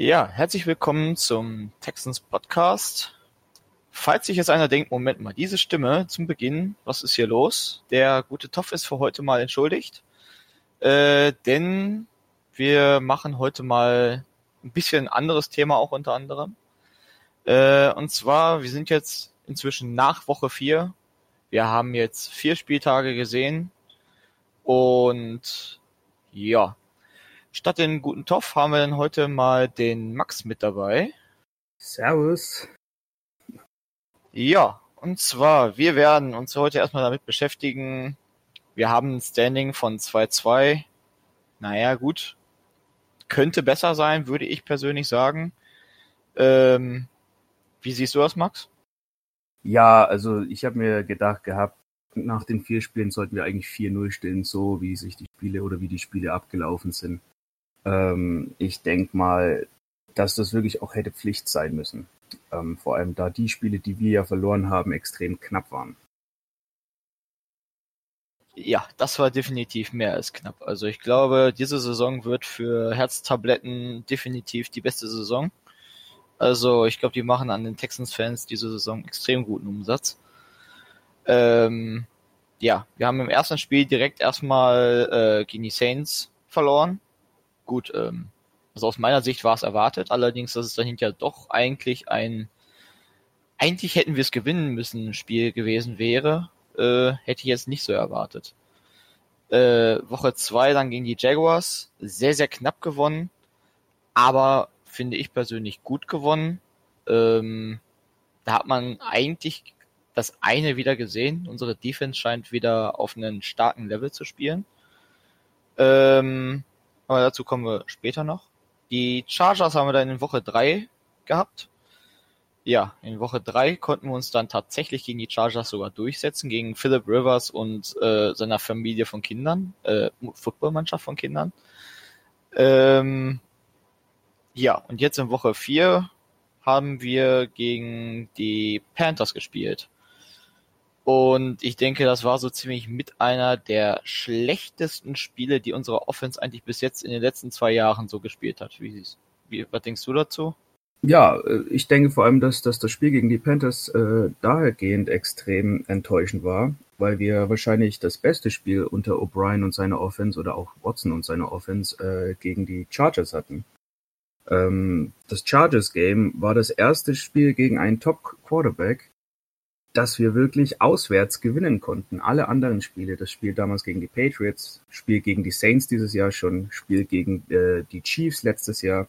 Ja, herzlich willkommen zum Texans Podcast. Falls sich jetzt einer denkt, Moment mal, diese Stimme zum Beginn, was ist hier los? Der gute Toff ist für heute mal entschuldigt, äh, denn wir machen heute mal ein bisschen anderes Thema auch unter anderem. Äh, und zwar, wir sind jetzt inzwischen nach Woche vier. Wir haben jetzt vier Spieltage gesehen und ja, statt den guten Toff haben wir dann heute mal den Max mit dabei. Servus. Ja, und zwar, wir werden uns heute erstmal damit beschäftigen. Wir haben ein Standing von 2-2. Naja, gut. Könnte besser sein, würde ich persönlich sagen. Ähm, wie siehst du das, Max? Ja, also ich habe mir gedacht gehabt, nach den vier Spielen sollten wir eigentlich 4-0 stehen, so wie sich die Spiele oder wie die Spiele abgelaufen sind. Ähm, ich denke mal, dass das wirklich auch hätte Pflicht sein müssen. Ähm, vor allem da die Spiele, die wir ja verloren haben, extrem knapp waren. Ja, das war definitiv mehr als knapp. Also ich glaube, diese Saison wird für Herztabletten definitiv die beste Saison. Also ich glaube, die machen an den Texans-Fans diese Saison extrem guten Umsatz. Ähm, ja, wir haben im ersten Spiel direkt erstmal äh, gegen die Saints verloren. Gut, ähm, also aus meiner Sicht war es erwartet, allerdings, dass es dahinter doch eigentlich ein, eigentlich hätten wir es gewinnen müssen, Spiel gewesen wäre, äh, hätte ich jetzt nicht so erwartet. Äh, Woche zwei dann gegen die Jaguars, sehr, sehr knapp gewonnen, aber finde ich persönlich gut gewonnen. Ähm, da hat man eigentlich das eine wieder gesehen. Unsere Defense scheint wieder auf einen starken Level zu spielen. Ähm, aber dazu kommen wir später noch. Die Chargers haben wir dann in Woche drei gehabt. Ja, in Woche drei konnten wir uns dann tatsächlich gegen die Chargers sogar durchsetzen, gegen Philip Rivers und äh, seiner Familie von Kindern, äh, Footballmannschaft von Kindern. Ähm, ja, und jetzt in Woche vier haben wir gegen die Panthers gespielt. Und ich denke, das war so ziemlich mit einer der schlechtesten Spiele, die unsere Offense eigentlich bis jetzt in den letzten zwei Jahren so gespielt hat. Wie, wie was denkst du dazu? Ja, äh, ich denke vor allem, dass, dass das Spiel gegen die Panthers äh, dahergehend extrem enttäuschend war, weil wir wahrscheinlich das beste Spiel unter O'Brien und seiner Offense oder auch Watson und seiner Offense äh, gegen die Chargers hatten. Ähm, das Chargers-Game war das erste Spiel gegen einen Top-Quarterback, dass wir wirklich auswärts gewinnen konnten. Alle anderen Spiele, das Spiel damals gegen die Patriots, Spiel gegen die Saints dieses Jahr schon, Spiel gegen äh, die Chiefs letztes Jahr,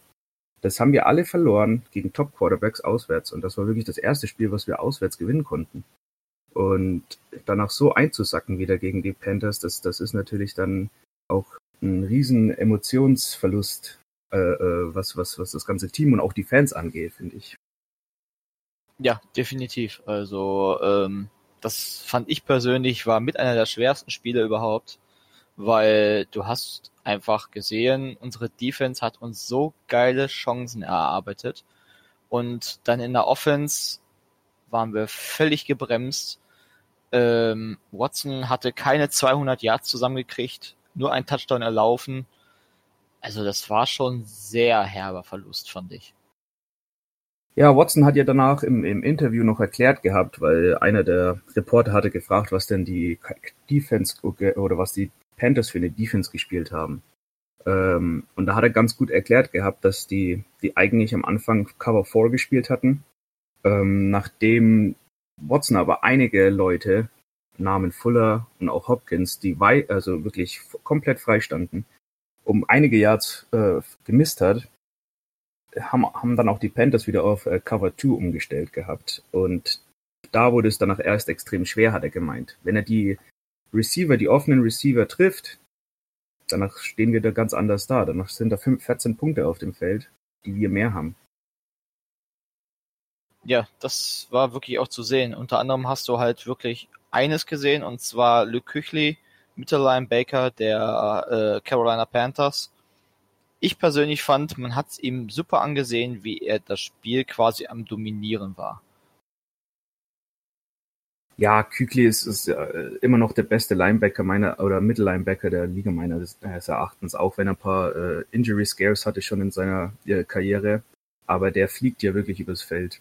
das haben wir alle verloren gegen Top-Quarterbacks auswärts. Und das war wirklich das erste Spiel, was wir auswärts gewinnen konnten. Und danach so einzusacken wieder gegen die Panthers, das, das ist natürlich dann auch ein riesen Emotionsverlust, äh, äh was, was, was das ganze Team und auch die Fans angeht, finde ich. Ja, definitiv. Also ähm, das fand ich persönlich war mit einer der schwersten Spiele überhaupt, weil du hast einfach gesehen, unsere Defense hat uns so geile Chancen erarbeitet und dann in der Offense waren wir völlig gebremst. Ähm, Watson hatte keine 200 Yards zusammengekriegt, nur ein Touchdown erlaufen. Also das war schon sehr herber Verlust, fand ich. Ja, Watson hat ja danach im, im Interview noch erklärt gehabt, weil einer der Reporter hatte gefragt, was denn die Defense oder was die Panthers für eine Defense gespielt haben. Ähm, und da hat er ganz gut erklärt gehabt, dass die, die eigentlich am Anfang Cover 4 gespielt hatten. Ähm, nachdem Watson aber einige Leute, Namen Fuller und auch Hopkins, die wei also wirklich komplett frei standen, um einige Yards äh, gemisst hat, haben, haben dann auch die Panthers wieder auf äh, Cover 2 umgestellt gehabt. Und da wurde es danach erst extrem schwer, hat er gemeint. Wenn er die Receiver, die offenen Receiver trifft, danach stehen wir da ganz anders da. Danach sind da 5, 14 Punkte auf dem Feld, die wir mehr haben. Ja, das war wirklich auch zu sehen. Unter anderem hast du halt wirklich eines gesehen, und zwar Luke Küchli, Mittellinebacker der äh, Carolina Panthers, ich persönlich fand, man hat es ihm super angesehen, wie er das Spiel quasi am Dominieren war. Ja, Kükli ist, ist äh, immer noch der beste Linebacker meiner oder Mittellinebacker der Liga meines Erachtens, auch wenn er ein paar äh, Injury Scares hatte schon in seiner äh, Karriere. Aber der fliegt ja wirklich übers Feld.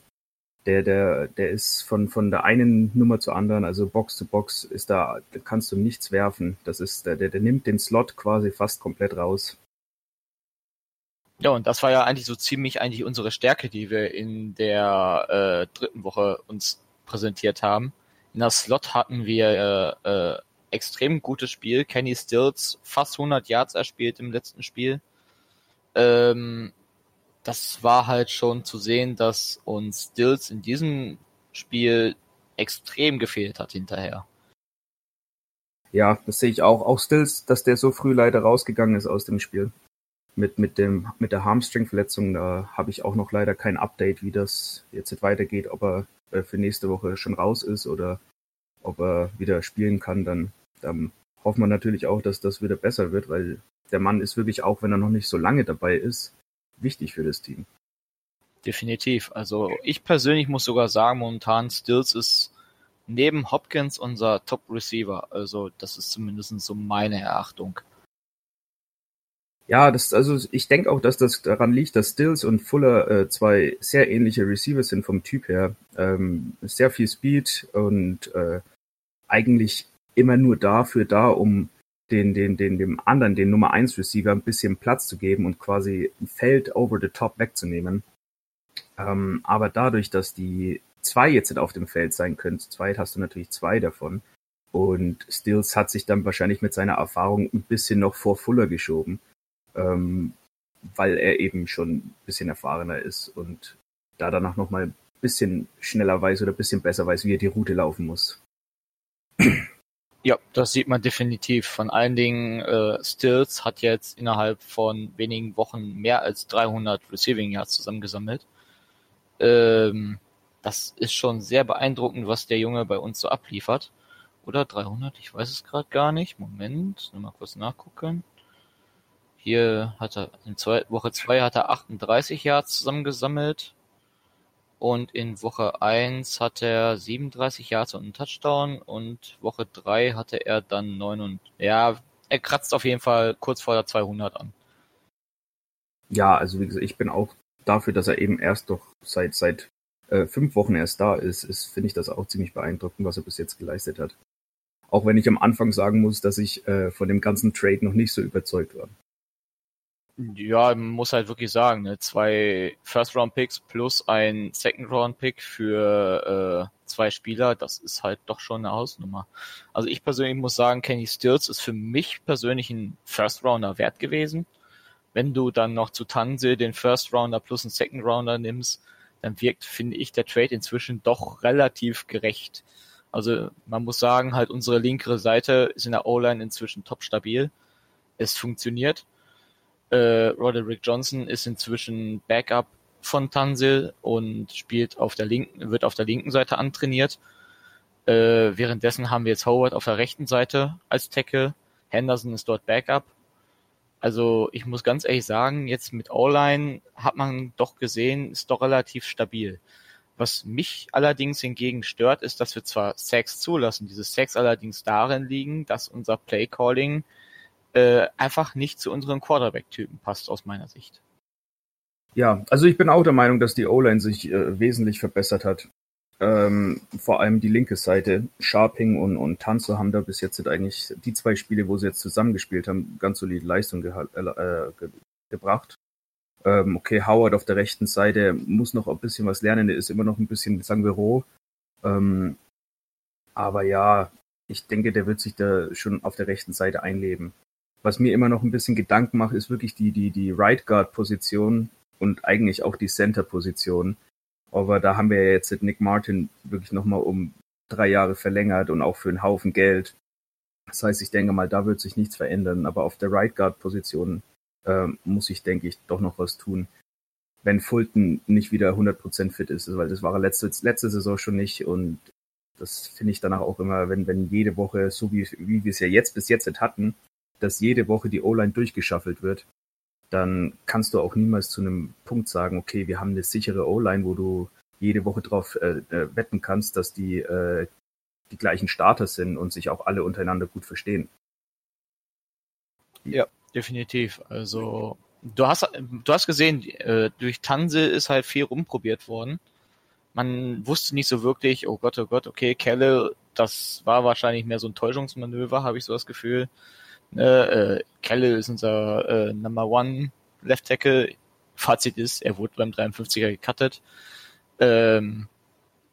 Der, der, der ist von, von der einen Nummer zur anderen, also Box zu Box, ist da, da kannst du nichts werfen. Das ist, der, der, der nimmt den Slot quasi fast komplett raus. Ja, und das war ja eigentlich so ziemlich eigentlich unsere Stärke, die wir in der äh, dritten Woche uns präsentiert haben. In der Slot hatten wir äh, äh, extrem gutes Spiel. Kenny Stills fast 100 Yards erspielt im letzten Spiel. Ähm, das war halt schon zu sehen, dass uns Stills in diesem Spiel extrem gefehlt hat hinterher. Ja, das sehe ich auch. Auch Stills, dass der so früh leider rausgegangen ist aus dem Spiel. Mit, mit, dem, mit der Hamstring-Verletzung, da habe ich auch noch leider kein Update, wie das jetzt weitergeht, ob er äh, für nächste Woche schon raus ist oder ob er wieder spielen kann, dann, dann hoffen wir natürlich auch, dass das wieder besser wird, weil der Mann ist wirklich, auch wenn er noch nicht so lange dabei ist, wichtig für das Team. Definitiv. Also ich persönlich muss sogar sagen, momentan Stills ist neben Hopkins unser Top-Receiver. Also das ist zumindest so meine Erachtung. Ja, das, also ich denke auch, dass das daran liegt, dass Stills und Fuller äh, zwei sehr ähnliche Receiver sind vom Typ her. Ähm, sehr viel Speed und äh, eigentlich immer nur dafür da, um den, den, den, dem anderen, den Nummer 1 Receiver, ein bisschen Platz zu geben und quasi ein Feld over the top wegzunehmen. Ähm, aber dadurch, dass die zwei jetzt auf dem Feld sein können, zu zweit hast du natürlich zwei davon. Und Stills hat sich dann wahrscheinlich mit seiner Erfahrung ein bisschen noch vor Fuller geschoben ähm, weil er eben schon ein bisschen erfahrener ist und da danach nochmal ein bisschen schneller weiß oder ein bisschen besser weiß, wie er die Route laufen muss. Ja, das sieht man definitiv. Von allen Dingen, äh, Stills hat jetzt innerhalb von wenigen Wochen mehr als 300 Receiving Yards zusammengesammelt. Ähm, das ist schon sehr beeindruckend, was der Junge bei uns so abliefert. Oder 300? Ich weiß es gerade gar nicht. Moment, nur mal kurz nachgucken. Hier hat er in zwei, Woche 2 hat er 38 Yards zusammengesammelt. Und in Woche 1 hat er 37 Yards und einen Touchdown. Und Woche 3 hatte er dann 9 und, ja, er kratzt auf jeden Fall kurz vor der 200 an. Ja, also wie gesagt, ich bin auch dafür, dass er eben erst doch seit, seit äh, fünf Wochen erst da ist, ist finde ich das auch ziemlich beeindruckend, was er bis jetzt geleistet hat. Auch wenn ich am Anfang sagen muss, dass ich äh, von dem ganzen Trade noch nicht so überzeugt war. Ja, man muss halt wirklich sagen, ne? zwei First-Round-Picks plus ein Second-Round-Pick für äh, zwei Spieler, das ist halt doch schon eine Hausnummer. Also ich persönlich muss sagen, Kenny Stills ist für mich persönlich ein First-Rounder wert gewesen. Wenn du dann noch zu Tanse den First-Rounder plus einen Second-Rounder nimmst, dann wirkt, finde ich, der Trade inzwischen doch relativ gerecht. Also man muss sagen, halt unsere linkere Seite ist in der O-Line inzwischen top stabil. Es funktioniert äh, Roderick Johnson ist inzwischen Backup von Tansil und spielt auf der linken, wird auf der linken Seite antrainiert. Äh, währenddessen haben wir jetzt Howard auf der rechten Seite als Tackle. Henderson ist dort Backup. Also ich muss ganz ehrlich sagen, jetzt mit O-Line hat man doch gesehen, ist doch relativ stabil. Was mich allerdings hingegen stört, ist, dass wir zwar Sacks zulassen, diese Sacks allerdings darin liegen, dass unser Play Calling äh, einfach nicht zu unseren Quarterback-Typen passt aus meiner Sicht. Ja, also ich bin auch der Meinung, dass die O-Line sich äh, wesentlich verbessert hat. Ähm, vor allem die linke Seite. Sharping und, und Tanzo haben da bis jetzt eigentlich die zwei Spiele, wo sie jetzt zusammengespielt haben, ganz solide Leistung ge äh, ge gebracht. Ähm, okay, Howard auf der rechten Seite muss noch ein bisschen was lernen, er ist immer noch ein bisschen, sagen wir, roh. Ähm, aber ja, ich denke, der wird sich da schon auf der rechten Seite einleben. Was mir immer noch ein bisschen Gedanken macht, ist wirklich die, die, die Right Guard Position und eigentlich auch die Center Position. Aber da haben wir ja jetzt Nick Martin wirklich nochmal um drei Jahre verlängert und auch für einen Haufen Geld. Das heißt, ich denke mal, da wird sich nichts verändern. Aber auf der Right Guard Position äh, muss ich, denke ich, doch noch was tun. Wenn Fulton nicht wieder 100% fit ist, weil das war er letzte, letzte Saison schon nicht und das finde ich danach auch immer, wenn, wenn jede Woche, so wie, wie wir es ja jetzt bis jetzt hatten, dass jede Woche die O-Line durchgeschaffelt wird, dann kannst du auch niemals zu einem Punkt sagen, okay, wir haben eine sichere O-Line, wo du jede Woche drauf äh, äh, wetten kannst, dass die äh, die gleichen Starter sind und sich auch alle untereinander gut verstehen. Ja, definitiv. Also du hast du hast gesehen, äh, durch Tanse ist halt viel rumprobiert worden. Man wusste nicht so wirklich, oh Gott, oh Gott, okay, Kelle, das war wahrscheinlich mehr so ein Täuschungsmanöver, habe ich so das Gefühl. Ne, äh, Kelle ist unser äh, Number One Left Tackle. Fazit ist, er wurde beim 53er gecuttet. Ähm,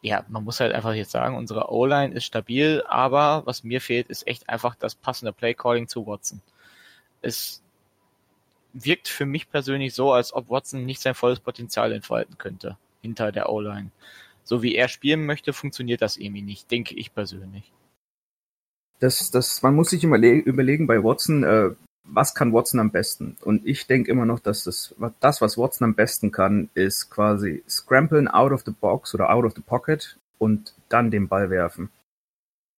ja, man muss halt einfach jetzt sagen, unsere O-Line ist stabil, aber was mir fehlt, ist echt einfach das passende Play-Calling zu Watson. Es wirkt für mich persönlich so, als ob Watson nicht sein volles Potenzial entfalten könnte hinter der O-Line. So wie er spielen möchte, funktioniert das irgendwie nicht, denke ich persönlich. Das, das, man muss sich überlegen bei Watson, äh, was kann Watson am besten? Und ich denke immer noch, dass das, das, was Watson am besten kann, ist quasi scrampeln out of the box oder out of the pocket und dann den Ball werfen.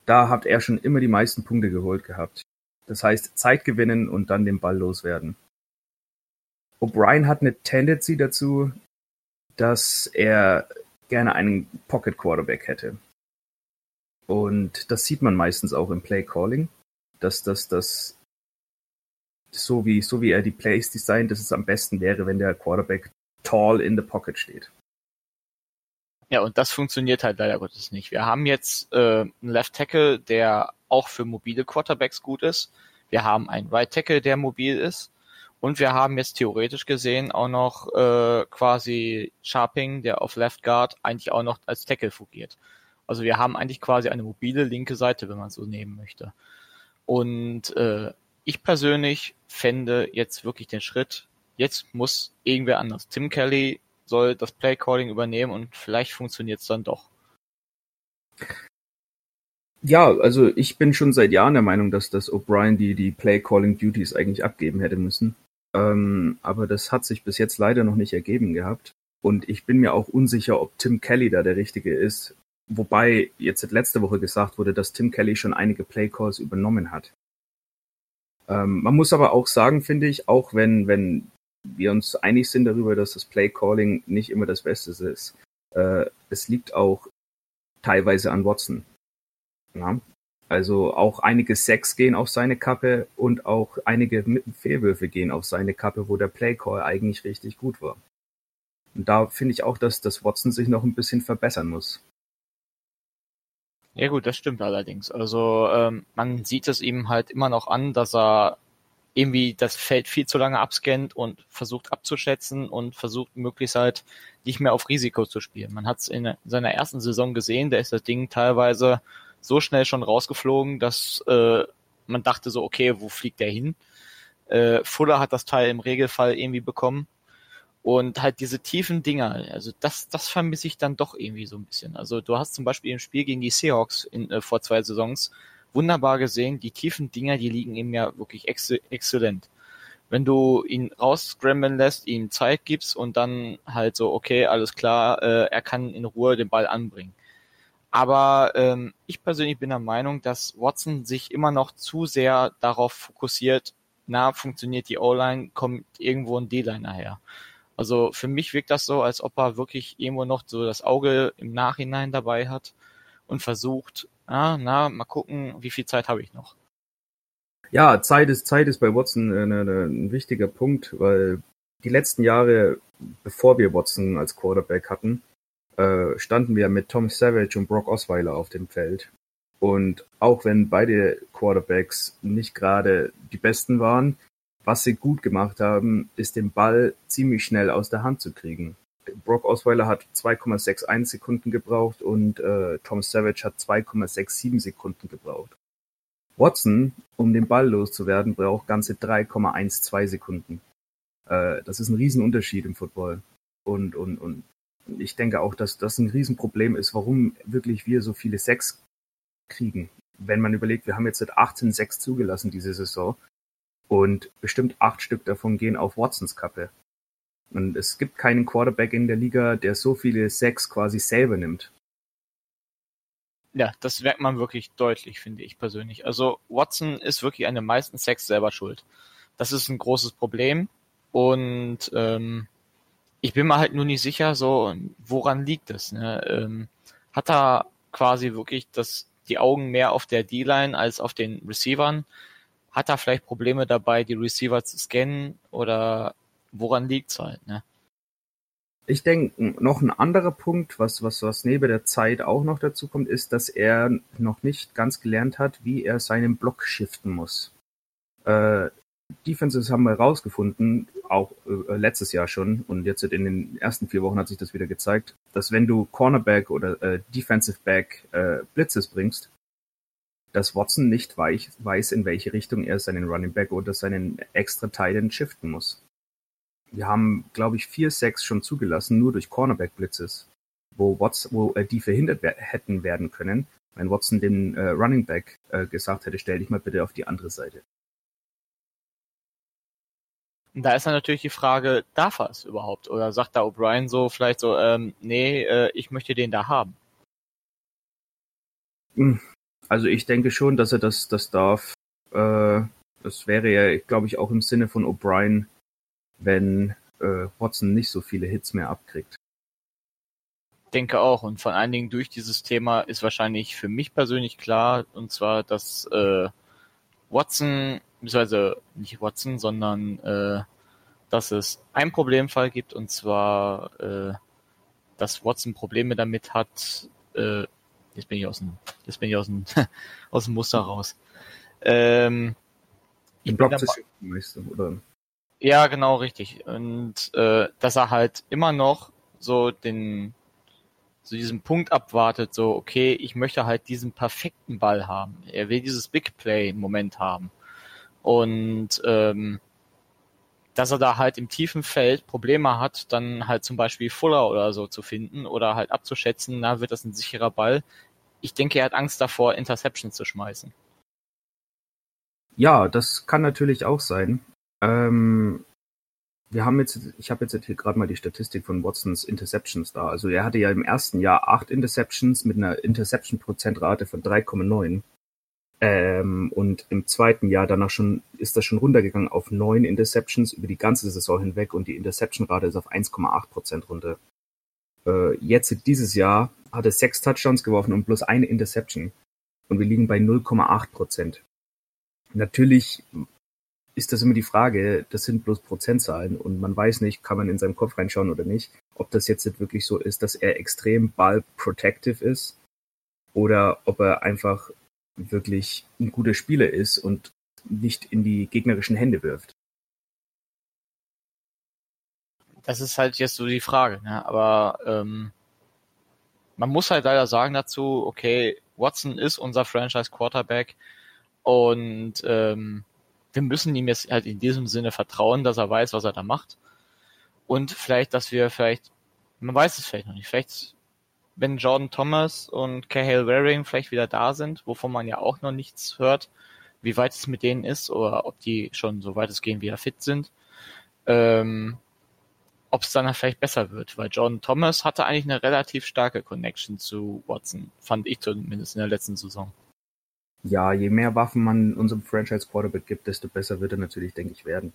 Da hat er schon immer die meisten Punkte geholt gehabt. Das heißt, Zeit gewinnen und dann den Ball loswerden. O'Brien hat eine Tendency dazu, dass er gerne einen Pocket Quarterback hätte. Und das sieht man meistens auch im Play Calling, dass das, das so wie, so wie er die Plays designt, dass es am besten wäre, wenn der Quarterback tall in the pocket steht. Ja, und das funktioniert halt leider Gottes nicht. Wir haben jetzt äh, einen Left Tackle, der auch für mobile Quarterbacks gut ist. Wir haben einen Right Tackle, der mobil ist. Und wir haben jetzt theoretisch gesehen auch noch äh, quasi Sharping, der auf Left Guard eigentlich auch noch als Tackle fungiert. Also wir haben eigentlich quasi eine mobile linke Seite, wenn man so nehmen möchte. Und äh, ich persönlich fände jetzt wirklich den Schritt, jetzt muss irgendwer anders. Tim Kelly soll das Play Calling übernehmen und vielleicht funktioniert es dann doch. Ja, also ich bin schon seit Jahren der Meinung, dass das O'Brien die, die Play Calling Duties eigentlich abgeben hätte müssen. Ähm, aber das hat sich bis jetzt leider noch nicht ergeben gehabt. Und ich bin mir auch unsicher, ob Tim Kelly da der Richtige ist. Wobei jetzt letzte Woche gesagt wurde, dass Tim Kelly schon einige Play Calls übernommen hat. Ähm, man muss aber auch sagen, finde ich, auch wenn, wenn wir uns einig sind darüber, dass das Play Calling nicht immer das Beste ist, äh, es liegt auch teilweise an Watson. Ja? Also auch einige Sacks gehen auf seine Kappe und auch einige Fehlwürfe gehen auf seine Kappe, wo der Play Call eigentlich richtig gut war. Und da finde ich auch, dass das Watson sich noch ein bisschen verbessern muss. Ja gut, das stimmt allerdings. Also ähm, man sieht es ihm halt immer noch an, dass er irgendwie das Feld viel zu lange abscannt und versucht abzuschätzen und versucht möglichst halt nicht mehr auf Risiko zu spielen. Man hat es in seiner ersten Saison gesehen, da ist das Ding teilweise so schnell schon rausgeflogen, dass äh, man dachte so, okay, wo fliegt der hin? Äh, Fuller hat das Teil im Regelfall irgendwie bekommen und halt diese tiefen Dinger, also das, das vermisse ich dann doch irgendwie so ein bisschen. Also du hast zum Beispiel im Spiel gegen die Seahawks in, äh, vor zwei Saisons wunderbar gesehen, die tiefen Dinger, die liegen ihm ja wirklich ex exzellent. Wenn du ihn rausscramblen lässt, ihm Zeit gibst und dann halt so, okay, alles klar, äh, er kann in Ruhe den Ball anbringen. Aber ähm, ich persönlich bin der Meinung, dass Watson sich immer noch zu sehr darauf fokussiert, na, funktioniert die O-Line, kommt irgendwo ein D-Line nachher. Also für mich wirkt das so, als ob er wirklich irgendwo noch so das Auge im Nachhinein dabei hat und versucht, ah, na, mal gucken, wie viel Zeit habe ich noch. Ja, Zeit ist, Zeit ist bei Watson äh, eine, eine, ein wichtiger Punkt, weil die letzten Jahre, bevor wir Watson als Quarterback hatten, äh, standen wir mit Tom Savage und Brock Osweiler auf dem Feld. Und auch wenn beide Quarterbacks nicht gerade die besten waren, was sie gut gemacht haben, ist den Ball ziemlich schnell aus der Hand zu kriegen. Brock Osweiler hat 2,61 Sekunden gebraucht und äh, Tom Savage hat 2,67 Sekunden gebraucht. Watson, um den Ball loszuwerden, braucht ganze 3,12 Sekunden. Äh, das ist ein Riesenunterschied im Football. Und, und, und ich denke auch, dass das ein Riesenproblem ist, warum wirklich wir so viele Sacks kriegen. Wenn man überlegt, wir haben jetzt seit 18 Sacks zugelassen diese Saison und bestimmt acht Stück davon gehen auf Watsons Kappe. Und es gibt keinen Quarterback in der Liga, der so viele Sacks quasi selber nimmt. Ja, das merkt man wirklich deutlich, finde ich persönlich. Also Watson ist wirklich an den meisten Sacks selber schuld. Das ist ein großes Problem. Und ähm, ich bin mir halt nur nicht sicher, so woran liegt es. Ne? Ähm, hat er quasi wirklich das die Augen mehr auf der D-Line als auf den Receivern. Hat er vielleicht Probleme dabei, die Receiver zu scannen oder woran liegt's halt, ne? Ich denke, noch ein anderer Punkt, was, was, was neben der Zeit auch noch dazu kommt, ist, dass er noch nicht ganz gelernt hat, wie er seinen Block shiften muss. Äh, Defenses haben wir rausgefunden, auch äh, letztes Jahr schon, und jetzt in den ersten vier Wochen hat sich das wieder gezeigt, dass wenn du Cornerback oder äh, Defensive Back äh, Blitzes bringst, dass Watson nicht weiß, in welche Richtung er seinen Running Back oder seinen extra Titan shiften muss. Wir haben, glaube ich, vier Sacks schon zugelassen, nur durch Cornerback-Blitzes, wo, Watson, wo äh, die verhindert wer hätten werden können, wenn Watson den äh, Running Back äh, gesagt hätte, stell dich mal bitte auf die andere Seite. Da ist dann natürlich die Frage, darf er es überhaupt? Oder sagt da O'Brien so vielleicht so, ähm, nee, äh, ich möchte den da haben? Also ich denke schon, dass er das, das darf. Äh, das wäre ja, glaube ich, auch im Sinne von O'Brien wenn äh, Watson nicht so viele Hits mehr abkriegt. Denke auch. Und vor allen Dingen durch dieses Thema ist wahrscheinlich für mich persönlich klar, und zwar, dass äh, Watson, beziehungsweise nicht Watson, sondern äh, dass es ein Problemfall gibt, und zwar, äh, dass Watson Probleme damit hat, äh, jetzt bin ich aus dem, jetzt bin ich aus dem, aus dem Muster raus. Ähm, Im Block oder? Ja, genau, richtig. Und äh, dass er halt immer noch so den so diesen Punkt abwartet, so, okay, ich möchte halt diesen perfekten Ball haben. Er will dieses Big Play im Moment haben. Und ähm, dass er da halt im tiefen Feld Probleme hat, dann halt zum Beispiel Fuller oder so zu finden oder halt abzuschätzen, na, wird das ein sicherer Ball. Ich denke, er hat Angst davor, Interceptions zu schmeißen. Ja, das kann natürlich auch sein. Ähm, wir haben jetzt, ich habe jetzt hier gerade mal die Statistik von Watsons Interceptions da. Also er hatte ja im ersten Jahr acht Interceptions mit einer Interception-Prozentrate von 3,9. Ähm, und im zweiten Jahr danach schon ist das schon runtergegangen auf neun Interceptions über die ganze Saison hinweg und die Interception-Rate ist auf 1,8 Prozent runter. Äh, jetzt dieses Jahr hat er sechs Touchdowns geworfen und bloß eine Interception. Und wir liegen bei 0,8 Prozent. Natürlich ist das immer die Frage, das sind bloß Prozentzahlen und man weiß nicht, kann man in seinem Kopf reinschauen oder nicht, ob das jetzt wirklich so ist, dass er extrem ball protective ist oder ob er einfach wirklich ein guter Spieler ist und nicht in die gegnerischen Hände wirft. Das ist halt jetzt so die Frage, ne? aber ähm, man muss halt leider sagen dazu, okay, Watson ist unser Franchise Quarterback und ähm, wir müssen ihm jetzt halt in diesem Sinne vertrauen, dass er weiß, was er da macht. Und vielleicht, dass wir vielleicht, man weiß es vielleicht noch nicht, vielleicht, wenn Jordan Thomas und Cahill Waring vielleicht wieder da sind, wovon man ja auch noch nichts hört, wie weit es mit denen ist oder ob die schon so weit es gehen wieder fit sind, ähm, ob es dann vielleicht besser wird, weil Jordan Thomas hatte eigentlich eine relativ starke Connection zu Watson, fand ich zumindest in der letzten Saison. Ja, je mehr Waffen man unserem Franchise Quarterback gibt, desto besser wird er natürlich, denke ich, werden.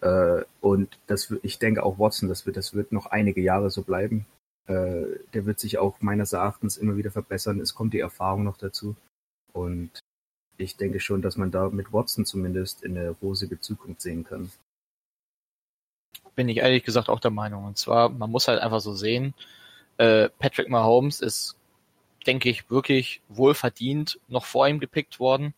Äh, und das, ich denke auch Watson, das wird, das wird noch einige Jahre so bleiben. Äh, der wird sich auch meines Erachtens immer wieder verbessern. Es kommt die Erfahrung noch dazu. Und ich denke schon, dass man da mit Watson zumindest in eine rosige Zukunft sehen kann. Bin ich ehrlich gesagt auch der Meinung. Und zwar, man muss halt einfach so sehen, äh, Patrick Mahomes ist denke ich, wirklich wohlverdient noch vor ihm gepickt worden.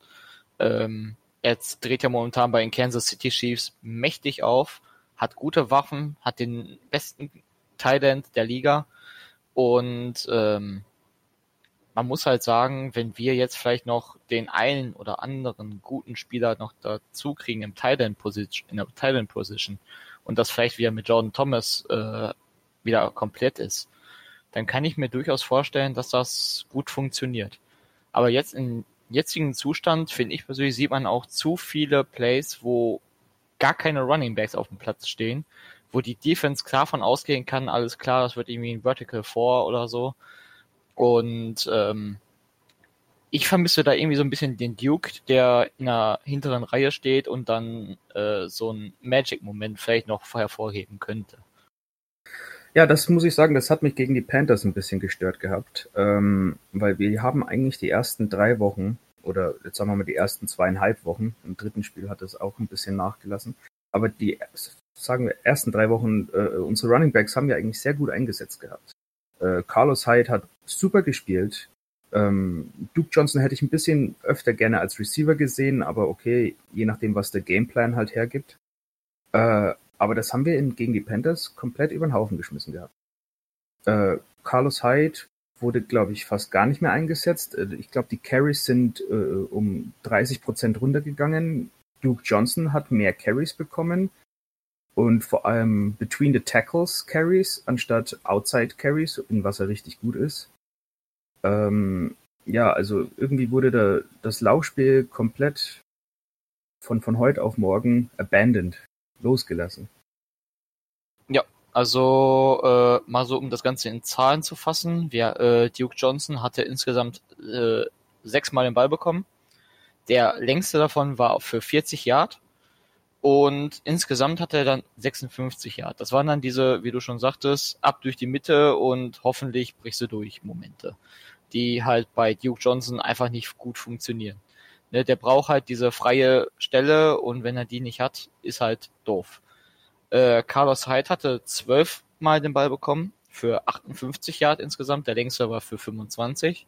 Ähm, er dreht ja momentan bei den Kansas City Chiefs mächtig auf, hat gute Waffen, hat den besten Tight der Liga und ähm, man muss halt sagen, wenn wir jetzt vielleicht noch den einen oder anderen guten Spieler noch dazu kriegen im Tight Position, in der Tight End Position und das vielleicht wieder mit Jordan Thomas äh, wieder komplett ist, dann kann ich mir durchaus vorstellen, dass das gut funktioniert. Aber jetzt im jetzigen Zustand, finde ich persönlich, sieht man auch zu viele Plays, wo gar keine Running Backs auf dem Platz stehen, wo die Defense klar von ausgehen kann, alles klar, das wird irgendwie ein Vertical 4 oder so. Und ähm, ich vermisse da irgendwie so ein bisschen den Duke, der in der hinteren Reihe steht und dann äh, so ein Magic-Moment vielleicht noch hervorheben könnte. Ja, das muss ich sagen, das hat mich gegen die Panthers ein bisschen gestört gehabt, ähm, weil wir haben eigentlich die ersten drei Wochen oder jetzt sagen wir mal die ersten zweieinhalb Wochen, im dritten Spiel hat es auch ein bisschen nachgelassen, aber die, sagen wir, ersten drei Wochen, äh, unsere Running Backs haben wir eigentlich sehr gut eingesetzt gehabt. Äh, Carlos Hyde hat super gespielt, ähm, Duke Johnson hätte ich ein bisschen öfter gerne als Receiver gesehen, aber okay, je nachdem, was der Gameplan halt hergibt. Äh, aber das haben wir in, gegen die Panthers komplett über den Haufen geschmissen gehabt. Äh, Carlos Hyde wurde, glaube ich, fast gar nicht mehr eingesetzt. Äh, ich glaube, die Carries sind äh, um 30 Prozent runtergegangen. Duke Johnson hat mehr Carries bekommen und vor allem Between the Tackles Carries anstatt Outside Carries, in was er richtig gut ist. Ähm, ja, also irgendwie wurde da das Laufspiel komplett von, von heute auf morgen abandoned losgelassen. Ja, also äh, mal so, um das Ganze in Zahlen zu fassen. Wir, äh, Duke Johnson hatte insgesamt äh, sechsmal den Ball bekommen. Der längste davon war für 40 Yard. Und insgesamt hatte er dann 56 Yard. Das waren dann diese, wie du schon sagtest, ab durch die Mitte und hoffentlich brichst du durch Momente, die halt bei Duke Johnson einfach nicht gut funktionieren. Ne, der braucht halt diese freie Stelle und wenn er die nicht hat, ist halt doof. Äh, Carlos Hyde hatte zwölfmal den Ball bekommen für 58 Yard insgesamt, der längste war für 25.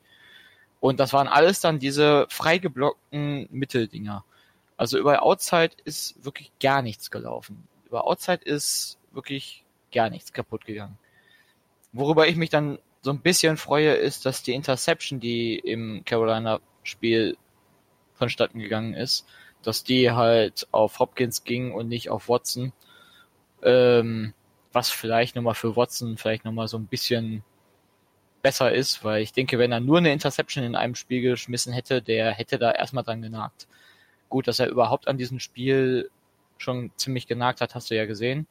Und das waren alles dann diese freigeblockten Mitteldinger. Also über Outside ist wirklich gar nichts gelaufen. Über Outside ist wirklich gar nichts kaputt gegangen. Worüber ich mich dann so ein bisschen freue, ist, dass die Interception, die im Carolina-Spiel vonstatten gegangen ist, dass die halt auf Hopkins ging und nicht auf Watson. Ähm, was vielleicht nochmal für Watson vielleicht nochmal so ein bisschen besser ist, weil ich denke, wenn er nur eine Interception in einem Spiel geschmissen hätte, der hätte da erstmal dran genagt. Gut, dass er überhaupt an diesem Spiel schon ziemlich genagt hat, hast du ja gesehen.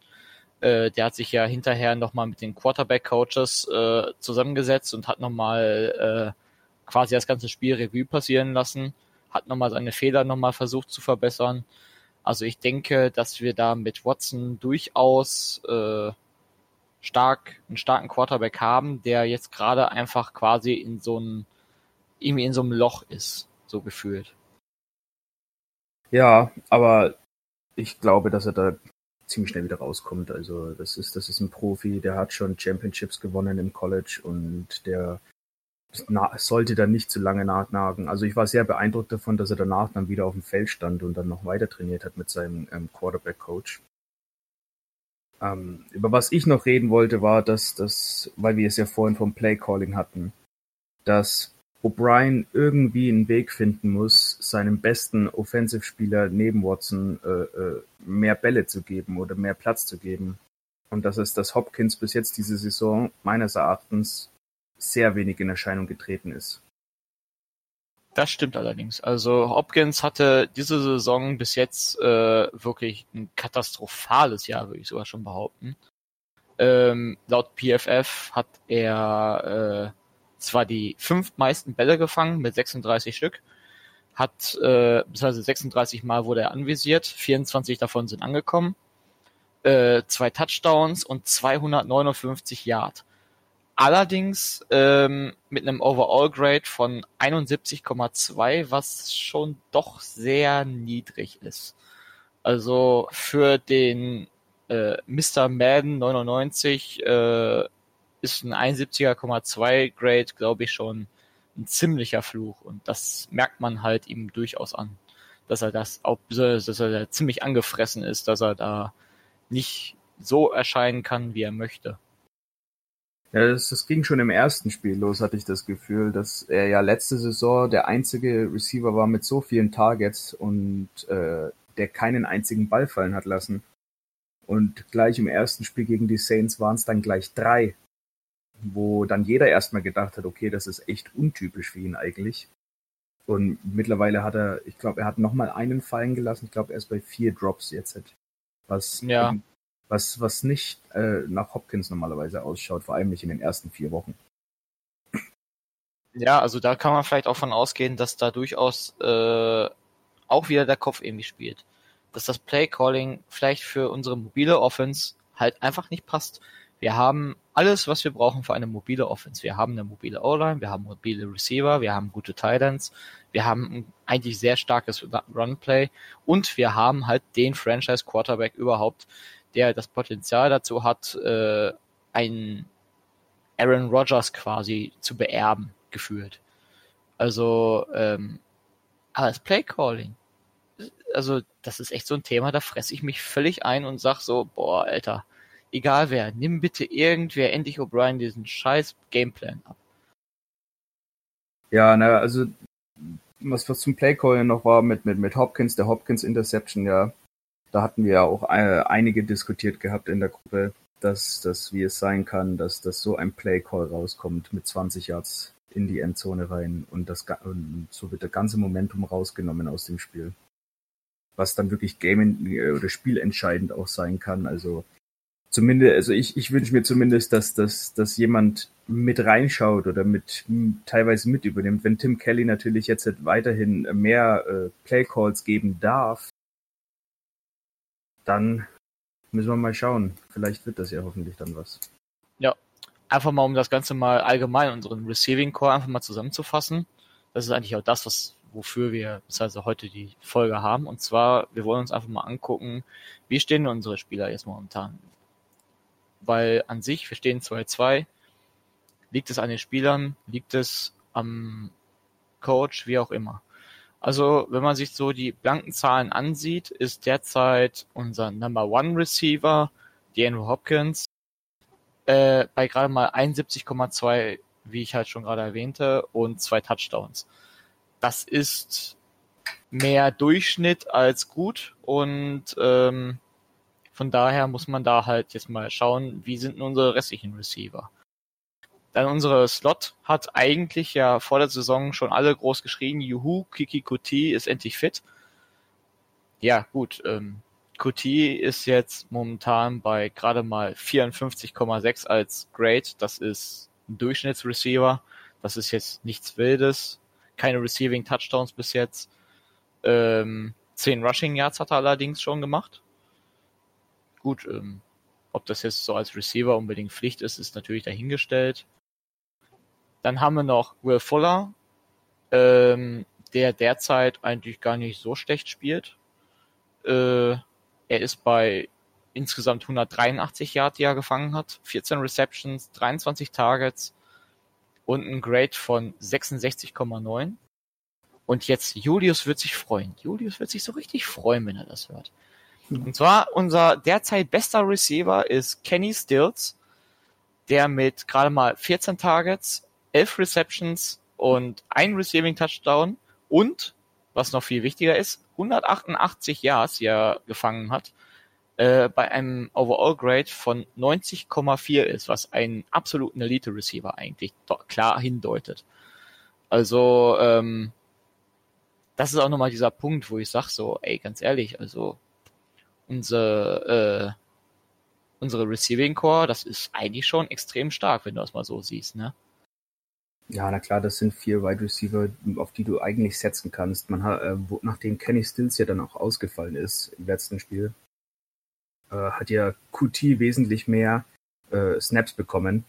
Äh, der hat sich ja hinterher nochmal mit den Quarterback-Coaches äh, zusammengesetzt und hat nochmal äh, quasi das ganze Spiel Revue passieren lassen hat nochmal seine Fehler nochmal versucht zu verbessern. Also ich denke, dass wir da mit Watson durchaus äh, stark einen starken Quarterback haben, der jetzt gerade einfach quasi in so einem irgendwie in so einem Loch ist, so gefühlt. Ja, aber ich glaube, dass er da ziemlich schnell wieder rauskommt. Also das ist das ist ein Profi, der hat schon Championships gewonnen im College und der sollte dann nicht zu lange nachnagen. Also ich war sehr beeindruckt davon, dass er danach dann wieder auf dem Feld stand und dann noch weiter trainiert hat mit seinem ähm, Quarterback-Coach. Ähm, über was ich noch reden wollte, war, dass das, weil wir es ja vorhin vom Play-Calling hatten, dass O'Brien irgendwie einen Weg finden muss, seinem besten Offensive-Spieler neben Watson äh, äh, mehr Bälle zu geben oder mehr Platz zu geben. Und das ist, dass Hopkins bis jetzt diese Saison meines Erachtens sehr wenig in Erscheinung getreten ist. Das stimmt allerdings. Also Hopkins hatte diese Saison bis jetzt äh, wirklich ein katastrophales Jahr, würde ich sogar schon behaupten. Ähm, laut PFF hat er äh, zwar die fünf meisten Bälle gefangen mit 36 Stück, hat äh, beziehungsweise 36 Mal wurde er anvisiert, 24 davon sind angekommen, äh, zwei Touchdowns und 259 Yard. Allerdings ähm, mit einem Overall-Grade von 71,2, was schon doch sehr niedrig ist. Also für den äh, Mr. Madden 99 äh, ist ein 71,2 Grade, glaube ich, schon ein ziemlicher Fluch. Und das merkt man halt ihm durchaus an. Dass er das auch, dass er da ziemlich angefressen ist, dass er da nicht so erscheinen kann, wie er möchte. Ja, das, das ging schon im ersten Spiel los, hatte ich das Gefühl, dass er ja letzte Saison der einzige Receiver war mit so vielen Targets und äh, der keinen einzigen Ball fallen hat lassen. Und gleich im ersten Spiel gegen die Saints waren es dann gleich drei, wo dann jeder erstmal gedacht hat, okay, das ist echt untypisch für ihn eigentlich. Und mittlerweile hat er, ich glaube, er hat nochmal einen fallen gelassen. Ich glaube, er ist bei vier Drops jetzt. Was ja was, was nicht äh, nach Hopkins normalerweise ausschaut, vor allem nicht in den ersten vier Wochen. Ja, also da kann man vielleicht auch von ausgehen, dass da durchaus äh, auch wieder der Kopf irgendwie spielt. Dass das Play Calling vielleicht für unsere mobile Offense halt einfach nicht passt. Wir haben alles, was wir brauchen für eine mobile Offense. Wir haben eine mobile O-Line, wir haben mobile Receiver, wir haben gute Titans, wir haben ein eigentlich sehr starkes Runplay und wir haben halt den Franchise Quarterback überhaupt, der das Potenzial dazu hat, äh, einen Aaron Rodgers quasi zu beerben, gefühlt. Also, ähm, aber das Playcalling, also das ist echt so ein Thema, da fresse ich mich völlig ein und sag so, boah, Alter, egal wer, nimm bitte irgendwer endlich O'Brien diesen scheiß Gameplan ab. Ja, na, also was, was zum Playcalling noch war mit, mit, mit Hopkins, der Hopkins Interception, ja, da hatten wir ja auch äh, einige diskutiert gehabt in der Gruppe, dass, dass wie es sein kann, dass, dass so ein Playcall rauskommt mit 20 Yards in die Endzone rein und das und so wird das ganze Momentum rausgenommen aus dem Spiel. Was dann wirklich game äh, oder spielentscheidend auch sein kann. Also zumindest, also ich, ich wünsche mir zumindest, dass, dass, dass jemand mit reinschaut oder mit teilweise mit übernimmt. Wenn Tim Kelly natürlich jetzt weiterhin mehr äh, Playcalls geben darf, dann müssen wir mal schauen. Vielleicht wird das ja hoffentlich dann was. Ja, einfach mal, um das Ganze mal allgemein unseren Receiving Core einfach mal zusammenzufassen. Das ist eigentlich auch das, was wofür wir also heute die Folge haben. Und zwar, wir wollen uns einfach mal angucken, wie stehen unsere Spieler jetzt momentan weil an sich, wir stehen 2-2. Liegt es an den Spielern? Liegt es am Coach? Wie auch immer. Also, wenn man sich so die blanken Zahlen ansieht, ist derzeit unser Number One Receiver, DeAndre Hopkins, äh, bei gerade mal 71,2, wie ich halt schon gerade erwähnte, und zwei Touchdowns. Das ist mehr Durchschnitt als gut und ähm, von daher muss man da halt jetzt mal schauen, wie sind unsere restlichen Receiver. Dann unsere Slot hat eigentlich ja vor der Saison schon alle groß geschrien, juhu, Kiki Kuti ist endlich fit. Ja, gut, ähm, Kuti ist jetzt momentan bei gerade mal 54,6 als Grade. Das ist ein Durchschnittsreceiver. Das ist jetzt nichts Wildes. Keine Receiving Touchdowns bis jetzt. Ähm, 10 Rushing Yards hat er allerdings schon gemacht. Gut, ähm, ob das jetzt so als Receiver unbedingt Pflicht ist, ist natürlich dahingestellt. Dann haben wir noch Will Fuller, ähm, der derzeit eigentlich gar nicht so schlecht spielt. Äh, er ist bei insgesamt 183 Yards, die er gefangen hat, 14 Receptions, 23 Targets und ein Grade von 66,9. Und jetzt Julius wird sich freuen. Julius wird sich so richtig freuen, wenn er das hört. Und zwar unser derzeit bester Receiver ist Kenny Stills, der mit gerade mal 14 Targets, 11 Receptions und ein Receiving Touchdown und, was noch viel wichtiger ist, 188 Yards, er gefangen hat, äh, bei einem Overall Grade von 90,4 ist, was einen absoluten Elite Receiver eigentlich klar hindeutet. Also, ähm, das ist auch nochmal dieser Punkt, wo ich sag so, ey, ganz ehrlich, also unsere, äh, unsere Receiving Core, das ist eigentlich schon extrem stark, wenn du das mal so siehst, ne? Ja, na klar, das sind vier Wide Receiver, auf die du eigentlich setzen kannst. Man hat, äh, wo, nachdem Kenny Stills ja dann auch ausgefallen ist im letzten Spiel, äh, hat ja QT wesentlich mehr äh, Snaps bekommen.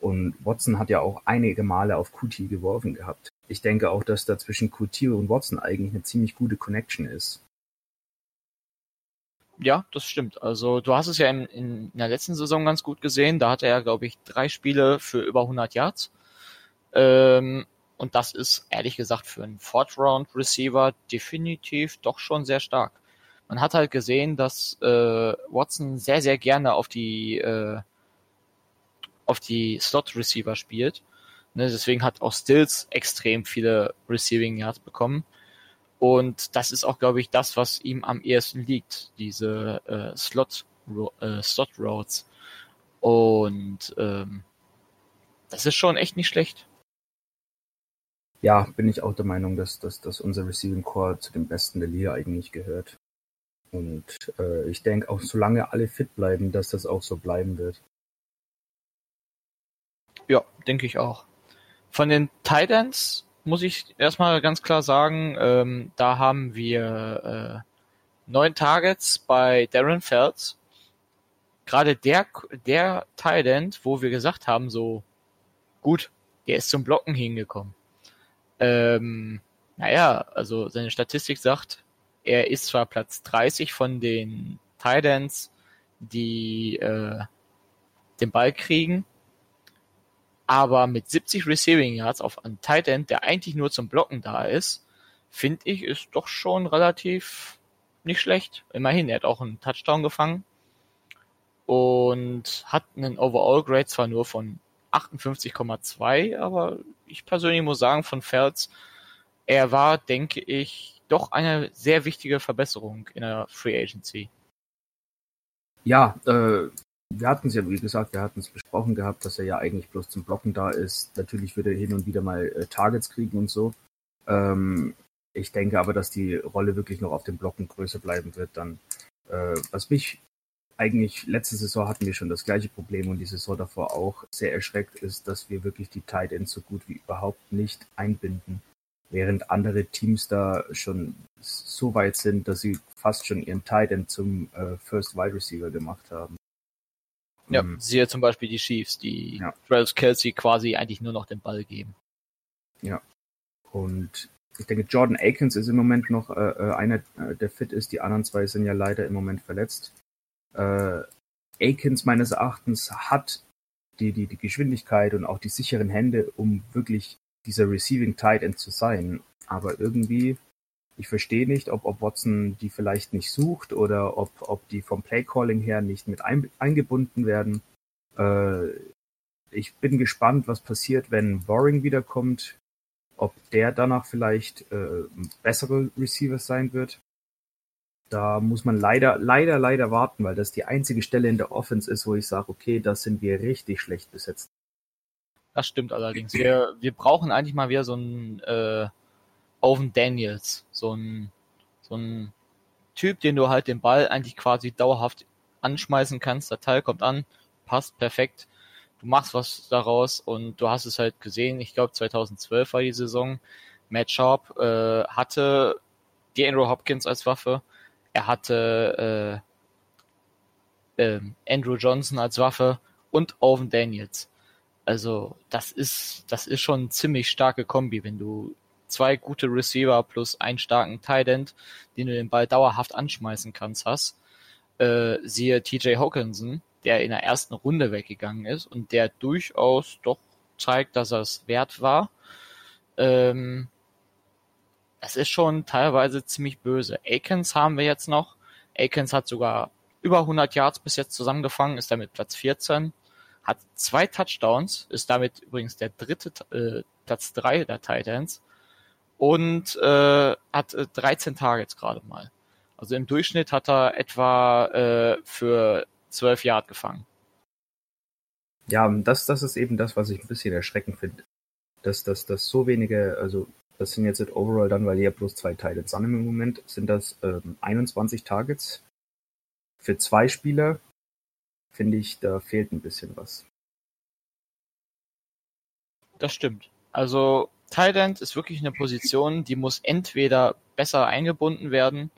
Und Watson hat ja auch einige Male auf QT geworfen gehabt. Ich denke auch, dass da zwischen QT und Watson eigentlich eine ziemlich gute Connection ist. Ja, das stimmt. Also du hast es ja in, in der letzten Saison ganz gut gesehen. Da hatte er, glaube ich, drei Spiele für über 100 Yards. Ähm, und das ist ehrlich gesagt für einen Fourth Round Receiver definitiv doch schon sehr stark. Man hat halt gesehen, dass äh, Watson sehr sehr gerne auf die äh, die Slot Receiver spielt. Ne, deswegen hat auch Stills extrem viele Receiving Yards bekommen. Und das ist auch, glaube ich, das, was ihm am ehesten liegt, diese äh, Slot, äh, Slot Roads. Und ähm, das ist schon echt nicht schlecht. Ja, bin ich auch der Meinung, dass, dass, dass unser Receiving Core zu den besten der Liga eigentlich gehört. Und äh, ich denke auch, solange alle fit bleiben, dass das auch so bleiben wird. Ja, denke ich auch. Von den Titans muss ich erstmal ganz klar sagen, ähm, da haben wir äh, neun Targets bei Darren Feltz. gerade der, der Thailand, wo wir gesagt haben, so, gut, der ist zum Blocken hingekommen. Ähm, naja, also seine Statistik sagt, er ist zwar Platz 30 von den Titans, die äh, den Ball kriegen, aber mit 70 Receiving Yards auf einen Tight End, der eigentlich nur zum Blocken da ist, finde ich, ist doch schon relativ nicht schlecht. Immerhin, er hat auch einen Touchdown gefangen und hat einen Overall Grade zwar nur von 58,2, aber ich persönlich muss sagen, von Felds, er war, denke ich, doch eine sehr wichtige Verbesserung in der Free Agency. Ja, äh, wir hatten es ja, wie gesagt, wir hatten es besprochen gehabt, dass er ja eigentlich bloß zum Blocken da ist. Natürlich wird er hin und wieder mal äh, Targets kriegen und so. Ähm, ich denke aber, dass die Rolle wirklich noch auf dem Blocken größer bleiben wird. Dann, äh, was mich eigentlich letzte Saison hatten wir schon das gleiche Problem und die Saison davor auch sehr erschreckt ist, dass wir wirklich die Tight Ends so gut wie überhaupt nicht einbinden, während andere Teams da schon so weit sind, dass sie fast schon ihren Tight End zum äh, First Wide Receiver gemacht haben. Ja, mhm. siehe zum Beispiel die Chiefs, die ja. Travis Kelsey quasi eigentlich nur noch den Ball geben. Ja. Und ich denke, Jordan Akins ist im Moment noch äh, äh einer, äh, der fit ist. Die anderen zwei sind ja leider im Moment verletzt. Äh, Akins meines Erachtens hat die, die, die Geschwindigkeit und auch die sicheren Hände, um wirklich dieser Receiving Tight End zu sein. Aber irgendwie ich verstehe nicht, ob, ob Watson die vielleicht nicht sucht oder ob, ob die vom Playcalling her nicht mit ein, eingebunden werden. Äh, ich bin gespannt, was passiert, wenn Boring wiederkommt, ob der danach vielleicht äh, bessere Receiver sein wird. Da muss man leider, leider, leider warten, weil das die einzige Stelle in der Offense ist, wo ich sage, okay, da sind wir richtig schlecht besetzt. Das stimmt allerdings. Wir, wir brauchen eigentlich mal wieder so ein äh, Owen Daniels, so ein, so ein Typ, den du halt den Ball eigentlich quasi dauerhaft anschmeißen kannst. Der Teil kommt an, passt perfekt. Du machst was daraus und du hast es halt gesehen. Ich glaube 2012 war die Saison. Matt Sharp äh, hatte Andrew Hopkins als Waffe. Er hatte äh, äh, Andrew Johnson als Waffe und Owen Daniels. Also das ist das ist schon eine ziemlich starke Kombi, wenn du zwei gute Receiver plus einen starken Tight End, den du den Ball dauerhaft anschmeißen kannst, hast. Äh, siehe TJ Hawkinson, der in der ersten Runde weggegangen ist und der durchaus doch zeigt, dass er es wert war. Ähm, das ist schon teilweise ziemlich böse. Akins haben wir jetzt noch. Akins hat sogar über 100 Yards bis jetzt zusammengefangen, ist damit Platz 14, hat zwei Touchdowns, ist damit übrigens der dritte äh, Platz 3 der Titans und äh, hat 13 äh, Targets gerade mal. Also im Durchschnitt hat er etwa äh, für 12 Yard gefangen. Ja, das, das ist eben das, was ich ein bisschen erschreckend finde. Dass, dass, dass so wenige, also das sind jetzt overall dann, weil ihr bloß zwei Targets an im Moment, sind das ähm, 21 Targets für zwei Spieler. Finde ich, da fehlt ein bisschen was. Das stimmt. Also End ist wirklich eine Position, die muss entweder besser eingebunden werden.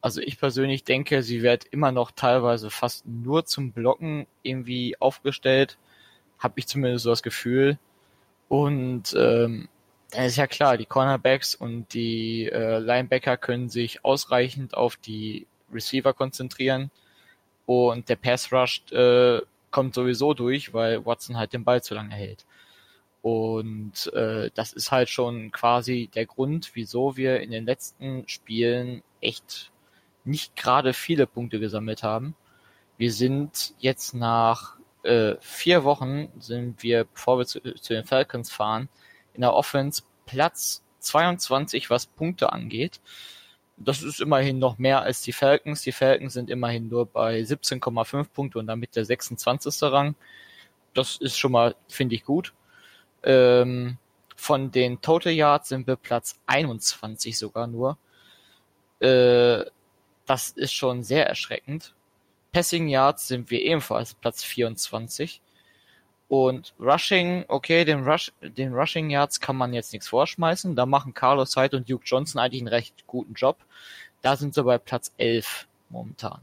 Also ich persönlich denke, sie wird immer noch teilweise fast nur zum Blocken irgendwie aufgestellt. Habe ich zumindest so das Gefühl. Und ähm, dann ist ja klar, die Cornerbacks und die äh, Linebacker können sich ausreichend auf die Receiver konzentrieren. Und der Pass Rush äh, kommt sowieso durch, weil Watson halt den Ball zu lange hält. Und äh, das ist halt schon quasi der Grund, wieso wir in den letzten Spielen echt nicht gerade viele Punkte gesammelt haben. Wir sind jetzt nach äh, vier Wochen, sind wir, bevor wir zu, zu den Falcons fahren, in der Offense Platz 22, was Punkte angeht. Das ist immerhin noch mehr als die Falcons. Die Falcons sind immerhin nur bei 17,5 Punkte und damit der 26. Rang. Das ist schon mal, finde ich, gut. Ähm, von den Total Yards sind wir Platz 21 sogar nur. Äh, das ist schon sehr erschreckend. Passing Yards sind wir ebenfalls Platz 24. Und Rushing, okay, den, Rush, den Rushing Yards kann man jetzt nichts vorschmeißen. Da machen Carlos Hyde und Duke Johnson eigentlich einen recht guten Job. Da sind sie bei Platz 11 momentan.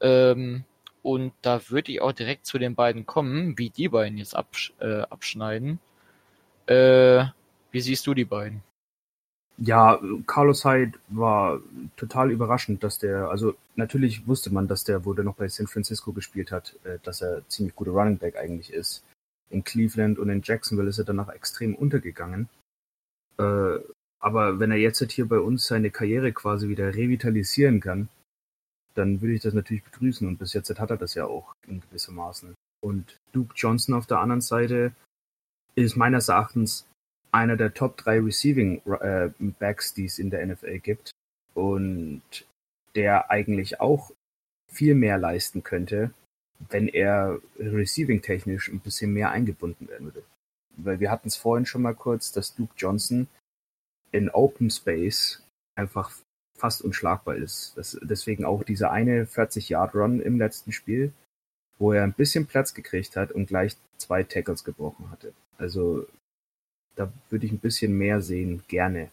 Ähm, Und da würde ich auch direkt zu den beiden kommen, wie die beiden jetzt absch äh, abschneiden. Äh, wie siehst du die beiden? Ja, Carlos Hyde war total überraschend, dass der, also natürlich wusste man, dass der, wo der noch bei San Francisco gespielt hat, äh, dass er ziemlich guter Running Back eigentlich ist. In Cleveland und in Jacksonville ist er danach extrem untergegangen. Äh, aber wenn er jetzt hier bei uns seine Karriere quasi wieder revitalisieren kann, dann würde ich das natürlich begrüßen. Und bis jetzt hat er das ja auch in gewissermaßen. Und Duke Johnson auf der anderen Seite ist meines Erachtens einer der Top 3 Receiving äh, Backs, die es in der NFL gibt. Und der eigentlich auch viel mehr leisten könnte, wenn er receiving-technisch ein bisschen mehr eingebunden werden würde. Weil wir hatten es vorhin schon mal kurz, dass Duke Johnson in Open Space einfach fast unschlagbar ist. Das, deswegen auch dieser eine 40-Yard-Run im letzten Spiel, wo er ein bisschen Platz gekriegt hat und gleich zwei Tackles gebrochen hatte. Also da würde ich ein bisschen mehr sehen, gerne.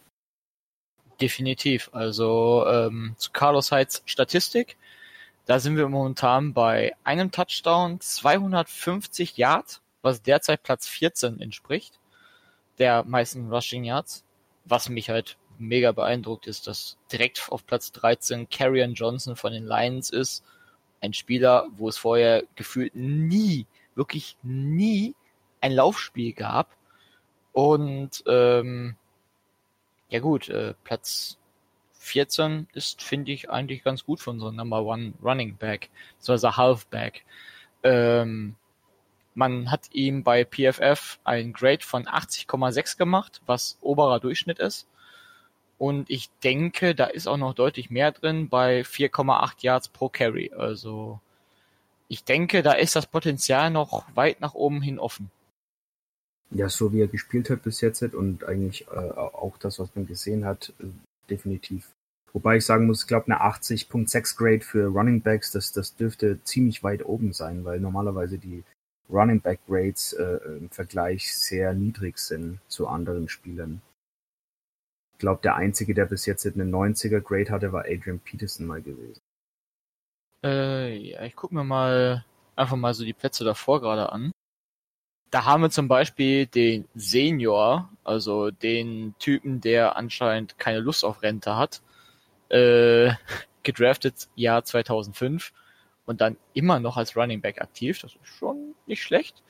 Definitiv. Also ähm, zu Carlos Heights Statistik, da sind wir momentan bei einem Touchdown, 250 Yards, was derzeit Platz 14 entspricht, der meisten Rushing Yards. Was mich halt mega beeindruckt ist, dass direkt auf Platz 13 Carrion Johnson von den Lions ist. Ein Spieler, wo es vorher gefühlt nie, wirklich nie ein Laufspiel gab. Und ähm, ja gut, äh, Platz 14 ist, finde ich, eigentlich ganz gut für unseren Number One Running Back, beziehungsweise Halfback. Ähm, man hat ihm bei PFF ein Grade von 80,6 gemacht, was oberer Durchschnitt ist. Und ich denke, da ist auch noch deutlich mehr drin bei 4,8 Yards pro Carry. Also ich denke, da ist das Potenzial noch weit nach oben hin offen. Ja, so wie er gespielt hat bis jetzt und eigentlich äh, auch das, was man gesehen hat, äh, definitiv. Wobei ich sagen muss, ich glaube, eine 80.6 Grade für Running Backs, das, das dürfte ziemlich weit oben sein, weil normalerweise die Running Back Grades äh, im Vergleich sehr niedrig sind zu anderen Spielern. Ich glaube, der einzige, der bis jetzt eine 90er Grade hatte, war Adrian Peterson mal gewesen. Äh, ja, ich gucke mir mal einfach mal so die Plätze davor gerade an. Da haben wir zum Beispiel den Senior, also den Typen, der anscheinend keine Lust auf Rente hat, äh, gedraftet Jahr 2005 und dann immer noch als Running Back aktiv. Das ist schon nicht schlecht.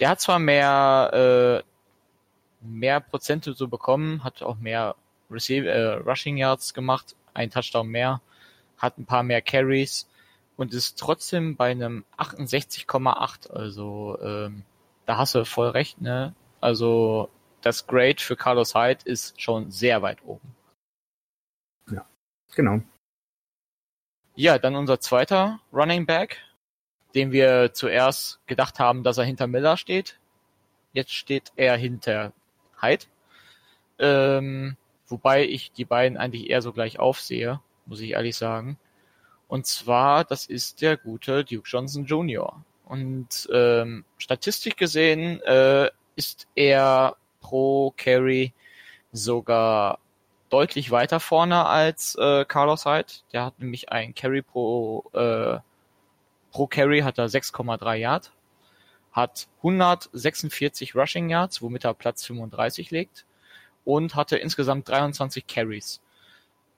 Der hat zwar mehr, äh, mehr Prozente so bekommen, hat auch mehr Receive, äh, Rushing Yards gemacht, ein Touchdown mehr, hat ein paar mehr Carries und ist trotzdem bei einem 68,8. Also ähm, da hast du voll recht, ne? Also das Grade für Carlos Hyde ist schon sehr weit oben. Ja, genau. Ja, dann unser zweiter Running Back, den wir zuerst gedacht haben, dass er hinter Miller steht. Jetzt steht er hinter Hyde. Ähm, wobei ich die beiden eigentlich eher so gleich aufsehe, muss ich ehrlich sagen. Und zwar, das ist der gute Duke Johnson Jr. Und ähm, Statistik gesehen äh, ist er pro Carry sogar deutlich weiter vorne als äh, Carlos Hyde. Der hat nämlich ein Carry pro äh, pro Carry hat er 6,3 Yard, hat 146 Rushing Yards, womit er Platz 35 legt und hatte insgesamt 23 Carries.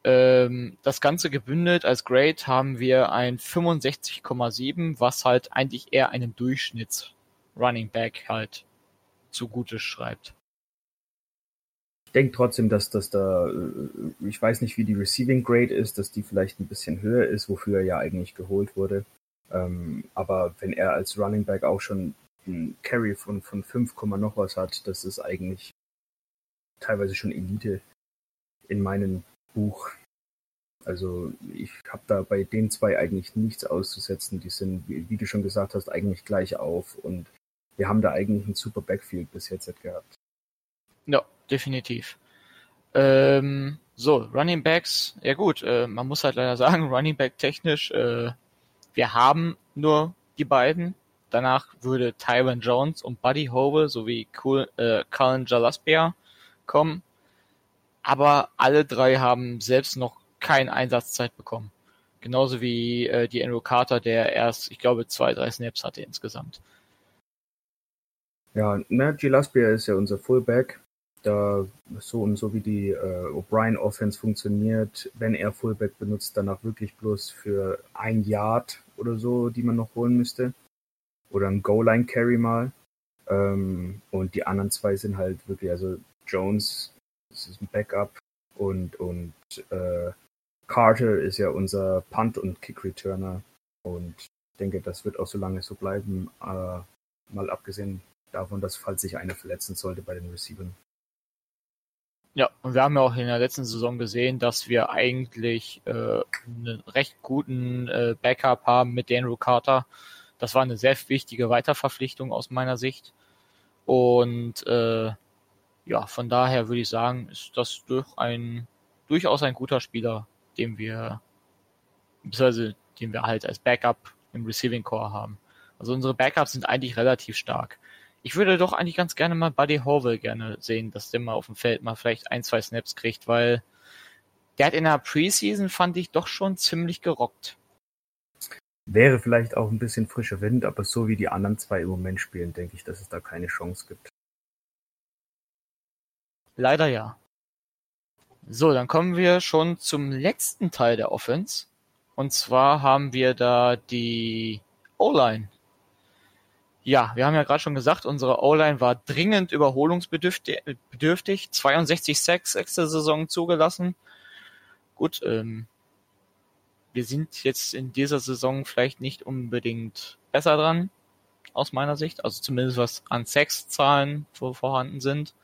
Ähm, das Ganze gebündelt als Grade haben wir ein 65,7, was halt eigentlich eher einem Durchschnitts Running Back halt zugute schreibt. Ich denke trotzdem, dass das da, äh, ich weiß nicht, wie die Receiving Grade ist, dass die vielleicht ein bisschen höher ist, wofür er ja eigentlich geholt wurde. Ähm, aber wenn er als Running Back auch schon ein Carry von, von 5, noch was hat, das ist eigentlich teilweise schon Elite in meinen Buch. Also ich habe da bei den zwei eigentlich nichts auszusetzen. Die sind, wie, wie, du schon gesagt hast, eigentlich gleich auf und wir haben da eigentlich ein super Backfield bis jetzt gehabt. Ja, definitiv. Ähm, so, Running Backs, ja gut, äh, man muss halt leider sagen, Running Back technisch, äh, wir haben nur die beiden. Danach würde Tyron Jones und Buddy Hove sowie cool, äh, Colin Jalaspia kommen aber alle drei haben selbst noch keine Einsatzzeit bekommen. Genauso wie äh, die Andrew Carter, der erst, ich glaube, zwei, drei Snaps hatte insgesamt. Ja, ne, Gillespie ist ja unser Fullback. Da so und so wie die äh, O'Brien Offense funktioniert, wenn er Fullback benutzt, danach wirklich bloß für ein Yard oder so, die man noch holen müsste. Oder ein Goal-Line Carry mal. Ähm, und die anderen zwei sind halt wirklich, also Jones, das ist ein Backup und, und äh, Carter ist ja unser Punt- und Kick-Returner. Und ich denke, das wird auch so lange so bleiben. Äh, mal abgesehen davon, dass falls sich einer verletzen sollte bei den Receivern. Ja, und wir haben ja auch in der letzten Saison gesehen, dass wir eigentlich äh, einen recht guten äh, Backup haben mit Daniel Carter. Das war eine sehr wichtige Weiterverpflichtung aus meiner Sicht. Und äh, ja, von daher würde ich sagen, ist das durch ein, durchaus ein guter Spieler, den wir, beziehungsweise den wir halt als Backup im Receiving Core haben. Also unsere Backups sind eigentlich relativ stark. Ich würde doch eigentlich ganz gerne mal Buddy Horville gerne sehen, dass der mal auf dem Feld mal vielleicht ein, zwei Snaps kriegt, weil der hat in der Preseason, fand ich, doch schon ziemlich gerockt. Wäre vielleicht auch ein bisschen frischer Wind, aber so wie die anderen zwei im Moment spielen, denke ich, dass es da keine Chance gibt. Leider ja. So, dann kommen wir schon zum letzten Teil der Offense. Und zwar haben wir da die O-Line. Ja, wir haben ja gerade schon gesagt, unsere O-Line war dringend überholungsbedürftig. 62 Sacks sechste Saison zugelassen. Gut, ähm, wir sind jetzt in dieser Saison vielleicht nicht unbedingt besser dran, aus meiner Sicht. Also zumindest was an Sacks-Zahlen vorhanden sind.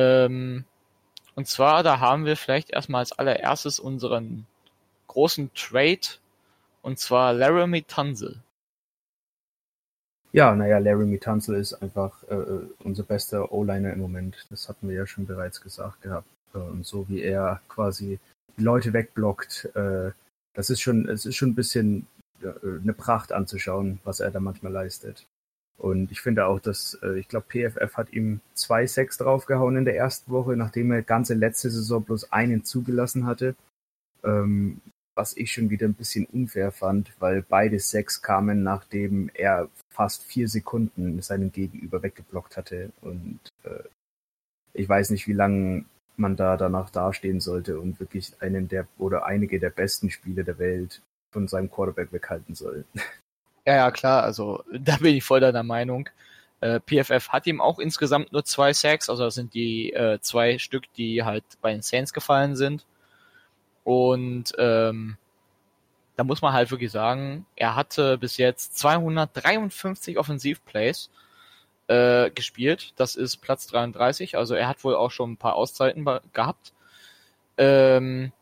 Ähm, und zwar, da haben wir vielleicht erstmal als allererstes unseren großen Trade, und zwar Laramie Tunzel. Ja, naja, Larry Tunzel ist einfach äh, äh, unser bester O-Liner im Moment. Das hatten wir ja schon bereits gesagt gehabt. Äh, und so wie er quasi die Leute wegblockt, äh, das ist schon, es ist schon ein bisschen äh, eine Pracht anzuschauen, was er da manchmal leistet. Und ich finde auch, dass, äh, ich glaube, PFF hat ihm zwei Sacks draufgehauen in der ersten Woche, nachdem er ganze letzte Saison bloß einen zugelassen hatte. Ähm, was ich schon wieder ein bisschen unfair fand, weil beide Sacks kamen, nachdem er fast vier Sekunden seinen Gegenüber weggeblockt hatte. Und äh, ich weiß nicht, wie lange man da danach dastehen sollte und wirklich einen der oder einige der besten Spiele der Welt von seinem Quarterback weghalten soll. Ja, ja, klar, also da bin ich voll deiner Meinung. Äh, PFF hat ihm auch insgesamt nur zwei Sacks, also das sind die äh, zwei Stück, die halt bei den Saints gefallen sind. Und ähm, da muss man halt wirklich sagen, er hatte bis jetzt 253 Offensivplays äh, gespielt. Das ist Platz 33. Also er hat wohl auch schon ein paar Auszeiten gehabt. Ähm,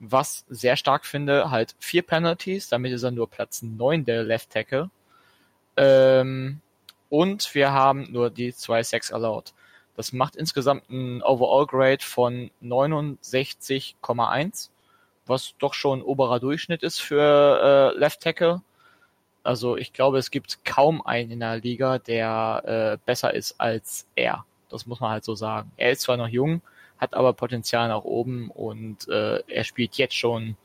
was sehr stark finde, halt vier Penalties, damit ist er nur Platz 9 der Left Tackle. Ähm, und wir haben nur die zwei Sacks allowed. Das macht insgesamt ein Overall Grade von 69,1 was doch schon oberer Durchschnitt ist für äh, Left Tackle. Also ich glaube, es gibt kaum einen in der Liga, der äh, besser ist als er. Das muss man halt so sagen. Er ist zwar noch jung, hat aber Potenzial nach oben und äh, er spielt jetzt schon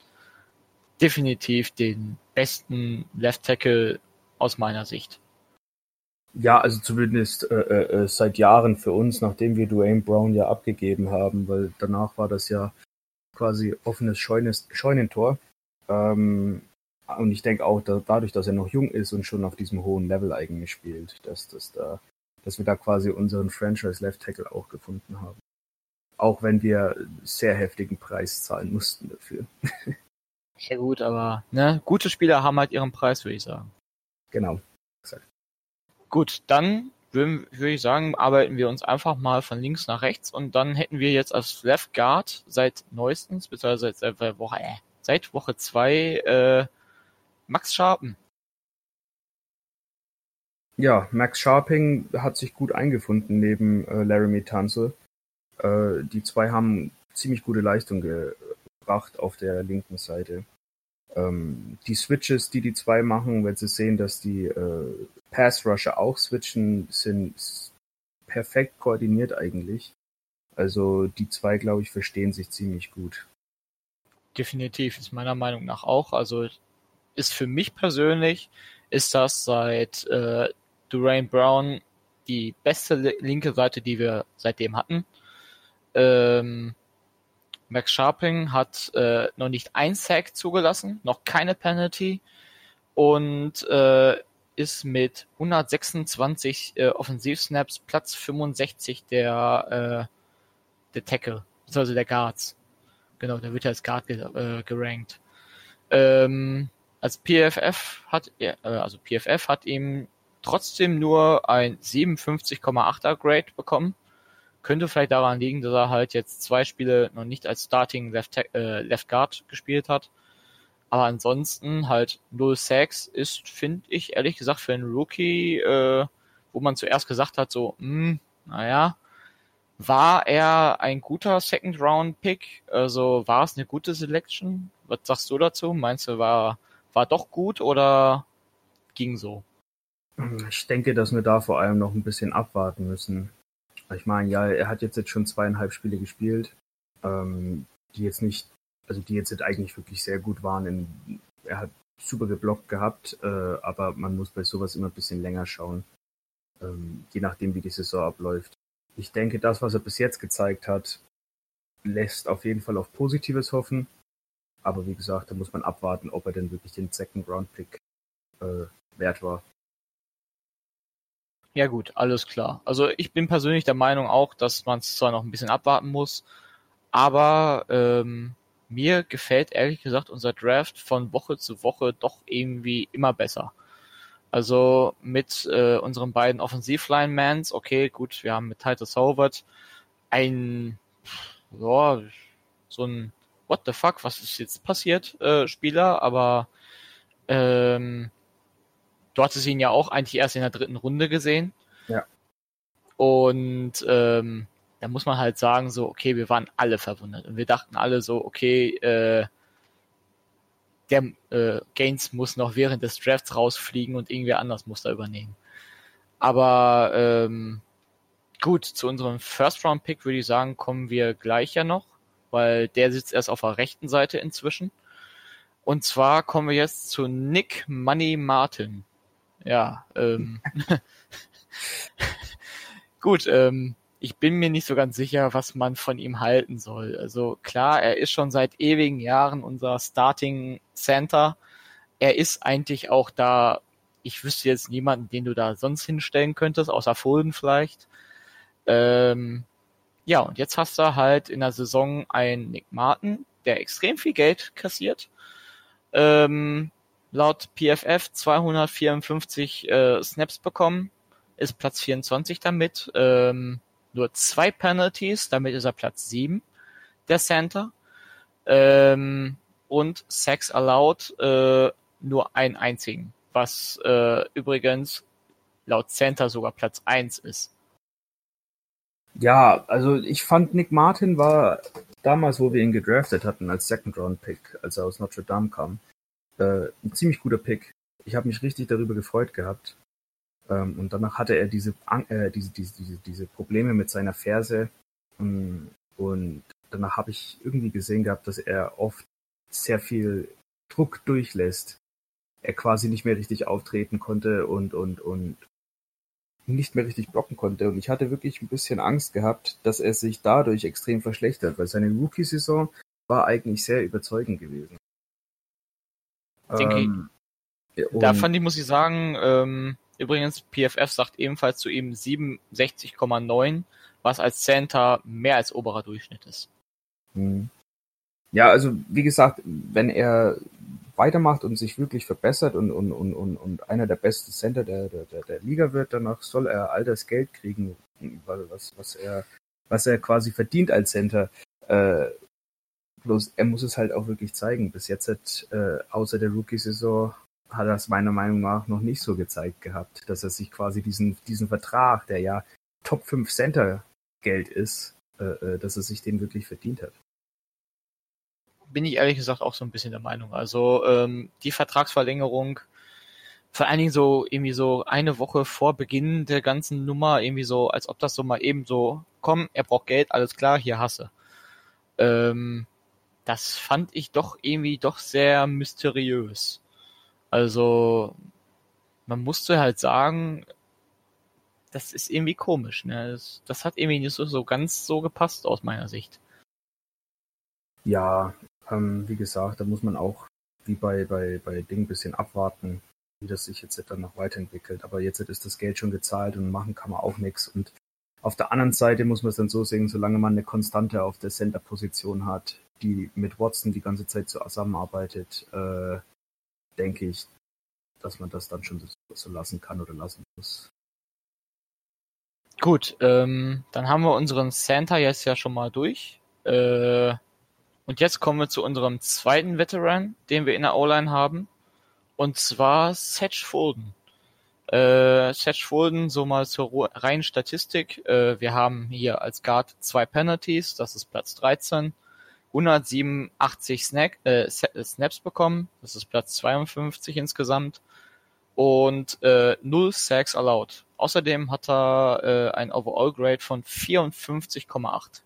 definitiv den besten Left Tackle aus meiner Sicht. Ja, also zumindest äh, äh, seit Jahren für uns, nachdem wir Dwayne Brown ja abgegeben haben, weil danach war das ja quasi offenes Scheunes, Scheunentor. Ähm, und ich denke auch, da, dadurch, dass er noch jung ist und schon auf diesem hohen Level eigentlich spielt, dass, dass, da, dass wir da quasi unseren Franchise Left Tackle auch gefunden haben. Auch wenn wir sehr heftigen Preis zahlen mussten dafür. ja gut, aber ne, gute Spieler haben halt ihren Preis, würde ich sagen. Genau. Exakt. Gut, dann würde würd ich sagen, arbeiten wir uns einfach mal von links nach rechts und dann hätten wir jetzt als Left Guard seit neuestens, beziehungsweise seit äh, Woche, äh, seit Woche zwei äh, Max Sharpen. Ja, Max Sharping hat sich gut eingefunden neben äh, Laramie Tunzel. Äh, die zwei haben ziemlich gute Leistung gebracht auf der linken Seite. Ähm, die Switches, die die zwei machen, wenn sie sehen, dass die äh, Pass Rusher auch switchen, sind perfekt koordiniert eigentlich. Also die zwei, glaube ich, verstehen sich ziemlich gut. Definitiv, ist meiner Meinung nach auch. Also ist für mich persönlich, ist das seit äh, Durain Brown die beste linke Seite, die wir seitdem hatten. Ähm, Max Sharping hat äh, noch nicht ein Sack zugelassen, noch keine Penalty und äh, ist mit 126 äh, Offensivsnaps Platz 65 der, äh, der Tackle, also der Guards. Genau, der wird ja als Guard ge äh, gerankt. Ähm, als PFF hat er, äh, also PFF hat ihm trotzdem nur ein 57,8er Grade bekommen. Könnte vielleicht daran liegen, dass er halt jetzt zwei Spiele noch nicht als Starting Left, äh, Left Guard gespielt hat. Aber ansonsten halt null Sacks ist, finde ich, ehrlich gesagt, für einen Rookie, äh, wo man zuerst gesagt hat, so, mh, hm, naja, war er ein guter Second Round Pick? Also war es eine gute Selection? Was sagst du dazu? Meinst du, war, war doch gut oder ging so? Ich denke, dass wir da vor allem noch ein bisschen abwarten müssen. Ich meine, ja, er hat jetzt, jetzt schon zweieinhalb Spiele gespielt, ähm, die jetzt nicht, also die jetzt eigentlich wirklich sehr gut waren. In, er hat super geblockt gehabt, äh, aber man muss bei sowas immer ein bisschen länger schauen, ähm, je nachdem, wie die Saison abläuft. Ich denke, das, was er bis jetzt gezeigt hat, lässt auf jeden Fall auf Positives hoffen. Aber wie gesagt, da muss man abwarten, ob er denn wirklich den Second Round Pick äh, wert war. Ja gut, alles klar. Also ich bin persönlich der Meinung auch, dass man es zwar noch ein bisschen abwarten muss, aber ähm, mir gefällt ehrlich gesagt unser Draft von Woche zu Woche doch irgendwie immer besser. Also mit äh, unseren beiden Offensivline-Mans, okay, gut, wir haben mit Titus Howard ein, ja, so ein What the fuck, was ist jetzt passiert, äh, Spieler, aber ähm, du hattest ihn ja auch eigentlich erst in der dritten Runde gesehen. Ja. Und ähm, da muss man halt sagen, so, okay, wir waren alle verwundert. Und wir dachten alle so, okay, äh, der äh, Gaines muss noch während des Drafts rausfliegen und irgendwer anders muss da übernehmen. Aber ähm, gut, zu unserem First-Round-Pick würde ich sagen, kommen wir gleich ja noch, weil der sitzt erst auf der rechten Seite inzwischen. Und zwar kommen wir jetzt zu Nick Money Martin. Ja, ähm, gut, ähm, ich bin mir nicht so ganz sicher, was man von ihm halten soll. Also klar, er ist schon seit ewigen Jahren unser Starting Center. Er ist eigentlich auch da, ich wüsste jetzt niemanden, den du da sonst hinstellen könntest, außer Fulden vielleicht. Ähm, ja, und jetzt hast du halt in der Saison einen Nick Martin, der extrem viel Geld kassiert. Ähm, laut PFF 254 äh, Snaps bekommen, ist Platz 24 damit. Ähm, nur zwei Penalties, damit ist er Platz 7 der Center. Ähm, und Sex allowed äh, nur einen einzigen, was äh, übrigens laut Center sogar Platz 1 ist. Ja, also ich fand Nick Martin war damals, wo wir ihn gedraftet hatten als Second Round Pick, als er aus Notre Dame kam, äh, ein ziemlich guter Pick. Ich habe mich richtig darüber gefreut gehabt. Ähm, und danach hatte er diese, äh, diese, diese, diese, diese Probleme mit seiner Ferse. Und, und danach habe ich irgendwie gesehen gehabt, dass er oft sehr viel Druck durchlässt. Er quasi nicht mehr richtig auftreten konnte und, und, und nicht mehr richtig blocken konnte. Und ich hatte wirklich ein bisschen Angst gehabt, dass er sich dadurch extrem verschlechtert, weil seine Rookie-Saison war eigentlich sehr überzeugend gewesen. Ähm, da fand ich, muss ich sagen, ähm, übrigens, PFF sagt ebenfalls zu ihm 67,9, was als Center mehr als oberer Durchschnitt ist. Hm. Ja, also wie gesagt, wenn er weitermacht und sich wirklich verbessert und, und, und, und, und einer der besten Center der, der, der Liga wird, danach soll er all das Geld kriegen, was, was, er, was er quasi verdient als Center. Äh, bloß er muss es halt auch wirklich zeigen. Bis jetzt hat, äh, außer der Rookie-Saison, hat er es meiner Meinung nach noch nicht so gezeigt gehabt, dass er sich quasi diesen, diesen Vertrag, der ja Top 5 Center Geld ist, äh, äh, dass er sich den wirklich verdient hat bin ich ehrlich gesagt auch so ein bisschen der Meinung. Also ähm, die Vertragsverlängerung, vor allen Dingen so irgendwie so eine Woche vor Beginn der ganzen Nummer, irgendwie so, als ob das so mal eben so, komm, er braucht Geld, alles klar, hier hasse. Ähm, das fand ich doch irgendwie doch sehr mysteriös. Also, man musste halt sagen, das ist irgendwie komisch, ne? Das, das hat irgendwie nicht so, so ganz so gepasst aus meiner Sicht. Ja, ähm, wie gesagt, da muss man auch wie bei, bei, bei Ding ein bisschen abwarten, wie das sich jetzt dann noch weiterentwickelt. Aber jetzt ist das Geld schon gezahlt und machen kann man auch nichts. Und auf der anderen Seite muss man es dann so sehen, solange man eine Konstante auf der Center-Position hat, die mit Watson die ganze Zeit zusammenarbeitet, äh, denke ich, dass man das dann schon so, lassen kann oder lassen muss. Gut, ähm, dann haben wir unseren Center jetzt ja schon mal durch. Äh, und jetzt kommen wir zu unserem zweiten Veteran, den wir in der O-Line haben. Und zwar Satch Fulden. Äh, Satch Fulden, so mal zur reinen Statistik. Äh, wir haben hier als Guard zwei Penalties, das ist Platz 13. 187 Snack, äh, Snaps bekommen, das ist Platz 52 insgesamt. Und äh, 0 Sacks allowed. Außerdem hat er äh, ein Overall Grade von 54,8.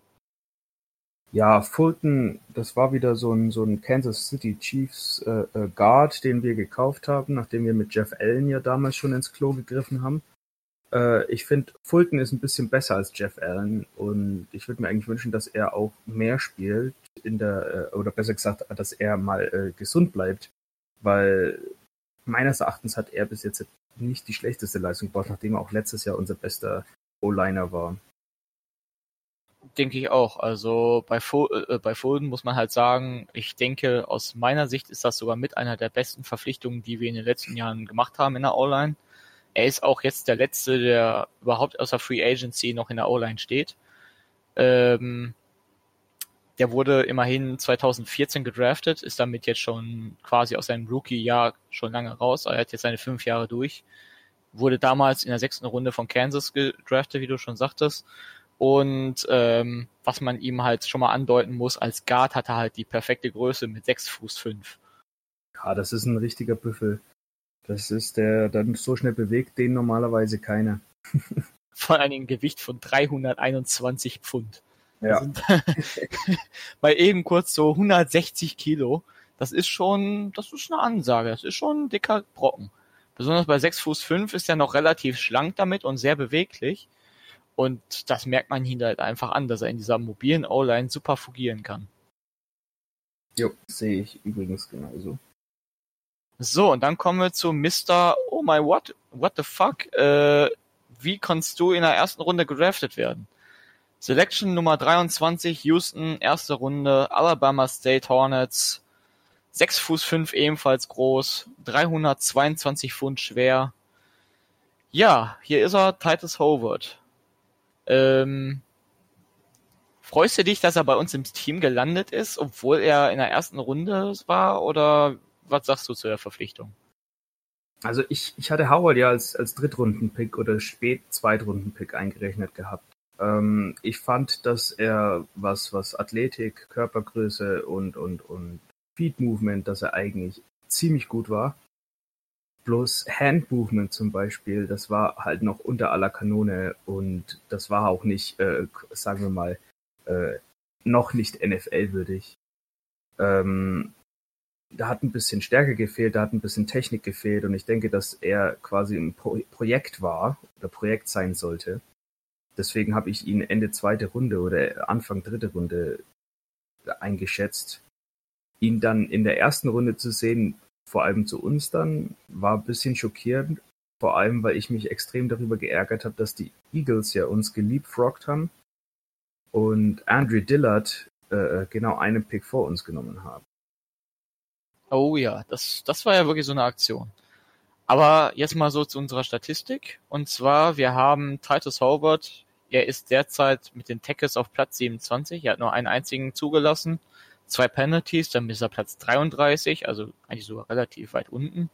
Ja, Fulton, das war wieder so ein, so ein Kansas City Chiefs äh, äh, Guard, den wir gekauft haben, nachdem wir mit Jeff Allen ja damals schon ins Klo gegriffen haben. Äh, ich finde, Fulton ist ein bisschen besser als Jeff Allen und ich würde mir eigentlich wünschen, dass er auch mehr spielt in der, äh, oder besser gesagt, dass er mal äh, gesund bleibt, weil meines Erachtens hat er bis jetzt nicht die schlechteste Leistung gebracht, nachdem er auch letztes Jahr unser bester O-Liner war. Denke ich auch. Also bei, Fo äh, bei Fulden muss man halt sagen, ich denke, aus meiner Sicht ist das sogar mit einer der besten Verpflichtungen, die wir in den letzten Jahren gemacht haben in der O-Line. Er ist auch jetzt der Letzte, der überhaupt außer Free Agency noch in der O-Line steht. Ähm, der wurde immerhin 2014 gedraftet, ist damit jetzt schon quasi aus seinem Rookie-Jahr schon lange raus. Er hat jetzt seine fünf Jahre durch. Wurde damals in der sechsten Runde von Kansas gedraftet, wie du schon sagtest. Und ähm, was man ihm halt schon mal andeuten muss, als Guard hat er halt die perfekte Größe mit 6 Fuß 5. Ja, das ist ein richtiger Büffel. Das ist der, dann so schnell bewegt den normalerweise keiner. Von einem Gewicht von 321 Pfund. Ja. Bei eben kurz so 160 Kilo. Das ist schon, das ist eine Ansage. Das ist schon ein dicker Brocken. Besonders bei 6 Fuß 5 ist er noch relativ schlank damit und sehr beweglich. Und das merkt man ihn halt einfach an, dass er in dieser mobilen O-Line super fungieren kann. Jo, sehe ich übrigens genauso. So, und dann kommen wir zu Mr. Oh my what, what the fuck, äh, wie kannst du in der ersten Runde gedraftet werden? Selection Nummer 23, Houston, erste Runde, Alabama State Hornets, 6 Fuß 5 ebenfalls groß, 322 Pfund schwer. Ja, hier ist er, Titus Howard. Ähm, freust du dich, dass er bei uns im Team gelandet ist, obwohl er in der ersten Runde war? Oder was sagst du zu der Verpflichtung? Also ich, ich hatte Howard ja als, als Drittrunden-Pick oder Spät-Zweitrunden-Pick eingerechnet gehabt. Ähm, ich fand, dass er was, was Athletik, Körpergröße und, und, und Feed-Movement, dass er eigentlich ziemlich gut war. Bloß Hand-Movement zum Beispiel, das war halt noch unter aller Kanone und das war auch nicht, äh, sagen wir mal, äh, noch nicht NFL-würdig. Ähm, da hat ein bisschen Stärke gefehlt, da hat ein bisschen Technik gefehlt und ich denke, dass er quasi ein Pro Projekt war oder Projekt sein sollte. Deswegen habe ich ihn Ende zweite Runde oder Anfang dritte Runde eingeschätzt. Ihn dann in der ersten Runde zu sehen, vor allem zu uns dann, war ein bisschen schockierend. Vor allem, weil ich mich extrem darüber geärgert habe, dass die Eagles ja uns geliebfroggt haben und Andrew Dillard äh, genau einen Pick vor uns genommen haben. Oh ja, das, das war ja wirklich so eine Aktion. Aber jetzt mal so zu unserer Statistik. Und zwar, wir haben Titus Howard. Er ist derzeit mit den Tackles auf Platz 27. Er hat nur einen einzigen zugelassen zwei Penalties, dann ist er Platz 33, also eigentlich sogar relativ weit unten.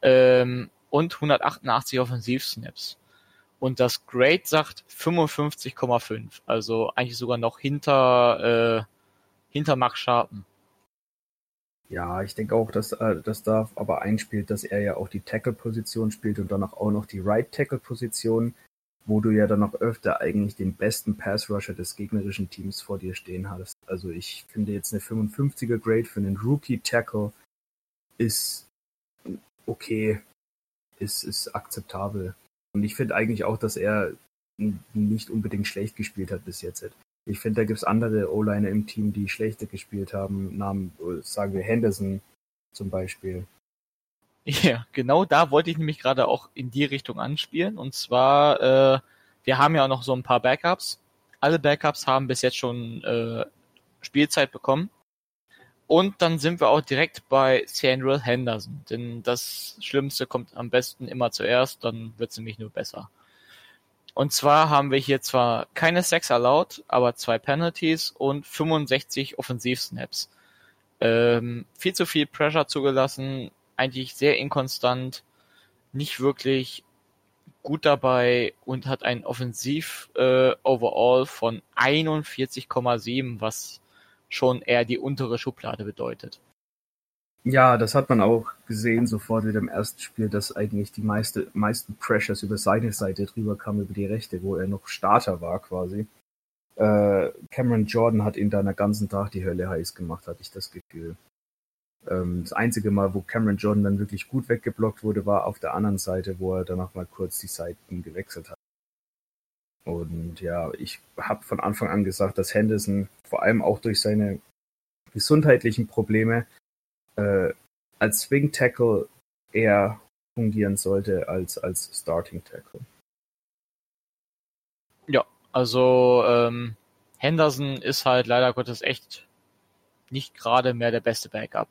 Ähm, und 188 Offensivsnaps. Und das Grade sagt 55,5, also eigentlich sogar noch hinter, äh, hinter Max Sharpen. Ja, ich denke auch, dass äh, das da aber einspielt, dass er ja auch die Tackle-Position spielt und dann auch noch die Right-Tackle-Position. wo du ja dann noch öfter eigentlich den besten Pass-Rusher des gegnerischen Teams vor dir stehen hattest. Also ich finde jetzt eine 55er Grade für einen Rookie-Tackle ist okay, ist, ist akzeptabel. Und ich finde eigentlich auch, dass er nicht unbedingt schlecht gespielt hat bis jetzt. Ich finde, da gibt es andere O-Liner im Team, die schlechter gespielt haben. Namen, sagen wir Henderson zum Beispiel. Ja, genau da wollte ich nämlich gerade auch in die Richtung anspielen. Und zwar, äh, wir haben ja auch noch so ein paar Backups. Alle Backups haben bis jetzt schon äh, Spielzeit bekommen. Und dann sind wir auch direkt bei Samuel Henderson. Denn das Schlimmste kommt am besten immer zuerst, dann wird es nämlich nur besser. Und zwar haben wir hier zwar keine Sacks erlaubt, aber zwei Penalties und 65 Offensivsnaps. Ähm, viel zu viel Pressure zugelassen, eigentlich sehr inkonstant, nicht wirklich gut dabei und hat ein Offensiv äh, von 41,7, was schon eher die untere Schublade bedeutet. Ja, das hat man auch gesehen sofort mit dem ersten Spiel, dass eigentlich die meiste, meisten Pressures über seine Seite drüber kamen, über die rechte, wo er noch Starter war quasi. Äh, Cameron Jordan hat ihn da den ganzen Tag die Hölle heiß gemacht, hatte ich das Gefühl. Ähm, das einzige Mal, wo Cameron Jordan dann wirklich gut weggeblockt wurde, war auf der anderen Seite, wo er danach mal kurz die Seiten gewechselt hat. Und ja, ich habe von Anfang an gesagt, dass Henderson vor allem auch durch seine gesundheitlichen Probleme äh, als Swing Tackle eher fungieren sollte als als Starting Tackle. Ja, also ähm, Henderson ist halt leider Gottes echt nicht gerade mehr der beste Backup.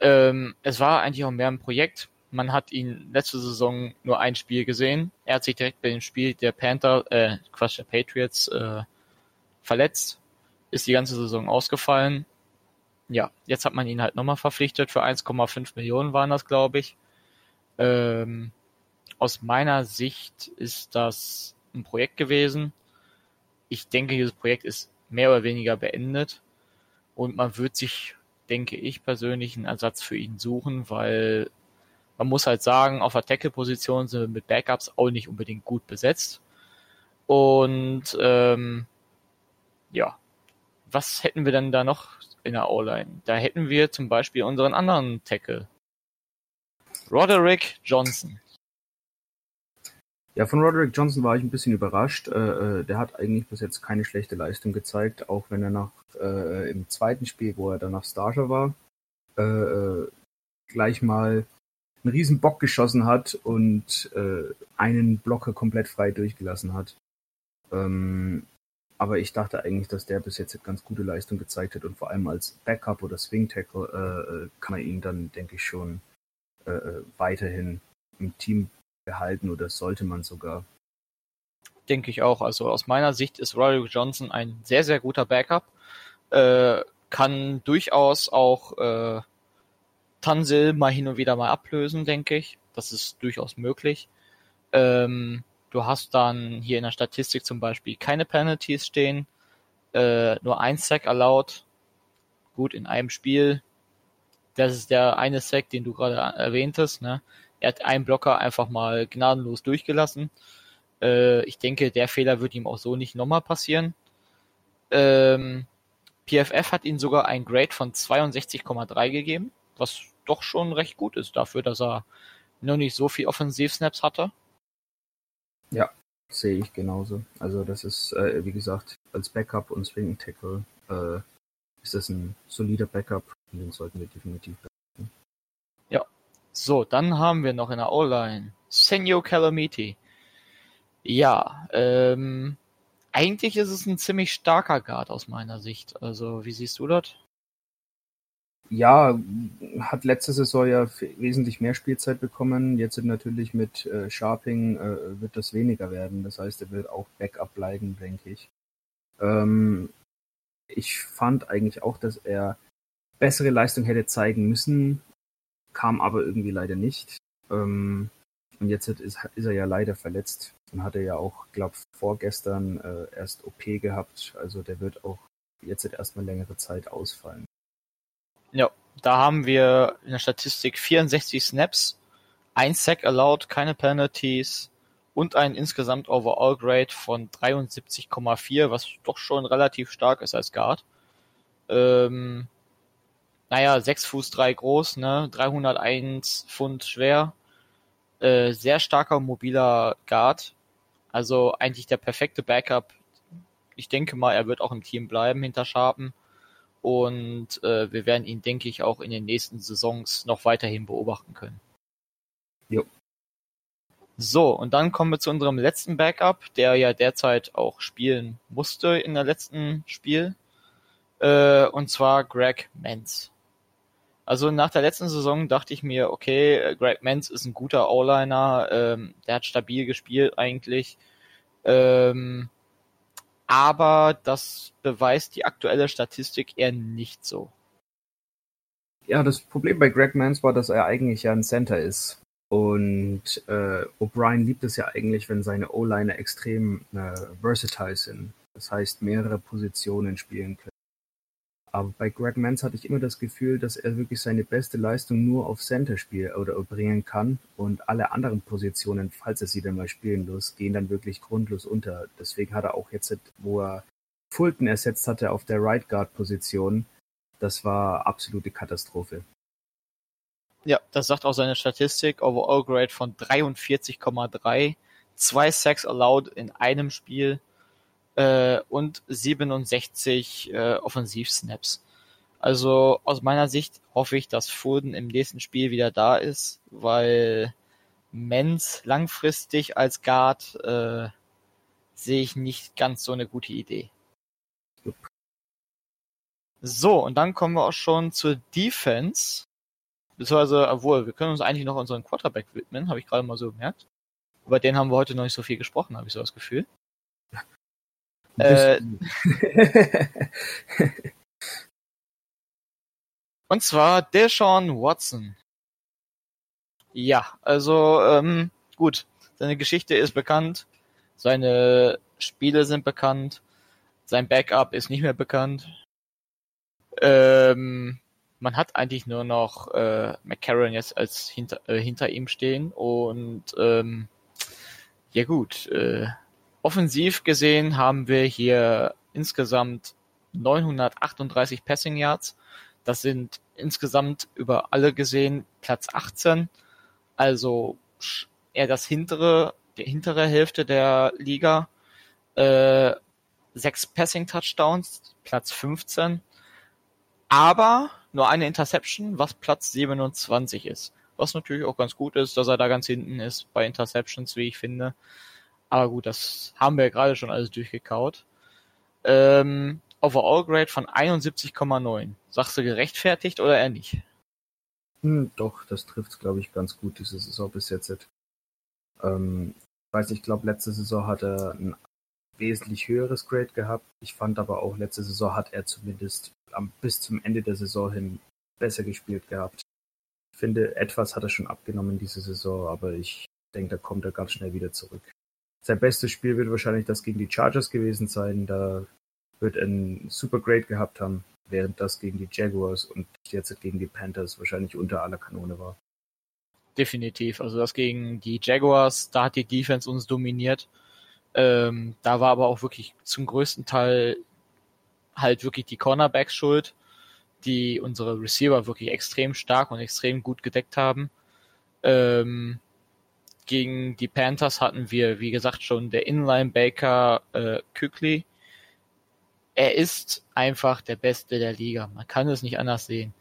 Ähm, es war eigentlich auch mehr ein Projekt. Man hat ihn letzte Saison nur ein Spiel gesehen. Er hat sich direkt bei dem Spiel der Panther, äh, Quatsch, der Patriots äh, verletzt, ist die ganze Saison ausgefallen ja, jetzt hat man ihn halt nochmal verpflichtet für 1,5 Millionen waren das, glaube ich. Ähm, aus meiner Sicht ist das ein Projekt gewesen. Ich denke, dieses Projekt ist mehr oder weniger beendet und man wird sich, denke ich persönlich, einen Ersatz für ihn suchen, weil man muss halt sagen, auf der Tackle-Position sind wir mit Backups auch nicht unbedingt gut besetzt. Und ähm, ja, was hätten wir denn da noch in der O-Line. Da hätten wir zum Beispiel unseren anderen Tackle. Roderick Johnson. Ja, von Roderick Johnson war ich ein bisschen überrascht. Äh, äh, der hat eigentlich bis jetzt keine schlechte Leistung gezeigt, auch wenn er nach äh, im zweiten Spiel, wo er danach Starter war, äh, äh gleich mal einen riesen Bock geschossen hat und äh, einen Blocker komplett frei durchgelassen hat. Ähm, aber ich dachte eigentlich, dass der bis jetzt ganz gute Leistung gezeigt hat und vor allem als Backup oder Swing Tackle äh, äh, kann man ihn dann, denke ich, schon äh, äh, weiterhin im Team behalten oder sollte man sogar. Denke ich auch. Also aus meiner Sicht ist Roderick Johnson ein sehr, sehr guter Backup. Äh, kann durchaus auch äh, Tansil mal hin und wieder mal ablösen, denke ich. Das ist durchaus möglich. Ähm, Du hast dann hier in der Statistik zum Beispiel keine Penalties stehen, äh, nur ein Sack erlaubt. Gut, in einem Spiel. Das ist der eine Sack, den du gerade erwähntest. Ne? Er hat einen Blocker einfach mal gnadenlos durchgelassen. Äh, ich denke, der Fehler wird ihm auch so nicht nochmal passieren. Ähm, PFF hat ihm sogar ein Grade von 62,3 gegeben, was doch schon recht gut ist dafür, dass er noch nicht so viel Offensivsnaps hatte. Ja, sehe ich genauso. Also das ist, äh, wie gesagt, als Backup und Swing Tackle äh, ist das ein solider Backup und den sollten wir definitiv behalten. Ja. So, dann haben wir noch in der O-Line Senor Calamity. Ja, ähm, eigentlich ist es ein ziemlich starker Guard aus meiner Sicht. Also, wie siehst du das? Ja, hat letzte Saison ja wesentlich mehr Spielzeit bekommen. Jetzt sind natürlich mit äh, Sharping äh, wird das weniger werden. Das heißt, er wird auch Backup bleiben, denke ich. Ähm, ich fand eigentlich auch, dass er bessere Leistung hätte zeigen müssen, kam aber irgendwie leider nicht. Ähm, und jetzt ist, ist, er ja leider verletzt und hatte ja auch, glaube vorgestern äh, erst OP gehabt. Also der wird auch jetzt erstmal längere Zeit ausfallen. Ja, da haben wir in der Statistik 64 Snaps, ein Sack allowed, keine Penalties und ein insgesamt Overall Grade von 73,4, was doch schon relativ stark ist als Guard. Ähm, naja, 6 Fuß 3 groß, ne, 301 Pfund schwer, äh, sehr starker mobiler Guard, also eigentlich der perfekte Backup. Ich denke mal, er wird auch im Team bleiben hinter Sharpen und äh, wir werden ihn, denke ich, auch in den nächsten Saisons noch weiterhin beobachten können. Jo. So, und dann kommen wir zu unserem letzten Backup, der ja derzeit auch spielen musste in der letzten Spiel. Äh, und zwar Greg Menz. Also nach der letzten Saison dachte ich mir, okay, Greg Menz ist ein guter O-Liner, ähm, der hat stabil gespielt eigentlich. Ähm, aber das beweist die aktuelle Statistik eher nicht so. Ja, das Problem bei Greg Mans war, dass er eigentlich ja ein Center ist. Und äh, O'Brien liebt es ja eigentlich, wenn seine O-Liner extrem äh, versatile sind. Das heißt, mehrere Positionen spielen können. Aber bei Greg Mans hatte ich immer das Gefühl, dass er wirklich seine beste Leistung nur auf Center spielen oder bringen kann und alle anderen Positionen, falls er sie dann mal spielen muss, gehen dann wirklich grundlos unter. Deswegen hat er auch jetzt, wo er Fulton ersetzt hatte auf der Right Guard Position, das war absolute Katastrophe. Ja, das sagt auch seine Statistik. Overall Grade von 43,3. Zwei Sacks allowed in einem Spiel äh, und 67 äh, Offensivsnaps. Also aus meiner Sicht hoffe ich, dass Foden im nächsten Spiel wieder da ist, weil Menz langfristig als Guard äh, sehe ich nicht ganz so eine gute Idee. So, und dann kommen wir auch schon zur Defense. Beziehungsweise, obwohl, wir können uns eigentlich noch unseren Quarterback widmen, habe ich gerade mal so gemerkt. Über den haben wir heute noch nicht so viel gesprochen, habe ich so das Gefühl. Äh, und zwar Deshaun Watson. Ja, also ähm, gut, seine Geschichte ist bekannt, seine Spiele sind bekannt, sein Backup ist nicht mehr bekannt. Ähm, man hat eigentlich nur noch äh, McCarron jetzt als hinter, äh, hinter ihm stehen und ähm, ja gut, äh, offensiv gesehen haben wir hier insgesamt 938 Passing Yards. Das sind insgesamt über alle gesehen Platz 18, also eher das hintere, die hintere Hälfte der Liga. Äh, sechs Passing Touchdowns, Platz 15 aber nur eine Interception, was Platz 27 ist. Was natürlich auch ganz gut ist, dass er da ganz hinten ist bei Interceptions, wie ich finde. Aber gut, das haben wir ja gerade schon alles durchgekaut. Ähm, Overall Grade von 71,9. Sagst du gerechtfertigt oder eher nicht? Hm, doch, das trifft glaube ich, ganz gut, diese Saison bis jetzt. Ähm, weiß ich glaube, letzte Saison hat er ein wesentlich höheres Grade gehabt. Ich fand aber auch, letzte Saison hat er zumindest am, bis zum Ende der Saison hin besser gespielt gehabt. Ich finde, etwas hat er schon abgenommen diese Saison, aber ich denke, da kommt er ganz schnell wieder zurück. Sein bestes Spiel wird wahrscheinlich das gegen die Chargers gewesen sein. Da wird ein super Grade gehabt haben, während das gegen die Jaguars und jetzt gegen die Panthers wahrscheinlich unter aller Kanone war. Definitiv. Also das gegen die Jaguars, da hat die Defense uns dominiert. Ähm, da war aber auch wirklich zum größten Teil halt wirklich die Cornerbacks schuld, die unsere Receiver wirklich extrem stark und extrem gut gedeckt haben. Ähm, gegen die Panthers hatten wir, wie gesagt, schon der Inline-Baker äh, Kükli. Er ist einfach der Beste der Liga. Man kann es nicht anders sehen.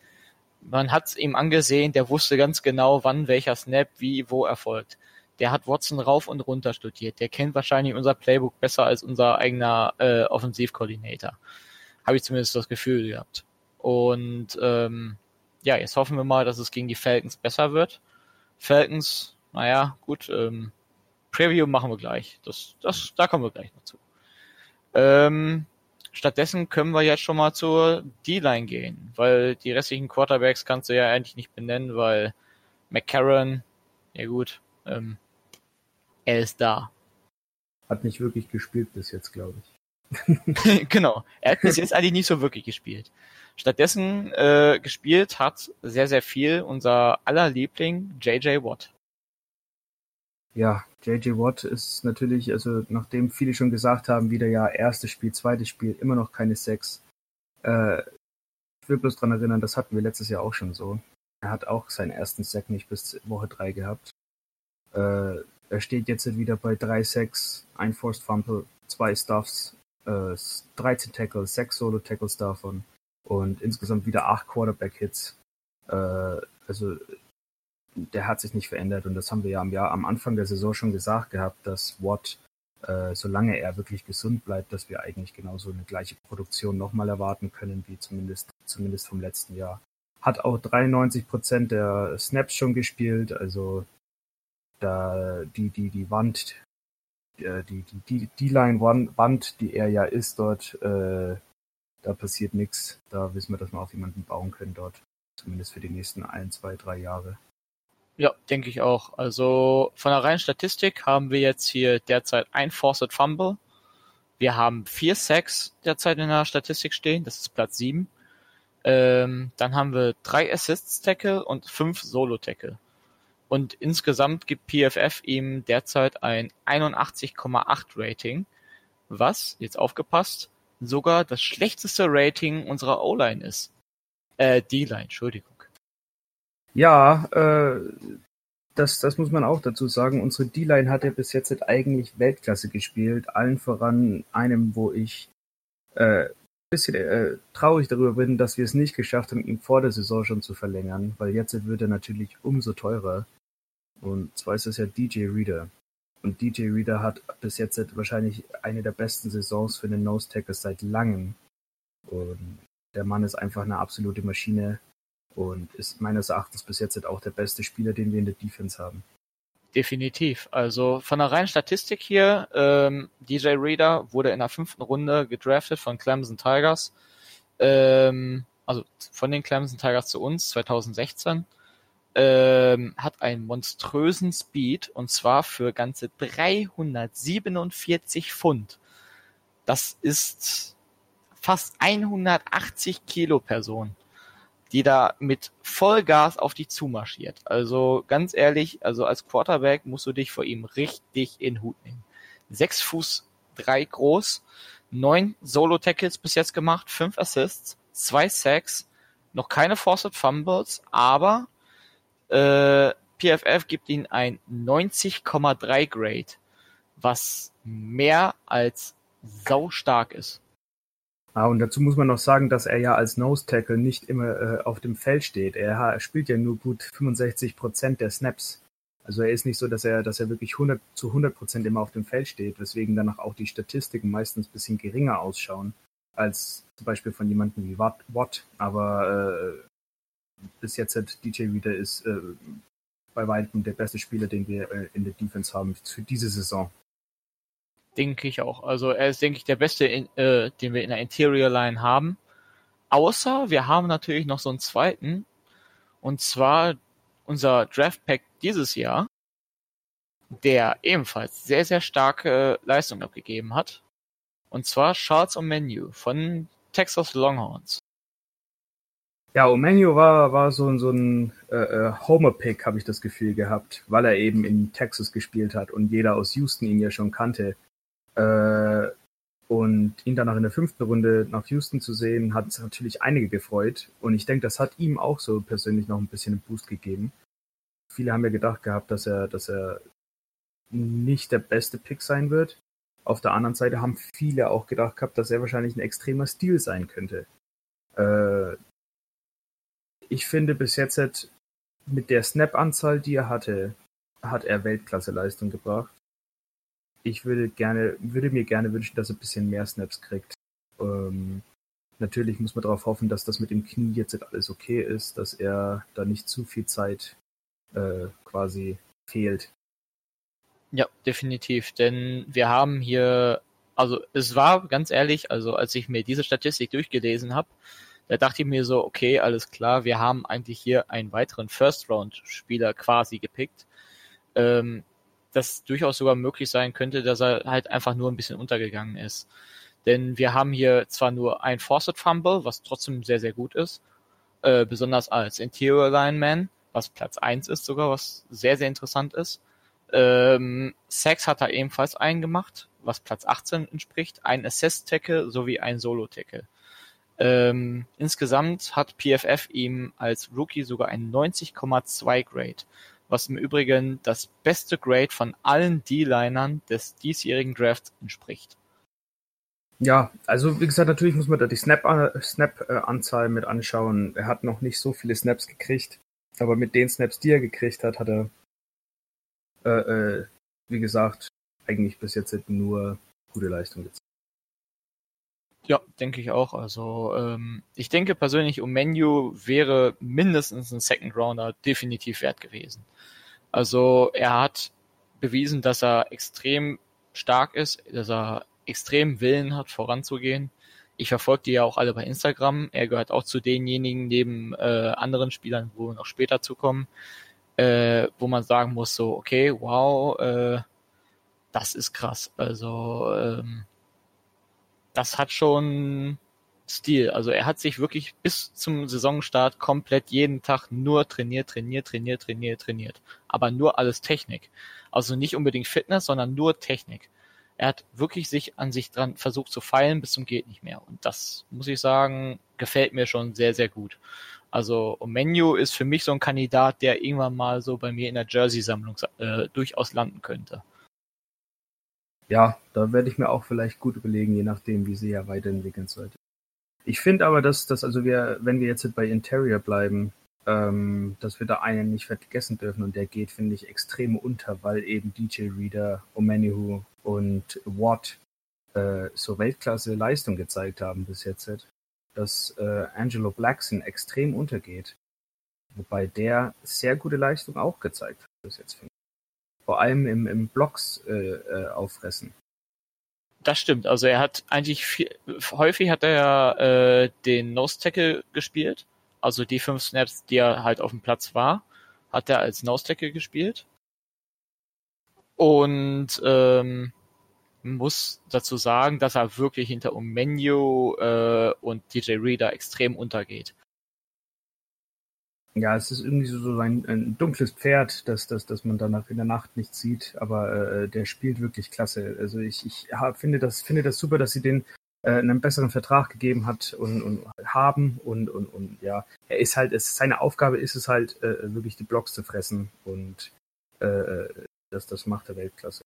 Man hat es ihm angesehen, der wusste ganz genau, wann welcher Snap wie wo erfolgt der hat Watson rauf und runter studiert. Der kennt wahrscheinlich unser Playbook besser als unser eigener äh, Offensivkoordinator. Habe ich zumindest das Gefühl gehabt. Und ähm, ja, jetzt hoffen wir mal, dass es gegen die Falcons besser wird. Falcons, naja, gut, ähm, Preview machen wir gleich. Das, das, da kommen wir gleich noch zu. Ähm, stattdessen können wir jetzt schon mal zur D-Line gehen, weil die restlichen Quarterbacks kannst du ja eigentlich nicht benennen, weil McCarron, ja gut, ähm, er ist da. Hat nicht wirklich gespielt bis jetzt, glaube ich. genau. Er hat bis jetzt eigentlich nicht so wirklich gespielt. Stattdessen äh, gespielt hat sehr, sehr viel unser aller Liebling JJ Watt. Ja, JJ Watt ist natürlich, also nachdem viele schon gesagt haben, wieder ja erstes Spiel, zweites Spiel, immer noch keine Sex. Äh, ich will bloß dran erinnern, das hatten wir letztes Jahr auch schon so. Er hat auch seinen ersten Sack nicht bis Woche drei gehabt. Äh, er steht jetzt wieder bei drei Sacks, ein Forced Fumble, zwei Stuffs, äh, 13 Tackles, sechs Solo-Tackles davon und insgesamt wieder acht Quarterback-Hits. Äh, also der hat sich nicht verändert und das haben wir ja am Jahr am Anfang der Saison schon gesagt gehabt, dass Watt, äh, solange er wirklich gesund bleibt, dass wir eigentlich genauso eine gleiche Produktion nochmal erwarten können, wie zumindest, zumindest vom letzten Jahr. Hat auch 93 Prozent der Snaps schon gespielt, also da die, die, die Wand, äh, die, die, die, Line-Wand, die er ja ist dort, äh, da passiert nichts. Da wissen wir, dass wir auf jemanden bauen können dort. Zumindest für die nächsten ein, zwei, drei Jahre. Ja, denke ich auch. Also von der reinen Statistik haben wir jetzt hier derzeit ein Forced Fumble. Wir haben vier Sacks derzeit in der Statistik stehen. Das ist Platz sieben. Ähm, dann haben wir drei Assists Tackle und fünf Solo Tackle. Und insgesamt gibt PFF ihm derzeit ein 81,8 Rating, was, jetzt aufgepasst, sogar das schlechteste Rating unserer O-Line ist. Äh, D-Line, Entschuldigung. Ja, äh, das, das muss man auch dazu sagen. Unsere D-Line hat ja bis jetzt eigentlich Weltklasse gespielt. Allen voran einem, wo ich äh, bisschen äh, traurig darüber bin, dass wir es nicht geschafft haben, ihn vor der Saison schon zu verlängern, weil jetzt wird er natürlich umso teurer. Und zwar ist das ja DJ Reader. Und DJ Reader hat bis jetzt wahrscheinlich eine der besten Saisons für den Nose Tackle seit langem. Und der Mann ist einfach eine absolute Maschine und ist meines Erachtens bis jetzt auch der beste Spieler, den wir in der Defense haben. Definitiv. Also von der reinen Statistik hier, ähm, DJ Reader wurde in der fünften Runde gedraftet von Clemson Tigers. Ähm, also von den Clemson Tigers zu uns 2016. Ähm, hat einen monströsen Speed und zwar für ganze 347 Pfund. Das ist fast 180 Kilo Person die da mit Vollgas auf dich zumarschiert. Also ganz ehrlich, also als Quarterback musst du dich vor ihm richtig in Hut nehmen. Sechs Fuß drei groß, neun Solo-Tackles bis jetzt gemacht, fünf Assists, zwei Sacks, noch keine Forced Fumbles, aber äh, PFF gibt ihm ein 90,3 Grade, was mehr als sau stark ist. Ah, und dazu muss man noch sagen, dass er ja als Nose Tackle nicht immer äh, auf dem Feld steht. Er, spielt ja nur gut 65 Prozent der Snaps. Also er ist nicht so, dass er, dass er wirklich 100 zu 100 Prozent immer auf dem Feld steht, weswegen danach auch die Statistiken meistens ein bisschen geringer ausschauen als zum Beispiel von jemandem wie Watt. Watt. Aber äh, bis jetzt hat DJ wieder ist äh, bei weitem der beste Spieler, den wir äh, in der Defense haben für diese Saison. Denke ich auch. Also er ist, denke ich, der beste, in, äh, den wir in der Interior Line haben. Außer wir haben natürlich noch so einen zweiten. Und zwar unser Draft Pack dieses Jahr, der ebenfalls sehr, sehr starke Leistung abgegeben hat. Und zwar Charles O'Menu von Texas Longhorns. Ja, O'Menu war, war so, so ein äh, äh, Homer-Pick, habe ich das Gefühl gehabt, weil er eben in Texas gespielt hat und jeder aus Houston ihn ja schon kannte. Äh, und ihn danach in der fünften Runde nach Houston zu sehen, hat natürlich einige gefreut. Und ich denke, das hat ihm auch so persönlich noch ein bisschen einen Boost gegeben. Viele haben ja gedacht gehabt, dass er, dass er nicht der beste Pick sein wird. Auf der anderen Seite haben viele auch gedacht gehabt, dass er wahrscheinlich ein extremer Stil sein könnte. Äh, ich finde bis jetzt mit der Snap-Anzahl, die er hatte, hat er Weltklasse-Leistung gebracht ich würde gerne, würde mir gerne wünschen, dass er ein bisschen mehr Snaps kriegt. Ähm, natürlich muss man darauf hoffen, dass das mit dem Knie jetzt alles okay ist, dass er da nicht zu viel Zeit äh, quasi fehlt. Ja, definitiv, denn wir haben hier, also es war ganz ehrlich, also als ich mir diese Statistik durchgelesen habe, da dachte ich mir so, okay, alles klar, wir haben eigentlich hier einen weiteren First-Round-Spieler quasi gepickt. Ähm, das durchaus sogar möglich sein könnte, dass er halt einfach nur ein bisschen untergegangen ist. Denn wir haben hier zwar nur ein Forced Fumble, was trotzdem sehr, sehr gut ist, äh, besonders als Interior Lineman, was Platz eins ist sogar, was sehr, sehr interessant ist. Ähm, Sacks hat er ebenfalls einen gemacht, was Platz 18 entspricht, ein Assist-Tackle sowie ein Solo-Tackle. Ähm, insgesamt hat PFF ihm als Rookie sogar ein 90,2 Grade, was im Übrigen das beste Grade von allen D-Linern des diesjährigen Drafts entspricht. Ja, also wie gesagt, natürlich muss man da die Snap-Anzahl Snap, äh, mit anschauen. Er hat noch nicht so viele Snaps gekriegt, aber mit den Snaps, die er gekriegt hat, hat er, äh, äh, wie gesagt, eigentlich bis jetzt nur gute Leistung gezeigt. Ja, denke ich auch. Also ähm, ich denke persönlich, um Menu wäre mindestens ein Second Rounder definitiv wert gewesen. Also er hat bewiesen, dass er extrem stark ist, dass er extrem Willen hat, voranzugehen. Ich verfolge die ja auch alle bei Instagram. Er gehört auch zu denjenigen neben äh, anderen Spielern, wo wir noch später zukommen, äh, wo man sagen muss, so, okay, wow, äh, das ist krass. Also ähm, das hat schon Stil. Also er hat sich wirklich bis zum Saisonstart komplett jeden Tag nur trainiert, trainiert, trainiert, trainiert, trainiert. Aber nur alles Technik. Also nicht unbedingt Fitness, sondern nur Technik. Er hat wirklich sich an sich dran versucht zu feilen bis zum geht nicht mehr. Und das muss ich sagen, gefällt mir schon sehr, sehr gut. Also Menu ist für mich so ein Kandidat, der irgendwann mal so bei mir in der Jersey-Sammlung äh, durchaus landen könnte ja, da werde ich mir auch vielleicht gut überlegen, je nachdem, wie sie ja weiterentwickeln sollte. Ich finde aber, dass, dass also wir, wenn wir jetzt bei Interior bleiben, ähm, dass wir da einen nicht vergessen dürfen und der geht, finde ich, extrem unter, weil eben DJ Reader, Omenihu und Watt äh, so Weltklasse Leistung gezeigt haben bis jetzt, dass äh, Angelo Blackson extrem untergeht. Wobei der sehr gute Leistung auch gezeigt hat bis jetzt, finde vor allem im, im Blocks äh, äh, auffressen. Das stimmt. Also er hat eigentlich viel, häufig hat er äh, den Nose Tackle gespielt. Also die fünf Snaps, die er halt auf dem Platz war, hat er als Nose Tackle gespielt. Und ähm, muss dazu sagen, dass er wirklich hinter Menu äh, und DJ Reader extrem untergeht. Ja, es ist irgendwie so, ein, ein dunkles Pferd, das, das, das man danach in der Nacht nicht sieht, aber äh, der spielt wirklich klasse. Also ich, ich hab, finde, das, finde das super, dass sie den äh, einen besseren Vertrag gegeben hat und, und haben und, und, und ja, er ist halt, es, seine Aufgabe ist es halt, äh, wirklich die Blocks zu fressen und äh, das, das macht er Weltklasse.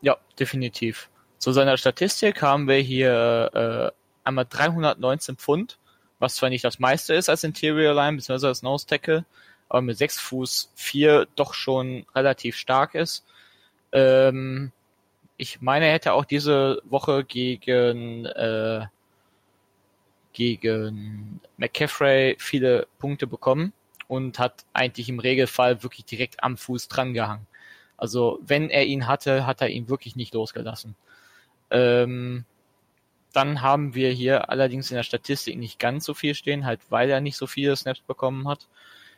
Ja, definitiv. Zu seiner Statistik haben wir hier äh, einmal 319 Pfund, was zwar nicht das meiste ist als Interior Line, beziehungsweise als Nose Tackle, aber mit 6 Fuß 4 doch schon relativ stark ist. Ähm, ich meine, er hätte auch diese Woche gegen, äh, gegen McCaffrey viele Punkte bekommen und hat eigentlich im Regelfall wirklich direkt am Fuß dran gehangen. Also wenn er ihn hatte, hat er ihn wirklich nicht losgelassen. Ähm, dann haben wir hier allerdings in der Statistik nicht ganz so viel stehen, halt weil er nicht so viele Snaps bekommen hat.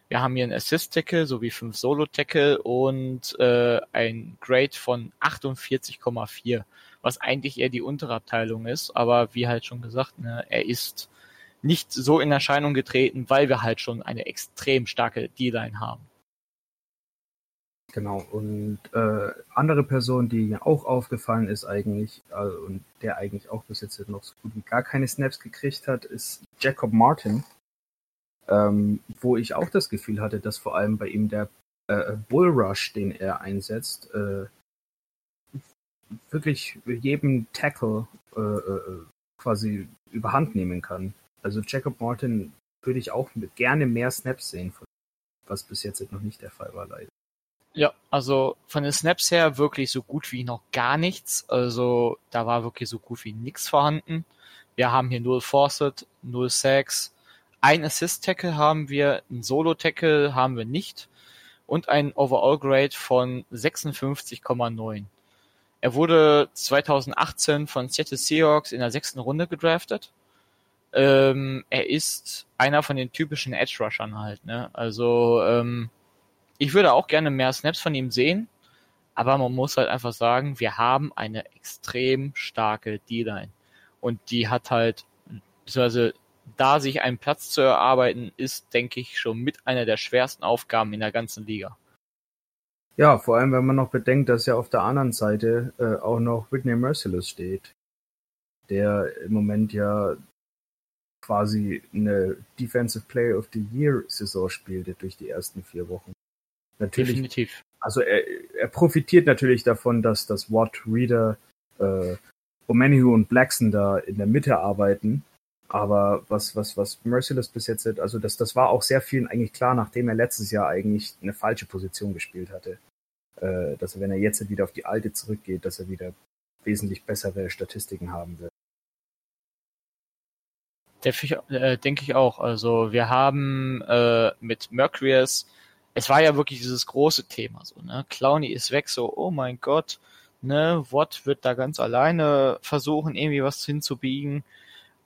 Wir haben hier einen Assist-Tackle sowie fünf Solo-Tackle und äh, ein Grade von 48,4, was eigentlich eher die untere Abteilung ist. Aber wie halt schon gesagt, ne, er ist nicht so in Erscheinung getreten, weil wir halt schon eine extrem starke D-Line haben. Genau, und äh, andere Person, die mir auch aufgefallen ist eigentlich, äh, und der eigentlich auch bis jetzt noch so gut wie gar keine Snaps gekriegt hat, ist Jacob Martin, ähm, wo ich auch das Gefühl hatte, dass vor allem bei ihm der äh, Bull Rush, den er einsetzt, äh, wirklich jedem Tackle äh, äh, quasi überhand nehmen kann. Also Jacob Martin würde ich auch gerne mehr Snaps sehen, was bis jetzt noch nicht der Fall war, leider. Ja, also von den Snaps her wirklich so gut wie noch gar nichts. Also da war wirklich so gut wie nichts vorhanden. Wir haben hier null Fawcett, null Sacks. Ein Assist-Tackle haben wir, ein Solo-Tackle haben wir nicht und ein Overall-Grade von 56,9. Er wurde 2018 von Seattle Seahawks in der sechsten Runde gedraftet. Ähm, er ist einer von den typischen Edge-Rushern halt, ne? Also, ähm, ich würde auch gerne mehr Snaps von ihm sehen, aber man muss halt einfach sagen, wir haben eine extrem starke D-Line. Und die hat halt, beziehungsweise da sich einen Platz zu erarbeiten, ist, denke ich, schon mit einer der schwersten Aufgaben in der ganzen Liga. Ja, vor allem, wenn man noch bedenkt, dass ja auf der anderen Seite äh, auch noch Whitney Merciless steht, der im Moment ja quasi eine Defensive Player of the Year Saison spielte durch die ersten vier Wochen. Natürlich, Definitiv. Also er, er profitiert natürlich davon, dass das Watt, Reader, äh, Omenihu und Blackson da in der Mitte arbeiten. Aber was, was, was Merciless bis jetzt, also das, das war auch sehr vielen eigentlich klar, nachdem er letztes Jahr eigentlich eine falsche Position gespielt hatte. Äh, dass er, wenn er jetzt wieder auf die alte zurückgeht, dass er wieder wesentlich bessere Statistiken haben wird. Äh, denke ich auch. Also wir haben äh, mit Mercurius es war ja wirklich dieses große Thema so, ne? Clowny ist weg, so, oh mein Gott, ne, Watt wird da ganz alleine versuchen, irgendwie was hinzubiegen.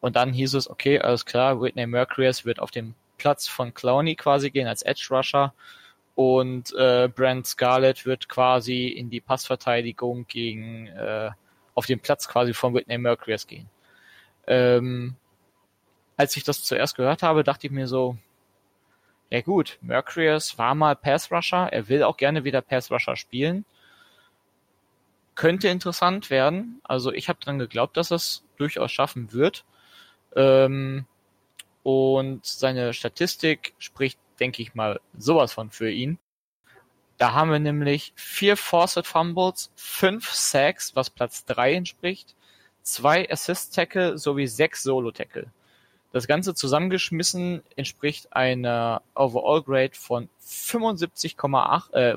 Und dann hieß es, okay, alles klar, Whitney Mercurius wird auf den Platz von Clowny quasi gehen als Edge Rusher und äh, Brent Scarlett wird quasi in die Passverteidigung gegen äh, auf den Platz quasi von Whitney Mercurius gehen. Ähm, als ich das zuerst gehört habe, dachte ich mir so, ja gut, Mercurius war mal Pass Rusher, er will auch gerne wieder Pass Rusher spielen. Könnte interessant werden. Also ich habe dran geglaubt, dass er es durchaus schaffen wird. Ähm, und seine Statistik spricht, denke ich mal, sowas von für ihn. Da haben wir nämlich vier Forced Fumbles, fünf Sacks, was Platz drei entspricht, zwei Assist Tackle sowie sechs Solo Tackle. Das Ganze zusammengeschmissen entspricht einer Overall Grade von 75,8, äh,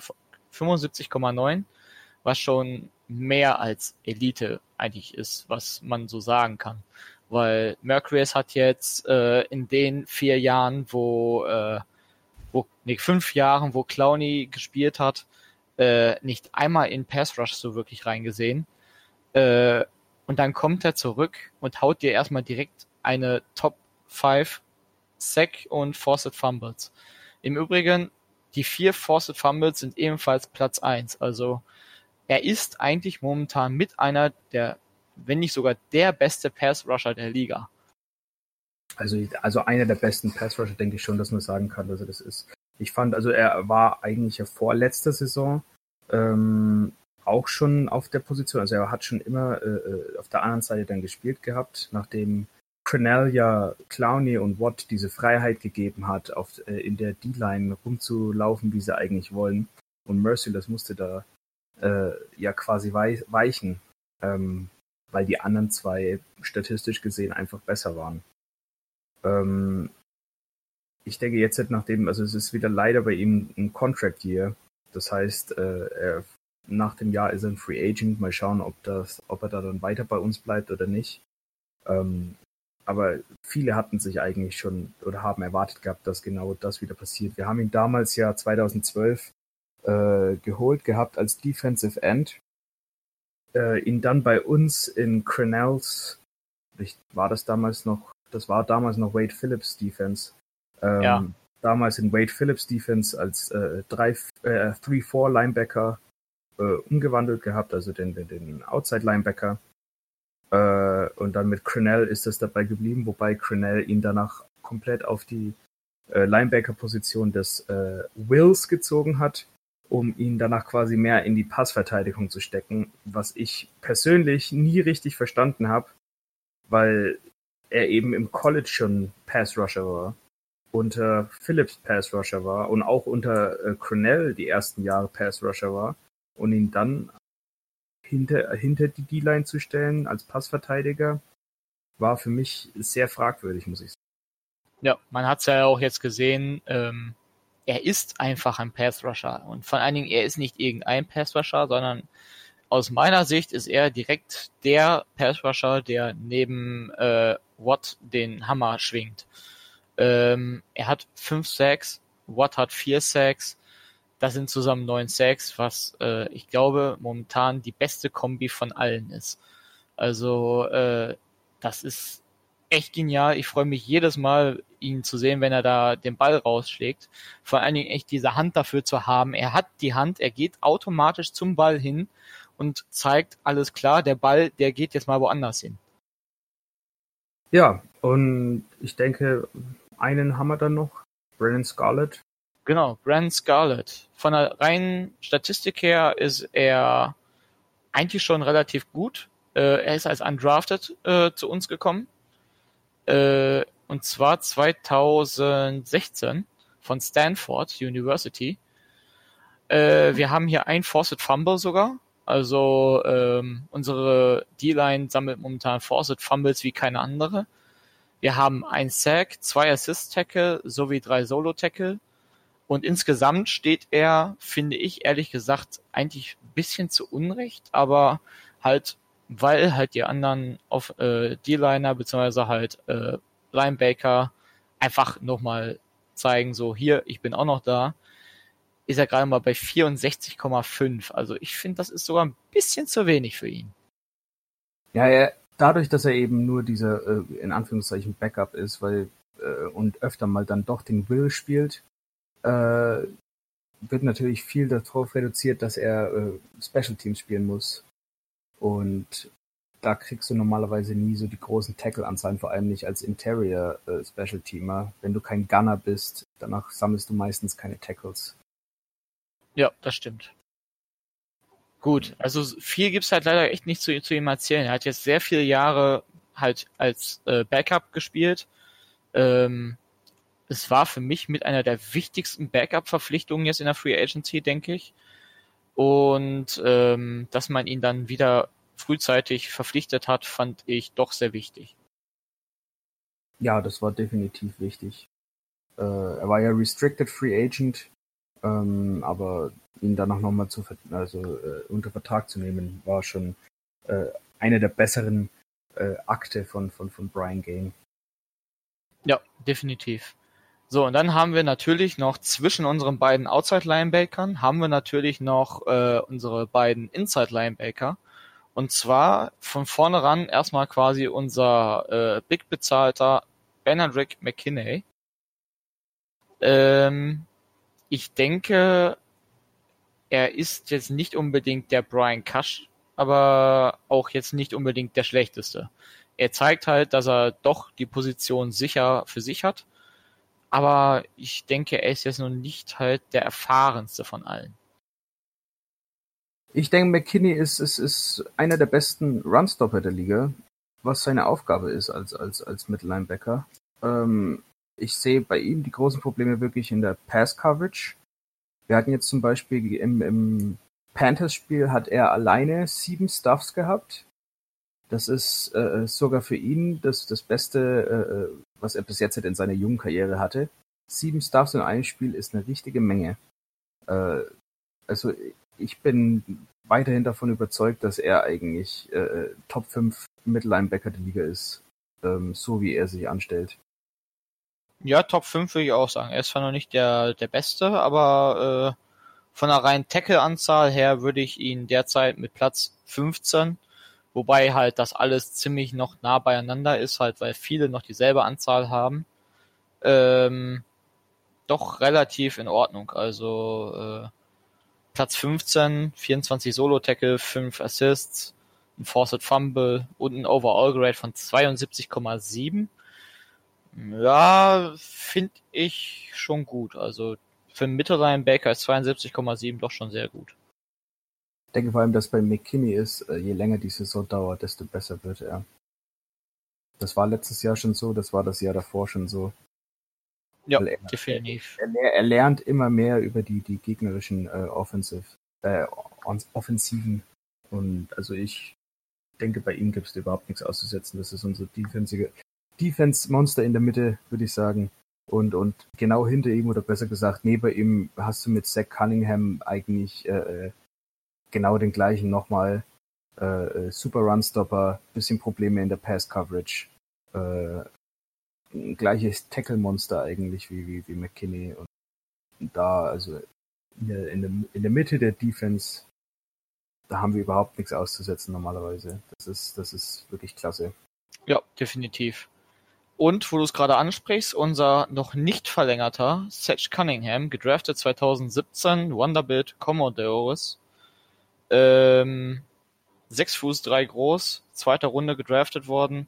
75,9, was schon mehr als Elite eigentlich ist, was man so sagen kann. Weil Mercurius hat jetzt äh, in den vier Jahren, wo, äh, wo nee, fünf Jahren, wo Clowny gespielt hat, äh, nicht einmal in Pass Rush so wirklich reingesehen. Äh, und dann kommt er zurück und haut dir erstmal direkt eine Top 5 Sack und Forced Fumbles. Im Übrigen, die vier Forced Fumbles sind ebenfalls Platz 1. Also er ist eigentlich momentan mit einer der, wenn nicht sogar der beste Pass Rusher der Liga. Also, also einer der besten Pass Rusher, denke ich schon, dass man sagen kann, dass er das ist. Ich fand, also er war eigentlich ja vor letzter Saison ähm, auch schon auf der Position. Also er hat schon immer äh, äh auf der anderen Seite dann gespielt gehabt, nachdem Crenell ja Clowney und Watt diese Freiheit gegeben hat, auf, äh, in der D-Line rumzulaufen, wie sie eigentlich wollen. Und Merciless musste da äh, ja quasi weichen, ähm, weil die anderen zwei statistisch gesehen einfach besser waren. Ähm, ich denke jetzt nachdem, also es ist wieder leider bei ihm ein Contract Year. Das heißt, äh, er, nach dem Jahr ist er ein Free Agent. Mal schauen, ob das, ob er da dann weiter bei uns bleibt oder nicht. Ähm, aber viele hatten sich eigentlich schon oder haben erwartet gehabt, dass genau das wieder passiert. Wir haben ihn damals ja 2012 äh, geholt gehabt als Defensive End. Äh, ihn dann bei uns in Crenells, war das damals noch, das war damals noch Wade Phillips Defense. Ähm, ja. Damals in Wade Phillips Defense als äh, 3-4 äh, Linebacker äh, umgewandelt gehabt, also den, den, den Outside Linebacker. Äh, und dann mit Crenell ist es dabei geblieben, wobei Crenell ihn danach komplett auf die äh, Linebacker-Position des äh, Wills gezogen hat, um ihn danach quasi mehr in die Passverteidigung zu stecken, was ich persönlich nie richtig verstanden habe, weil er eben im College schon Pass-Rusher war, unter Phillips Pass-Rusher war und auch unter äh, Crenell die ersten Jahre Pass-Rusher war und ihn dann hinter, hinter die D-Line zu stellen als Passverteidiger, war für mich sehr fragwürdig, muss ich sagen. Ja, man hat es ja auch jetzt gesehen, ähm, er ist einfach ein Pass-Rusher. Und vor allen Dingen, er ist nicht irgendein Pass-Rusher, sondern aus meiner Sicht ist er direkt der Pass-Rusher, der neben äh, Watt den Hammer schwingt. Ähm, er hat fünf Sacks, Watt hat vier Sacks, das sind zusammen neun Sacks, was äh, ich glaube momentan die beste Kombi von allen ist. Also äh, das ist echt genial. Ich freue mich jedes Mal, ihn zu sehen, wenn er da den Ball rausschlägt. Vor allen Dingen echt diese Hand dafür zu haben. Er hat die Hand, er geht automatisch zum Ball hin und zeigt, alles klar, der Ball, der geht jetzt mal woanders hin. Ja, und ich denke, einen haben wir dann noch, Brennan Scarlett, Genau, Brand Scarlett. Von der reinen Statistik her ist er eigentlich schon relativ gut. Äh, er ist als undrafted äh, zu uns gekommen. Äh, und zwar 2016 von Stanford University. Äh, wir haben hier ein Forced Fumble sogar. Also ähm, unsere D-Line sammelt momentan Forced Fumbles wie keine andere. Wir haben ein Sack, zwei Assist-Tackle sowie drei Solo-Tackle. Und insgesamt steht er, finde ich ehrlich gesagt, eigentlich ein bisschen zu Unrecht, aber halt, weil halt die anderen auf äh, D-Liner beziehungsweise halt äh, Linebacker einfach nochmal zeigen, so hier, ich bin auch noch da, ist er gerade mal bei 64,5. Also ich finde, das ist sogar ein bisschen zu wenig für ihn. Ja, er, dadurch, dass er eben nur dieser äh, in Anführungszeichen Backup ist, weil äh, und öfter mal dann doch den Will spielt, äh, wird natürlich viel darauf reduziert, dass er äh, Special Teams spielen muss. Und da kriegst du normalerweise nie so die großen Tackle-Anzahlen, vor allem nicht als Interior äh, Special Teamer. Wenn du kein Gunner bist, danach sammelst du meistens keine Tackles. Ja, das stimmt. Gut, also viel gibt's halt leider echt nicht zu, zu ihm erzählen. Er hat jetzt sehr viele Jahre halt als äh, Backup gespielt. Ähm, es war für mich mit einer der wichtigsten Backup-Verpflichtungen jetzt in der Free Agency, denke ich. Und ähm, dass man ihn dann wieder frühzeitig verpflichtet hat, fand ich doch sehr wichtig. Ja, das war definitiv wichtig. Äh, er war ja Restricted Free Agent ähm, aber ihn danach nochmal zu, also äh, unter Vertrag zu nehmen, war schon äh, eine der besseren äh, Akte von, von, von Brian Game. Ja, definitiv. So, und dann haben wir natürlich noch zwischen unseren beiden Outside-Linebackern haben wir natürlich noch äh, unsere beiden Inside-Linebacker. Und zwar von vornheran erstmal quasi unser äh, big bezahlter Benedict McKinney. Ähm, ich denke, er ist jetzt nicht unbedingt der Brian Cush, aber auch jetzt nicht unbedingt der schlechteste. Er zeigt halt, dass er doch die Position sicher für sich hat, aber ich denke, er ist jetzt noch nicht halt der erfahrenste von allen. Ich denke, McKinney ist, ist, ist einer der besten Runstopper der Liga, was seine Aufgabe ist als, als, als Mittellinebacker. Ähm, ich sehe bei ihm die großen Probleme wirklich in der Pass-Coverage. Wir hatten jetzt zum Beispiel im, im Panthers-Spiel hat er alleine sieben Stuffs gehabt. Das ist äh, sogar für ihn das, das Beste, äh, was er bis jetzt in seiner jungen Karriere hatte. Sieben Stuffs in einem Spiel ist eine richtige Menge. Äh, also ich bin weiterhin davon überzeugt, dass er eigentlich äh, Top 5 Mittellinebacker der Liga ist, ähm, so wie er sich anstellt. Ja, Top 5 würde ich auch sagen. Er ist zwar noch nicht der, der Beste, aber äh, von der reinen Tackle-Anzahl her würde ich ihn derzeit mit Platz 15, wobei halt das alles ziemlich noch nah beieinander ist, halt weil viele noch dieselbe Anzahl haben, ähm, doch relativ in Ordnung. Also äh, Platz 15, 24 Solo-Tackle, 5 Assists, ein Forced Fumble und ein Overall-Grade von 72,7 ja, finde ich schon gut. Also für einen Mittellinebacker ist 72,7 doch schon sehr gut. Ich denke vor allem, dass bei McKinney ist, äh, je länger die Saison dauert, desto besser wird er. Das war letztes Jahr schon so, das war das Jahr davor schon so. Ja, er, definitiv. Er, er, lernt immer mehr über die, die gegnerischen äh, Offensive, äh, Offensiven. Und also ich denke, bei ihm gibt es überhaupt nichts auszusetzen. Das ist unser defensive, Defense-Monster in der Mitte, würde ich sagen. Und, und genau hinter ihm, oder besser gesagt, neben ihm hast du mit Zach Cunningham eigentlich äh, äh genau den gleichen nochmal. Äh, äh, super Runstopper, bisschen Probleme in der Pass-Coverage. Äh, gleiches Tackle-Monster eigentlich wie, wie, wie McKinney. Und da, also in der, in, der, Mitte der Defense, da haben wir überhaupt nichts auszusetzen normalerweise. Das ist, das ist wirklich klasse. Ja, definitiv. Und wo du es gerade ansprichst, unser noch nicht verlängerter Sage Cunningham, gedraftet 2017, Wonderbit Commodores. Ähm, 6 Fuß 3 groß, zweiter Runde gedraftet worden.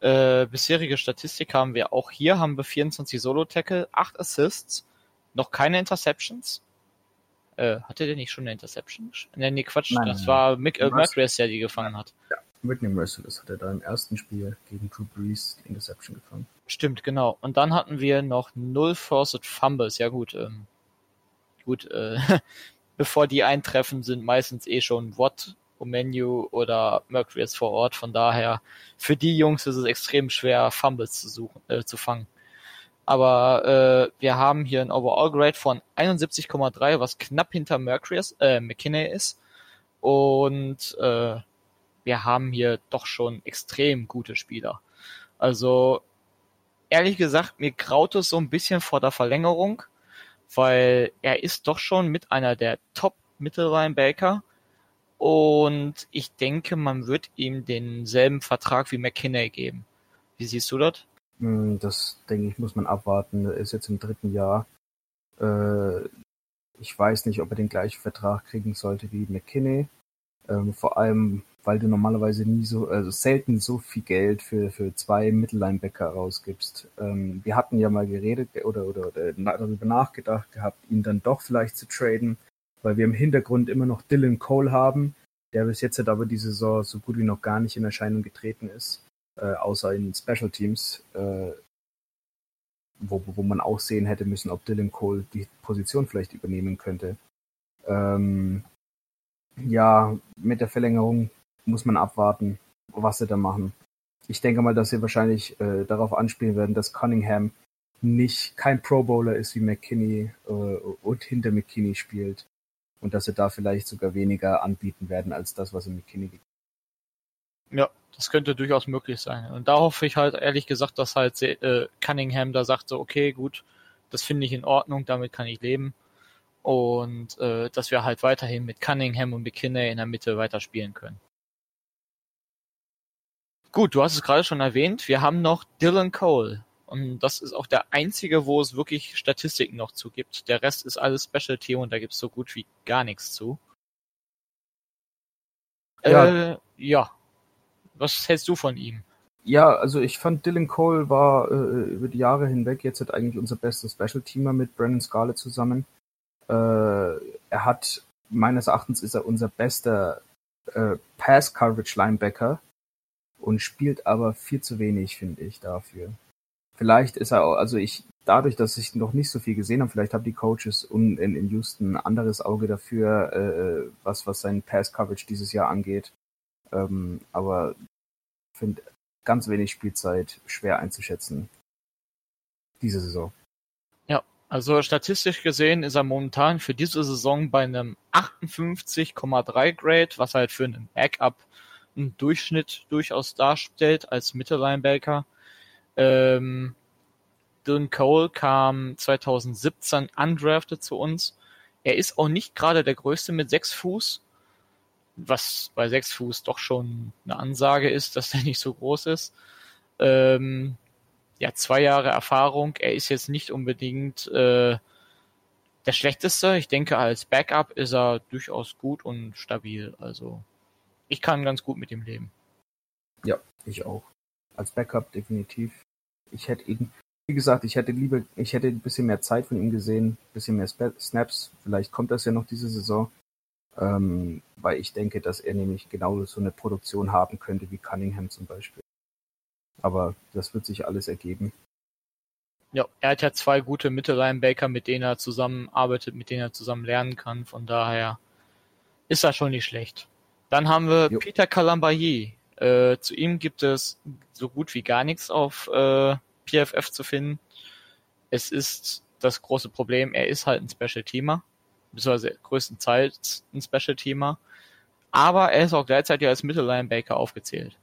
Äh, bisherige Statistik haben wir auch hier, haben wir 24 Solo-Tackle, 8 Assists, noch keine Interceptions. Äh, hatte der nicht schon eine Interception? Nee, nee Quatsch. Nein, das nein, war Mick, äh? Mercury, der die gefangen hat. Whitney Merciless hat er da im ersten Spiel gegen Drew Brees die Interception gefangen. Stimmt, genau. Und dann hatten wir noch null Forced Fumbles. Ja gut, ähm, gut, äh, bevor die eintreffen, sind meistens eh schon Watt, Omenu oder Mercury jetzt vor Ort. Von daher, für die Jungs ist es extrem schwer, Fumbles zu suchen, äh, zu fangen. Aber äh, wir haben hier ein Overall Grade von 71,3, was knapp hinter Mercury ist, äh, McKinney ist. Und äh, wir haben hier doch schon extrem gute Spieler. Also ehrlich gesagt, mir graut es so ein bisschen vor der Verlängerung, weil er ist doch schon mit einer der Top Mittellinebacker und ich denke, man wird ihm denselben Vertrag wie McKinney geben. Wie siehst du das? Hm, Das, denke ich, muss man abwarten. Er ist jetzt im dritten Jahr. Äh, Ich weiß nicht, ob er den gleichen Vertrag kriegen sollte wie McKinney. Ähm, Vor allem, weil du normalerweise nie so, also selten so viel Geld für, für zwei Mittellinebacker rausgibst. Ähm, Wir hatten ja mal geredet oder, oder, oder darüber nachgedacht gehabt, ihn dann doch vielleicht zu traden, weil wir im Hintergrund immer noch Dylan Cole haben, der bis jetzt halt aber die Saison so gut wie noch gar nicht in Erscheinung getreten ist äh, außer in Special Teams, äh, wo, wo man auch sehen hätte müssen, ob Dylan Cole die Position vielleicht übernehmen könnte. Ähm, ja, mit der Verlängerung muss man abwarten, was sie da machen. Ich denke mal, dass sie wahrscheinlich äh, darauf anspielen werden, dass Cunningham nicht kein Pro Bowler ist wie McKinney äh, und hinter McKinney spielt und dass sie da vielleicht sogar weniger anbieten werden als das, was sie McKinney gegeben Ja, das könnte durchaus möglich sein. Und da hoffe ich halt ehrlich gesagt, dass halt äh, Cunningham da sagt so, okay, gut, das finde ich in Ordnung, damit kann ich leben. Und äh, dass wir halt weiterhin mit Cunningham und McKinney in der Mitte weiterspielen können. Gut, du hast es gerade schon erwähnt, wir haben noch Dylan Cole. Und das ist auch der einzige, wo es wirklich Statistiken noch zu gibt. Der Rest ist alles Specialty und da gibt es so gut wie gar nichts zu. Ja. Äh, ja. Was hältst du von ihm? Ja, also ich fand Dylan Cole war äh, über die Jahre hinweg jetzt halt eigentlich unser bester Special-Teamer mit Brandon Scarlett zusammen. Äh, er hat, meines Erachtens ist er unser bester äh, Pass-Coverage-Linebacker und spielt aber viel zu wenig, finde ich, dafür. Vielleicht ist er auch, also ich, dadurch, dass ich noch nicht so viel gesehen habe, vielleicht haben die Coaches un, in, in Houston ein anderes Auge dafür, äh, was, was sein Pass-Coverage dieses Jahr angeht. Ähm, aber finde ganz wenig Spielzeit schwer einzuschätzen. Diese Saison. Also statistisch gesehen ist er momentan für diese Saison bei einem 58,3 Grade, was halt für einen Backup einen Durchschnitt durchaus darstellt als Mittellinebacker. Ähm, Dylan Cole kam 2017 undrafted zu uns. Er ist auch nicht gerade der größte mit sechs Fuß, was bei sechs Fuß doch schon eine Ansage ist, dass der nicht so groß ist. Ähm, ja, zwei Jahre Erfahrung. Er ist jetzt nicht unbedingt äh, der schlechteste. Ich denke, als Backup ist er durchaus gut und stabil. Also ich kann ganz gut mit ihm leben. Ja, ich auch. Als Backup definitiv. Ich hätte ihn, wie gesagt, ich hätte lieber, ich hätte ein bisschen mehr Zeit von ihm gesehen, ein bisschen mehr Snaps. Vielleicht kommt das ja noch diese Saison. Ähm, weil ich denke, dass er nämlich genau so eine Produktion haben könnte wie Cunningham zum Beispiel. Aber das wird sich alles ergeben. Ja, er hat ja zwei gute Mittellinebacker, mit denen er zusammenarbeitet, mit denen er zusammen lernen kann. Von daher ist er schon nicht schlecht. Dann haben wir Jo. Peter Kalambayi. Äh, zu ihm gibt es so gut wie gar nichts auf äh, PFF zu finden. Es ist das große Problem, er ist halt ein Special Teamer, beziehungsweise größtenteils ein Special Teamer. Aber er ist auch gleichzeitig als Mittellinebacker aufgezählt.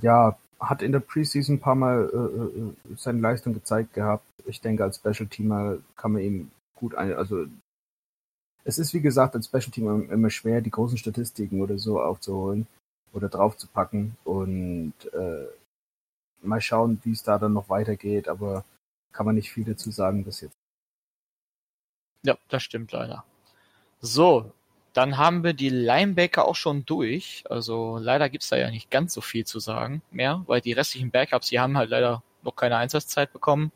Ja, hat in der Preseason ein paar Mal äh, äh, seine Leistung gezeigt gehabt. Ich denke, als Special Teamer kann man ihm gut ein, also es ist wie gesagt als Special Teamer immer schwer, die großen Statistiken oder so aufzuholen oder draufzupacken und äh, mal schauen, wie es da dann noch weitergeht, aber kann man nicht viel dazu sagen bis jetzt. Ja, das stimmt leider. So, dann haben wir die Linebacker auch schon durch. Also leider gibt's da ja nicht ganz so viel zu sagen mehr, weil die restlichen Backups, die haben halt leider noch keine Einsatzzeit bekommen.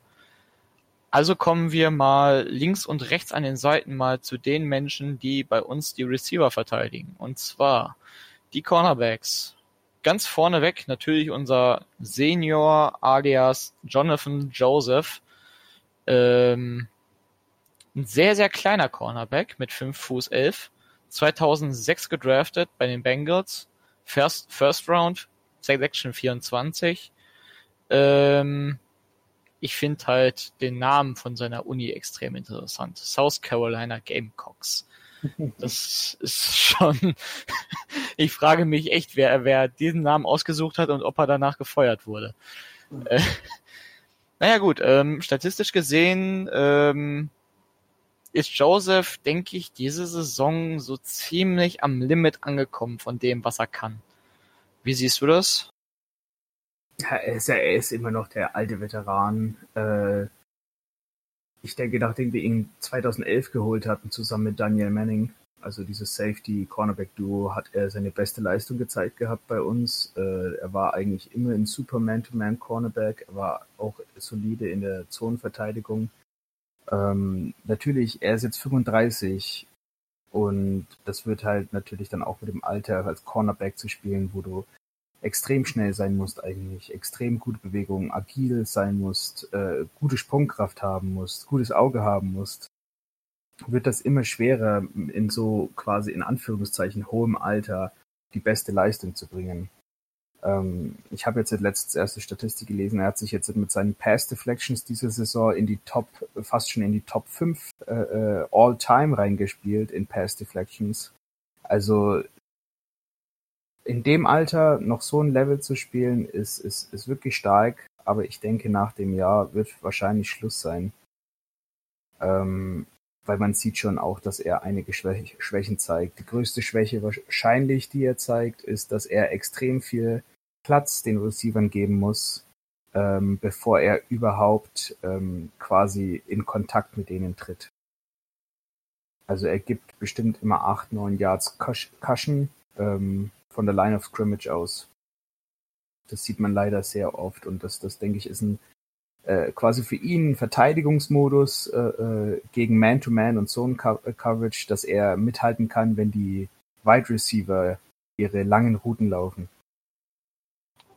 Also kommen wir mal links und rechts an den Seiten mal zu den Menschen, die bei uns die Receiver verteidigen. Und zwar die Cornerbacks. Ganz vorneweg natürlich unser Senior alias Jonathan Joseph. Ähm, ein sehr, sehr kleiner Cornerback mit 5 Fuß 11. 2006 gedraftet bei den Bengals. First, First Round, Selection 24. Ähm, ich finde halt den Namen von seiner Uni extrem interessant. South Carolina Gamecocks. Das ist schon. ich frage mich echt, wer, wer diesen Namen ausgesucht hat und ob er danach gefeuert wurde. Äh, naja gut, ähm, statistisch gesehen ähm, ist Joseph, denke ich, diese Saison so ziemlich am Limit angekommen von dem, was er kann. Wie siehst du das? Ja, er, ist ja, er ist immer noch der alte Veteran. Äh, ich denke, nachdem wir ihn 2011 geholt hatten, zusammen mit Daniel Manning, also dieses Safety-Cornerback-Duo, hat er seine beste Leistung gezeigt gehabt bei uns. Äh, er war eigentlich immer ein super Man-to-Man-Cornerback. Er war auch solide in der Zonenverteidigung. Ähm, natürlich, er ist jetzt 35 und das wird halt natürlich dann auch mit dem Alter als Cornerback zu spielen, wo du extrem schnell sein musst eigentlich, extrem gute Bewegungen, agil sein musst, äh, gute Sprungkraft haben musst, gutes Auge haben musst, wird das immer schwerer, in so quasi in Anführungszeichen hohem Alter die beste Leistung zu bringen. Ähm, ich habe jetzt letztens erste Statistik gelesen, er hat sich jetzt mit seinen Pass Deflections diese Saison in die Top, fast schon in die Top 5 äh, äh, All-Time reingespielt in Pass Deflections. Also in dem Alter noch so ein Level zu spielen, ist, ist, ist wirklich stark, aber ich denke, nach dem Jahr wird wahrscheinlich Schluss sein. Ähm, weil man sieht schon auch, dass er einige Schwäch Schwächen zeigt. Die größte Schwäche wahrscheinlich, die er zeigt, ist, dass er extrem viel Platz den Receivern geben muss, ähm, bevor er überhaupt ähm, quasi in Kontakt mit denen tritt. Also er gibt bestimmt immer acht, neun Yards Cushion, ähm, von der Line of Scrimmage aus. Das sieht man leider sehr oft und das, das denke ich, ist ein äh, quasi für ihn ein Verteidigungsmodus äh, äh gegen Man-to-Man -Man und Zone-Coverage, dass er mithalten kann, wenn die Wide Receiver ihre langen Routen laufen.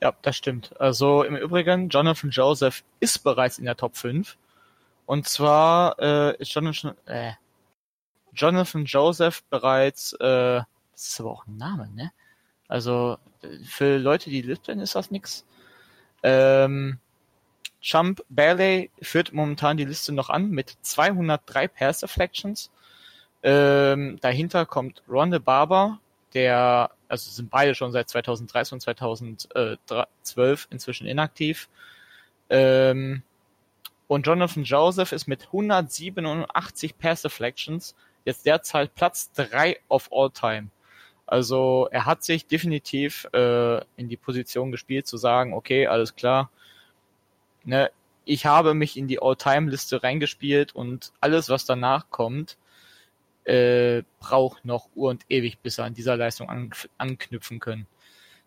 Ja, das stimmt. Also im Übrigen, Jonathan Joseph ist bereits in der Top 5. Und zwar äh, ist Jonathan, äh, Jonathan Joseph bereits, äh, das ist aber auch ein Name, ne? Also für Leute, die lispeln, ist das nix. Ähm, Jump Bailey führt momentan die Liste noch an mit 203 Pass Deflections. Ähm, dahinter kommt Ronde Barber, der, also sind beide schon seit 2013 und 2012 inzwischen inaktiv. Ähm, und Jonathan Joseph ist mit 187 Pass Deflections jetzt derzeit Platz 3 of all time. Also er hat sich definitiv äh, in die Position gespielt zu sagen, okay, alles klar, ne, ich habe mich in die All-Time-Liste reingespielt und alles, was danach kommt, äh, braucht noch Uhr und ewig, bis er an dieser Leistung an, anknüpfen können.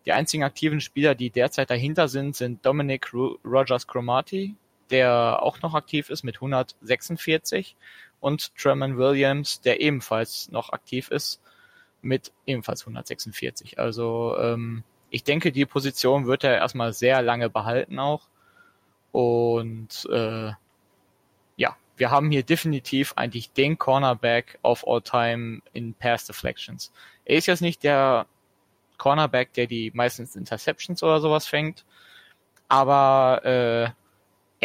Die einzigen aktiven Spieler, die derzeit dahinter sind, sind Dominic Rogers Cromarty, der auch noch aktiv ist mit 146 und Tremon Williams, der ebenfalls noch aktiv ist mit ebenfalls 146. Also ähm, ich denke, die Position wird er erstmal sehr lange behalten auch. Und äh, wir haben hier definitiv eigentlich den Cornerback of all time in Pass Deflections. Er ist jetzt nicht der Cornerback, der die meistens Interceptions oder sowas fängt, aber äh,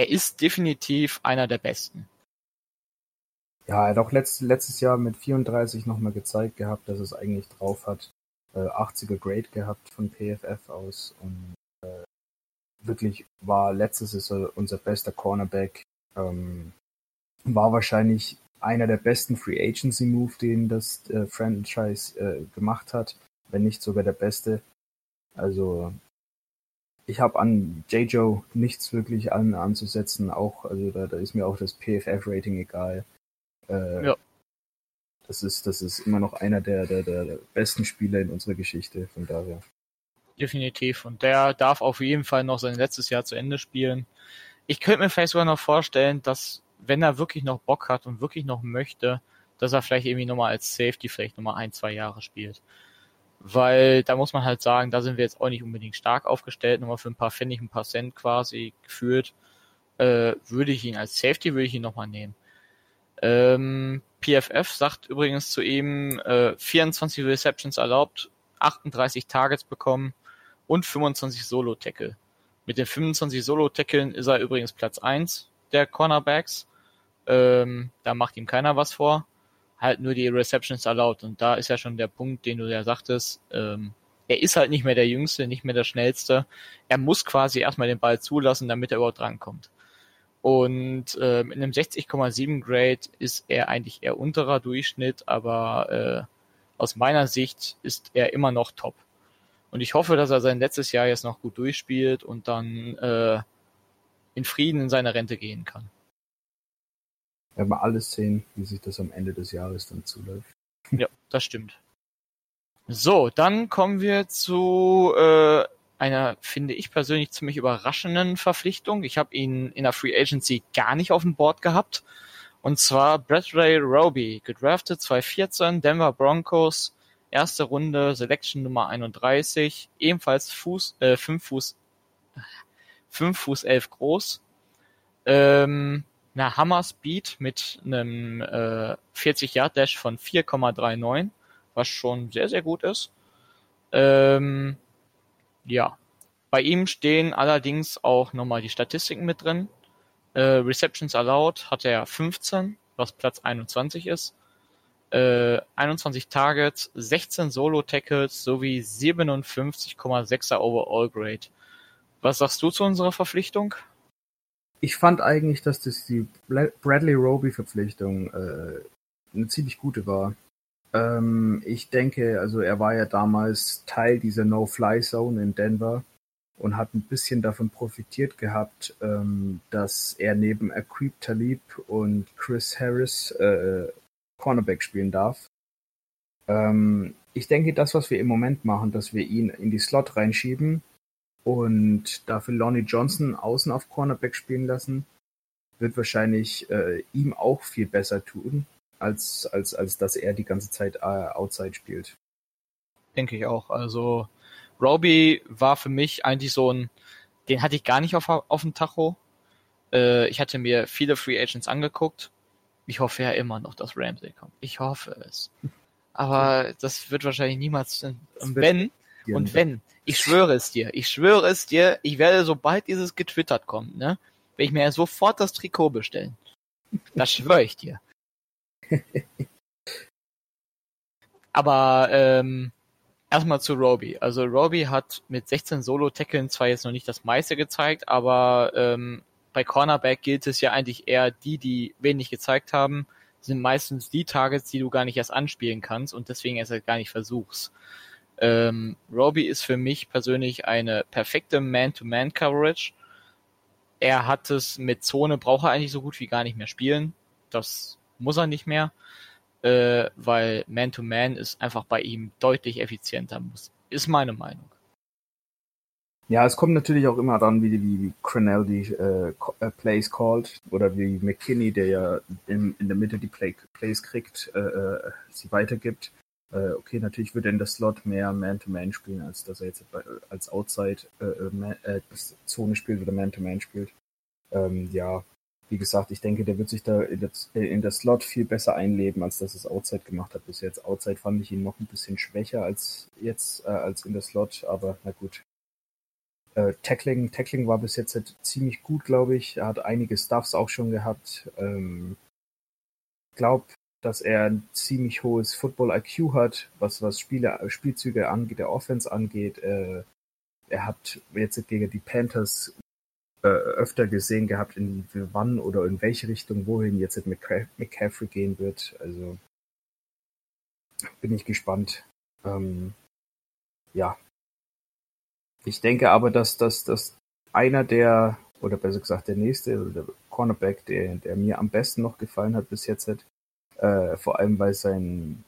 er ist definitiv einer der besten. Ja, er hat auch letzt, letztes Jahr mit 34 nochmal gezeigt gehabt, dass es eigentlich drauf hat. Äh, 80er Grade gehabt von PFF aus und äh, wirklich war letztes Saison unser bester Cornerback. Ähm, war wahrscheinlich einer der besten Free Agency Move, den das äh, Franchise äh, gemacht hat, wenn nicht sogar der beste. Also ich habe an J-Joe nichts wirklich an, anzusetzen, auch also da, da ist mir auch das PFF Rating egal. Äh, ja. Das ist, das ist immer noch einer der, der, der besten Spieler in unserer Geschichte, von daher. Definitiv. Und der darf auf jeden Fall noch sein letztes Jahr zu Ende spielen. Ich könnte mir vielleicht sogar noch vorstellen, dass wenn er wirklich noch Bock hat und wirklich noch möchte, dass er vielleicht irgendwie nochmal als Safety vielleicht nochmal ein, zwei Jahre spielt. Weil da muss man halt sagen, da sind wir jetzt auch nicht unbedingt stark aufgestellt, nochmal für ein paar Pfennig, ein paar Cent quasi geführt, äh, würde ich ihn als Safety, würde ich ihn nochmal nehmen. Ähm, PFF sagt übrigens zu ihm, äh, 24 Receptions erlaubt, 38 Targets bekommen und 25 Solo-Tackle. Mit den 25 Solo-Tackeln ist er übrigens Platz 1 der Cornerbacks. Ähm, da macht ihm keiner was vor. Halt nur die Receptions erlaubt. Und da ist ja schon der Punkt, den du ja sagtest. Ähm, er ist halt nicht mehr der Jüngste, nicht mehr der Schnellste. Er muss quasi erstmal den Ball zulassen, damit er überhaupt rankommt. Und äh, mit einem 60,7 Grade ist er eigentlich eher unterer Durchschnitt, aber äh, aus meiner Sicht ist er immer noch top. Und ich hoffe, dass er sein letztes Jahr jetzt noch gut durchspielt und dann äh, in Frieden in seine Rente gehen kann. Werden wir alles sehen, wie sich das am Ende des Jahres dann zuläuft. Ja, das stimmt. So, dann kommen wir zu äh, einer, finde ich persönlich, ziemlich überraschenden Verpflichtung. Ich habe ihn in der Free Agency gar nicht auf dem Board gehabt. Und zwar Bradley Roby, gedraftet 2014, Denver Broncos, erste Runde, Selection Nummer 31, ebenfalls Fuß, äh, 5 Fuß, 5 Fuß 11 groß. Ähm, eine Hammer Speed mit einem äh, 40 Yard Dash von 4,39, was schon sehr, sehr gut ist. Ähm, ja. Bei ihm stehen allerdings auch nochmal die Statistiken mit drin. Äh, Receptions allowed hat er 15, was Platz 21 ist. Äh, 21 Targets, 16 Solo-Tackles sowie 57,6er Overall Grade. Was sagst du zu unserer Verpflichtung? Ich fand eigentlich, dass das die Bradley Roby Verpflichtung äh, eine ziemlich gute war. Ähm, ich denke, also er war ja damals Teil dieser No-Fly-Zone in Denver und hat ein bisschen davon profitiert gehabt, ähm, dass er neben Aqib Talib und Chris Harris äh, Cornerback spielen darf. Ähm, ich denke, das, was wir im Moment machen, dass wir ihn in die Slot reinschieben und dafür Lonnie Johnson außen auf Cornerback spielen lassen, wird wahrscheinlich äh, ihm auch viel besser tun, als, als, als dass er die ganze Zeit äh, outside spielt. Denke ich auch. Also Roby war für mich eigentlich so ein, den hatte ich gar nicht auf, auf dem Tacho. Äh, ich hatte mir viele Free Agents angeguckt. Ich hoffe ja immer noch, dass Ramsey kommt. Ich hoffe es. Aber das wird wahrscheinlich niemals. Und wenn, und wenn, ich schwöre es dir, ich schwöre es dir, ich werde, sobald dieses getwittert kommt, ne, werde ich mir ja sofort das Trikot bestellen. Das schwöre ich dir. Aber ähm, erstmal zu Roby. Also Roby hat mit 16 Solo-Tackeln zwar jetzt noch nicht das meiste gezeigt, aber ähm, bei Cornerback gilt es ja eigentlich eher die, die wenig gezeigt haben, sind meistens die Targets, die du gar nicht erst anspielen kannst und deswegen erst halt gar nicht versuchst. Ähm, Roby ist für mich persönlich eine perfekte Man-to-Man-Coverage. Er hat es mit Zone, braucht er eigentlich so gut wie gar nicht mehr spielen. Das muss er nicht mehr, äh, weil Man-to-Man -Man ist einfach bei ihm deutlich effizienter. Muss, ist meine Meinung. Ja, es kommt natürlich auch immer dann, wie, wie, wie Crenell die äh, äh, Plays called oder wie McKinney, der ja in, in der Mitte die Play, Plays kriegt, äh, äh sie weitergibt. Äh, okay, natürlich würde er in der Slot mehr Man-to-Man -Man spielen, als dass er jetzt als Outside äh, äh, spielt oder Man-to-Man -Man spielt. Ähm, ja, wie gesagt, ich denke, der wird sich da in der, in der Slot viel besser einleben, als dass es Outside gemacht hat bis jetzt. Outside fand ich ihn noch ein bisschen schwächer als jetzt, äh, als in der Slot, aber na gut. Äh, Tackling, Tackling war bis jetzt halt ziemlich gut, glaube ich. Er hat einige Stuffs auch schon gehabt. Ähm, glaub, dass er ein ziemlich hohes Football-IQ hat, was, was Spiele, Spielzüge angeht, der Offense angeht. Äh, er hat jetzt gegen die Panthers äh, öfter gesehen gehabt, in wann oder in welche Richtung, wohin jetzt mit McCaffrey gehen wird. Also bin ich gespannt. Ähm, ja. Ich denke aber, dass, dass, dass einer der, oder besser gesagt der nächste, oder der Cornerback, der, der mir am besten noch gefallen hat bis jetzt, äh, vor allem weil sein,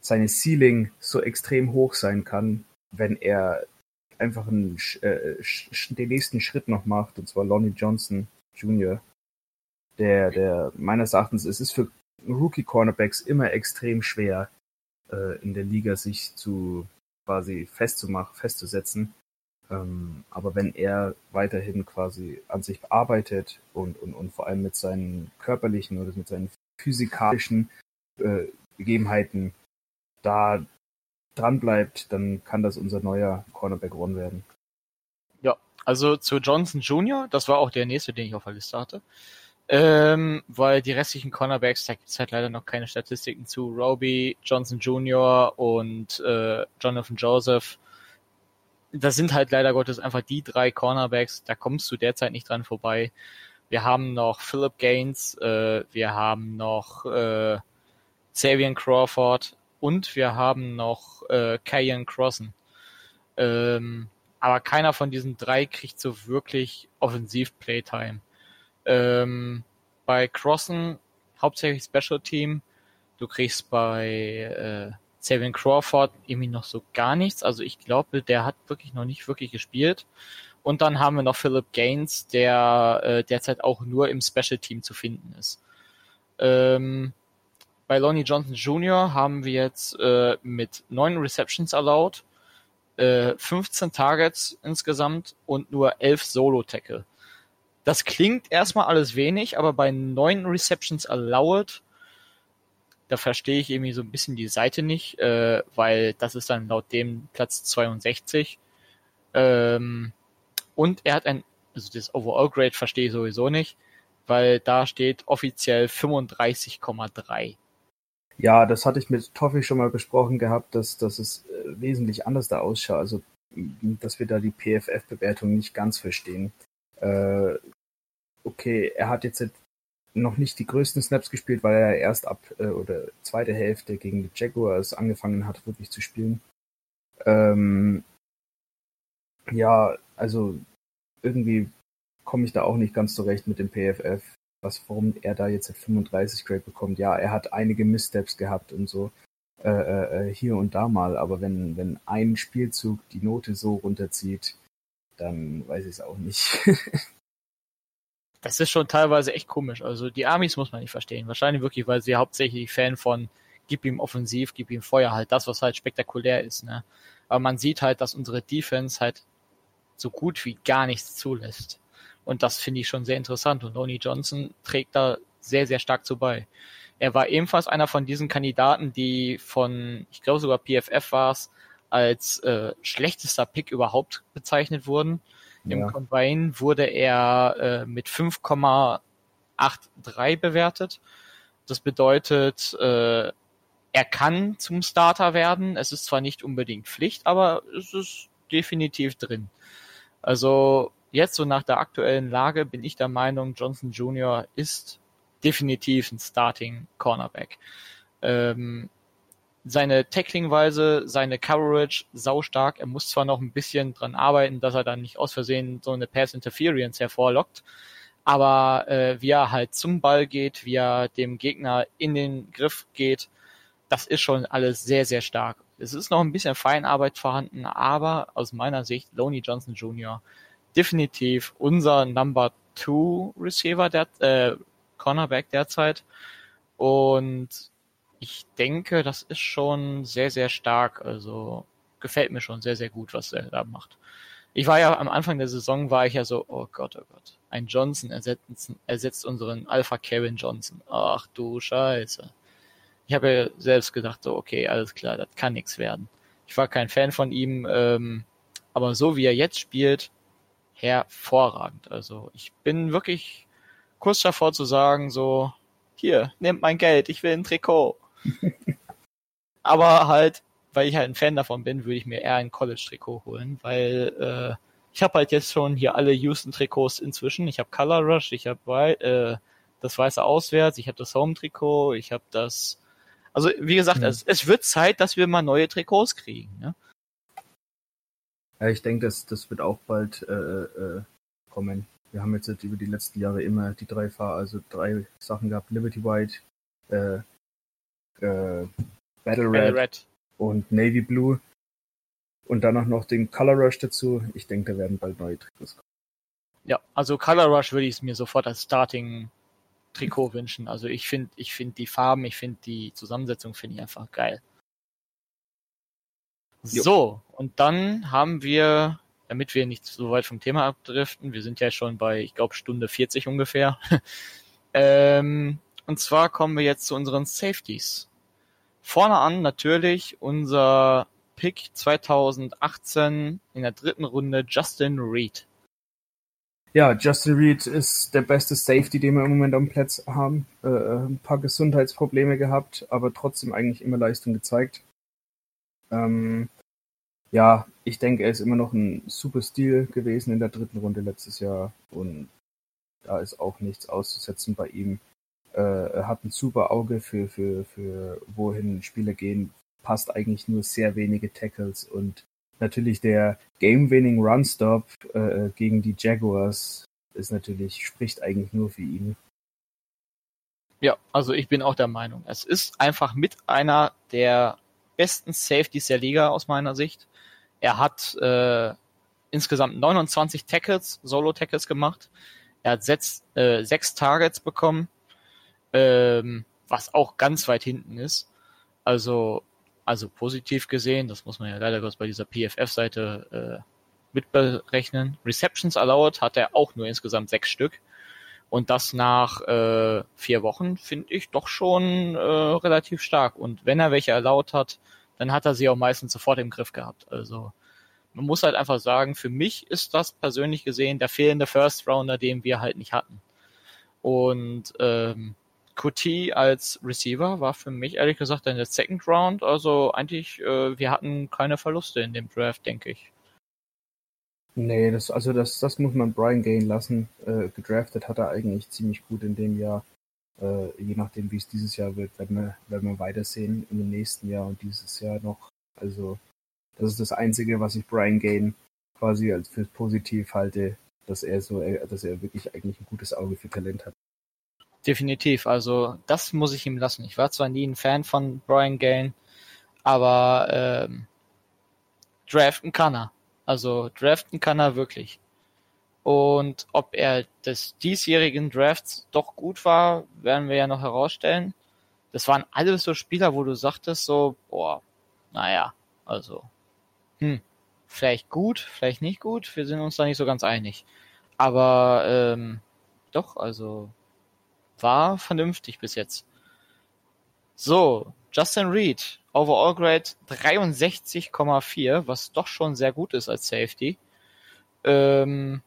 seine Ceiling so extrem hoch sein kann, wenn er einfach einen, äh, den nächsten Schritt noch macht, und zwar Lonnie Johnson Jr., der, der meines Erachtens, es ist für Rookie-Cornerbacks immer extrem schwer, äh, in der Liga sich zu quasi festzumachen, festzusetzen. Ähm, aber wenn er weiterhin quasi an sich arbeitet und, und, und vor allem mit seinen körperlichen oder mit seinen physikalischen äh, Gegebenheiten da dran bleibt, dann kann das unser neuer Cornerback One werden. Ja, also zu Johnson Jr., das war auch der nächste, den ich auf der Liste hatte. Ähm, weil die restlichen Cornerbacks, da gibt es halt leider noch keine Statistiken zu. Roby, Johnson Jr. und äh, Jonathan Joseph. Das sind halt leider Gottes einfach die drei Cornerbacks, da kommst du derzeit nicht dran vorbei. Wir haben noch Philip Gaines, äh, wir haben noch äh, Xavier Crawford und wir haben noch äh, Kayan Crossen. Ähm, aber keiner von diesen drei kriegt so wirklich offensiv Playtime. Ähm, bei Crossen hauptsächlich Special Team. Du kriegst bei äh, Savin Crawford irgendwie noch so gar nichts. Also ich glaube, der hat wirklich noch nicht wirklich gespielt. Und dann haben wir noch Philip Gaines, der äh, derzeit auch nur im Special Team zu finden ist. Ähm, bei Lonnie Johnson Jr. haben wir jetzt äh, mit neun Receptions allowed, äh, 15 Targets insgesamt und nur elf Solo-Tackle. Das klingt erstmal alles wenig, aber bei neun Receptions allowed, da verstehe ich irgendwie so ein bisschen die Seite nicht, äh, weil das ist dann laut dem Platz 62. Ähm, und er hat ein, also das Overall Grade verstehe ich sowieso nicht, weil da steht offiziell 35,3. Ja, das hatte ich mit Toffi schon mal besprochen gehabt, dass, dass es äh, wesentlich anders da ausschaut. Also, dass wir da die PFF-Bewertung nicht ganz verstehen äh, okay, er hat jetzt noch nicht die größten Snaps gespielt, weil er erst ab äh, oder zweite Hälfte gegen die Jaguars angefangen hat, wirklich zu spielen. Ähm, ja, also irgendwie komme ich da auch nicht ganz zurecht mit dem PFF, was warum er da jetzt 35 Grade bekommt. Ja, er hat einige Missteps gehabt und so äh, äh, hier und da mal, aber wenn wenn ein Spielzug die Note so runterzieht, dann weiß ich es auch nicht. das ist schon teilweise echt komisch. Also die Amis muss man nicht verstehen. Wahrscheinlich wirklich, weil sie hauptsächlich Fan von gib ihm offensiv, gib ihm Feuer halt, das, was halt spektakulär ist. Ne? Aber man sieht halt, dass unsere Defense halt so gut wie gar nichts zulässt. Und das finde ich schon sehr interessant. Und Lonnie Johnson trägt da sehr, sehr stark zu bei. Er war ebenfalls einer von diesen Kandidaten, die von, ich glaube sogar PFF war es, als äh, schlechtester Pick überhaupt bezeichnet wurden. Ja. Im Combine wurde er äh, mit 5,83 bewertet. Das bedeutet, äh, er kann zum Starter werden. Es ist zwar nicht unbedingt Pflicht, aber es ist definitiv drin. Also jetzt so nach der aktuellen Lage bin ich der Meinung, Johnson Jr. ist definitiv ein Starting Cornerback. Ähm, seine Tacklingweise, seine Coverage saustark. Er muss zwar noch ein bisschen dran arbeiten, dass er dann nicht aus Versehen so eine Pass Interference hervorlockt, aber äh, wie er halt zum Ball geht, wie er dem Gegner in den Griff geht, das ist schon alles sehr, sehr stark. Es ist noch ein bisschen Feinarbeit vorhanden, aber aus meiner Sicht Loney Johnson Jr. definitiv unser Number Two Receiver, der äh, Cornerback derzeit. Und ich denke, das ist schon sehr, sehr stark. Also gefällt mir schon sehr, sehr gut, was er da macht. Ich war ja am Anfang der Saison, war ich ja so, oh Gott, oh Gott, ein Johnson ersetzt, ersetzt unseren Alpha Kevin Johnson. Ach du Scheiße. Ich habe ja selbst gedacht, so, okay, alles klar, das kann nichts werden. Ich war kein Fan von ihm, ähm, aber so wie er jetzt spielt, hervorragend. Also ich bin wirklich kurz davor zu sagen, so, hier, nehmt mein Geld, ich will ein Trikot. Aber halt, weil ich halt ein Fan davon bin, würde ich mir eher ein College-Trikot holen, weil äh, ich habe halt jetzt schon hier alle Houston-Trikots inzwischen. Ich habe Color Rush, ich habe äh, das weiße Auswärts, ich habe das Home-Trikot, ich habe das. Also wie gesagt, mhm. es, es wird Zeit, dass wir mal neue Trikots kriegen. Ne? Ja, ich denke, das, das wird auch bald äh, äh, kommen. Wir haben jetzt über die letzten Jahre immer die drei Fahr also drei Sachen gehabt: Liberty White, äh, äh, Battle, Red, Red, und Navy Blue. Und dann auch noch den Color Rush dazu. Ich denke, da werden bald neue Trikots kommen. Ja, also Color Rush würde ich es mir sofort als Starting Trikot wünschen. Also ich finde, ich finde die Farben, ich finde die Zusammensetzung finde ich einfach geil. Jo. So, und dann haben wir, damit wir nicht so weit vom Thema abdriften, wir sind ja schon bei, ich glaube, Stunde 40 ungefähr. ähm, und zwar kommen wir jetzt zu unseren Safeties. Vorne an natürlich unser Pick 2018 in der dritten Runde Justin Reed. Ja, Justin Reed ist der beste Safety, den wir im Moment am Platz haben. Äh, ein paar Gesundheitsprobleme gehabt, aber trotzdem eigentlich immer Leistung gezeigt. Ähm, ja, ich denke, er ist immer noch ein super Stil gewesen in der dritten Runde letztes Jahr und da ist auch nichts auszusetzen bei ihm. Äh, er hat ein super Auge für, für, für wohin Spiele gehen, passt eigentlich nur sehr wenige Tackles und natürlich der Game-Winning Run-Stop äh, gegen die Jaguars ist natürlich, spricht eigentlich nur für ihn. Ja, also ich bin auch der Meinung, es ist einfach mit einer der besten Safeties der Liga aus meiner Sicht. Er hat äh, insgesamt 29 Tackles, Solo-Tackles gemacht. Er hat sechs, äh, sechs Targets bekommen, ähm, was auch ganz weit hinten ist. Also also positiv gesehen, das muss man ja leider bei dieser PFF-Seite äh, mitberechnen. Receptions allowed hat er auch nur insgesamt sechs Stück. Und das nach äh, vier Wochen finde ich doch schon äh, relativ stark. Und wenn er welche erlaubt hat, dann hat er sie auch meistens sofort im Griff gehabt. Also man muss halt einfach sagen, für mich ist das persönlich gesehen der fehlende First Rounder, den wir halt nicht hatten. Und ähm, QT als Receiver war für mich ehrlich gesagt in der Second Round. Also eigentlich, äh, wir hatten keine Verluste in dem Draft, denke ich. Nee, das, also das, das muss man Brian gehen lassen. Äh, gedraftet hat er eigentlich ziemlich gut in dem Jahr. Äh, je nachdem, wie es dieses Jahr wird, werden wir, werden wir weitersehen dem nächsten Jahr und dieses Jahr noch. Also, das ist das Einzige, was ich Brian Gain quasi als für positiv halte, dass er so, dass er wirklich eigentlich ein gutes Auge für Talent hat. Definitiv, also das muss ich ihm lassen. Ich war zwar nie ein Fan von Brian Gane, aber ähm, draften kann er. Also draften kann er wirklich. Und ob er des diesjährigen Drafts doch gut war, werden wir ja noch herausstellen. Das waren alles so Spieler, wo du sagtest so, boah, naja, also, hm, vielleicht gut, vielleicht nicht gut, wir sind uns da nicht so ganz einig. Aber ähm, doch, also war vernünftig bis jetzt. So, Justin Reed, Overall Grade 63,4, was doch schon sehr gut ist als Safety. Ähm,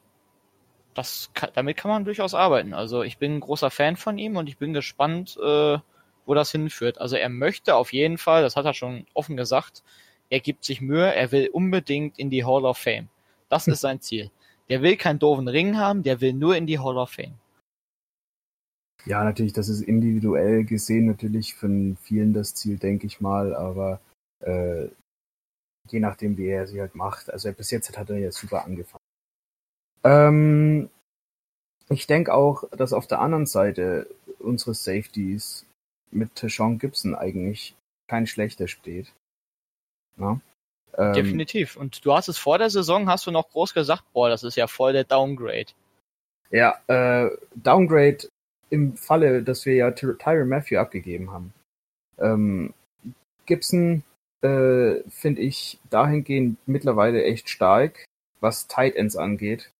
das damit kann man durchaus arbeiten. Also ich bin ein großer Fan von ihm und ich bin gespannt, äh, wo das hinführt. Also er möchte auf jeden Fall, das hat er schon offen gesagt, er gibt sich Mühe, er will unbedingt in die Hall of Fame. Das ist sein Ziel. Der will keinen doofen Ring haben, der will nur in die Hall of Fame. Ja, natürlich, das ist individuell gesehen natürlich von vielen das Ziel, denke ich mal, aber äh, je nachdem, wie er sie halt macht. Also bis jetzt hat er ja super angefangen. Ähm, ich denke auch, dass auf der anderen Seite unsere Safeties mit Sean Gibson eigentlich kein schlechter steht. Ja? Ähm, Definitiv. Und du hast es vor der Saison, hast du noch groß gesagt, boah, das ist ja voll der Downgrade. Ja, äh, Downgrade im Falle, dass wir ja Tyron Matthew abgegeben haben. Ähm, Gibson äh, finde ich dahingehend mittlerweile echt stark, was Tight Ends angeht,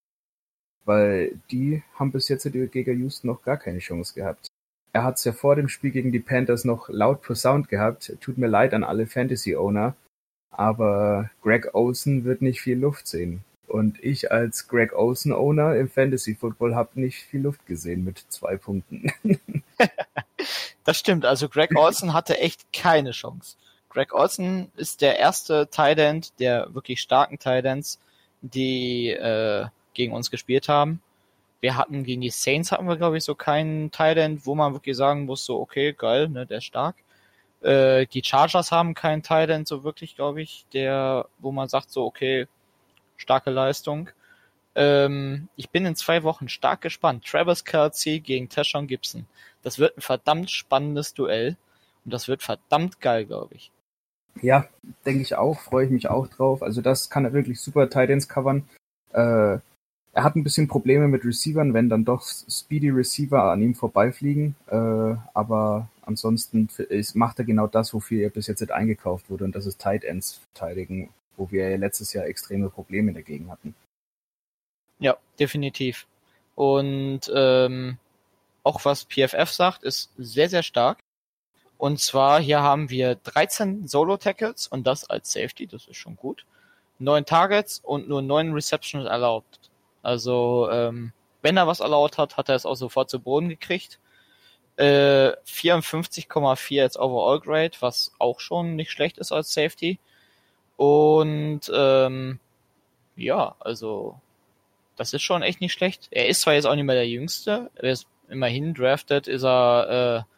weil die haben bis jetzt gegen Houston noch gar keine Chance gehabt. Er hat es ja vor dem Spiel gegen die Panthers noch laut Sound gehabt. Tut mir leid an alle Fantasy-Owner, aber Greg Olsen wird nicht viel Luft sehen. Und ich als Greg Olsen-Owner im Fantasy Football habe nicht viel Luft gesehen mit zwei Punkten. das stimmt. Also Greg Olsen hatte echt keine Chance. Greg Olsen ist der erste Tight der wirklich starken Tight die äh, gegen uns gespielt haben. Wir hatten gegen die Saints hatten wir glaube ich so keinen Tight wo man wirklich sagen muss so okay geil, ne, der ist stark. Äh, die Chargers haben keinen Tight so wirklich glaube ich, der wo man sagt so okay starke Leistung. Ähm, ich bin in zwei Wochen stark gespannt. Travis Kelsey gegen Tashon Gibson. Das wird ein verdammt spannendes Duell und das wird verdammt geil, glaube ich. Ja, denke ich auch, freue ich mich auch drauf. Also das kann er wirklich super Titans covern. Äh, er hat ein bisschen Probleme mit Receivern, wenn dann doch Speedy Receiver an ihm vorbeifliegen. Äh, aber ansonsten macht er genau das, wofür er bis jetzt nicht eingekauft wurde. Und das ist Tight Ends verteidigen, wo wir ja letztes Jahr extreme Probleme dagegen hatten. Ja, definitiv. Und ähm, auch was PFF sagt, ist sehr, sehr stark. Und zwar hier haben wir 13 Solo-Tackles und das als Safety, das ist schon gut. 9 Targets und nur 9 Receptions erlaubt. Also ähm, wenn er was erlaubt hat, hat er es auch sofort zu Boden gekriegt. Äh, 54,4 als Overall Grade, was auch schon nicht schlecht ist als Safety. Und ähm, ja, also das ist schon echt nicht schlecht. Er ist zwar jetzt auch nicht mehr der Jüngste, er ist immerhin drafted, ist er äh,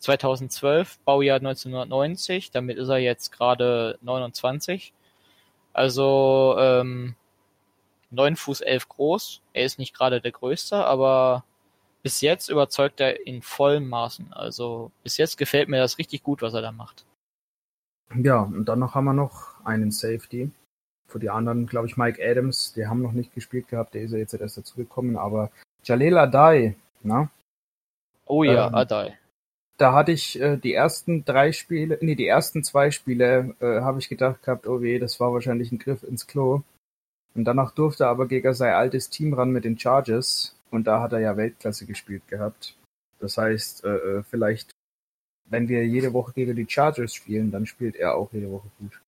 2012, Baujahr 1990, damit ist er jetzt gerade 29. Also ähm, 9 Fuß 11 groß. Er ist nicht gerade der Größte, aber bis jetzt überzeugt er in vollen Maßen. Also bis jetzt gefällt mir das richtig gut, was er da macht. Ja, und dann noch haben wir noch einen Safety. Für die anderen, glaube ich, Mike Adams, die haben noch nicht gespielt gehabt, der ist ja jetzt erst dazugekommen, aber Jaleel Adai, na? Oh ja, ähm, Adai. Da hatte ich äh, die ersten drei Spiele, nee, die ersten zwei Spiele, äh, habe ich gedacht gehabt, oh weh, das war wahrscheinlich ein Griff ins Klo. Und danach durfte er aber gegen sein altes Team ran mit den Chargers und da hat er ja Weltklasse gespielt gehabt. Das heißt, äh, äh, vielleicht, wenn wir jede Woche gegen die Chargers spielen, dann spielt er auch jede Woche gut.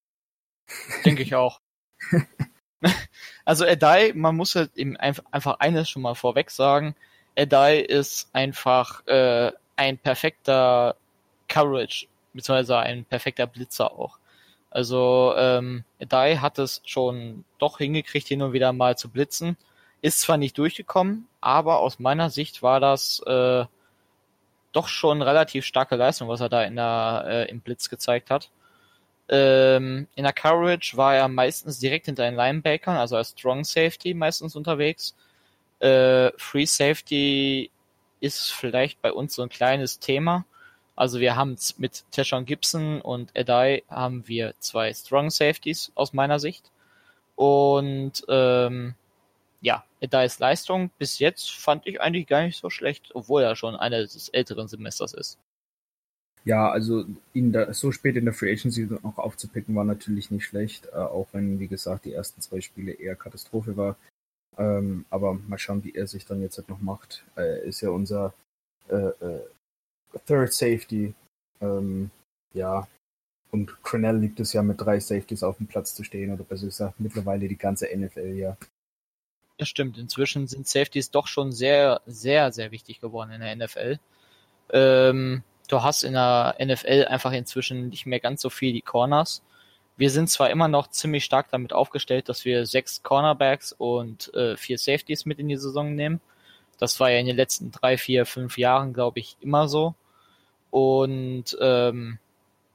Denke ich auch. also Edai, man muss halt eben einfach eines schon mal vorweg sagen. Edai ist einfach äh, ein perfekter Coverage, beziehungsweise ein perfekter Blitzer auch. Also ähm, Dai hat es schon doch hingekriegt, hin und wieder mal zu blitzen. Ist zwar nicht durchgekommen, aber aus meiner Sicht war das äh, doch schon relativ starke Leistung, was er da in der, äh, im Blitz gezeigt hat. Ähm, in der Coverage war er meistens direkt hinter den Linebackern, also als Strong Safety meistens unterwegs. Äh, Free Safety ist vielleicht bei uns so ein kleines Thema. Also wir haben mit Teshon Gibson und Edai haben wir zwei Strong Safeties aus meiner Sicht. Und ähm, ja, Edais Leistung bis jetzt fand ich eigentlich gar nicht so schlecht, obwohl er schon einer des älteren Semesters ist. Ja, also ihn da so spät in der Free Agency noch aufzupicken war natürlich nicht schlecht, äh, auch wenn, wie gesagt, die ersten zwei Spiele eher Katastrophe war. Ähm, aber mal schauen, wie er sich dann jetzt halt noch macht. Er ist ja unser äh, äh, Third Safety. Ähm, ja, und Cronell liebt es ja mit drei Safeties auf dem Platz zu stehen, oder besser gesagt, mittlerweile die ganze NFL ja. Das stimmt, inzwischen sind Safeties doch schon sehr, sehr, sehr wichtig geworden in der NFL. Ähm, du hast in der NFL einfach inzwischen nicht mehr ganz so viel die Corners. Wir sind zwar immer noch ziemlich stark damit aufgestellt, dass wir sechs Cornerbacks und äh, vier Safeties mit in die Saison nehmen. Das war ja in den letzten drei, vier, fünf Jahren, glaube ich, immer so. Und ähm,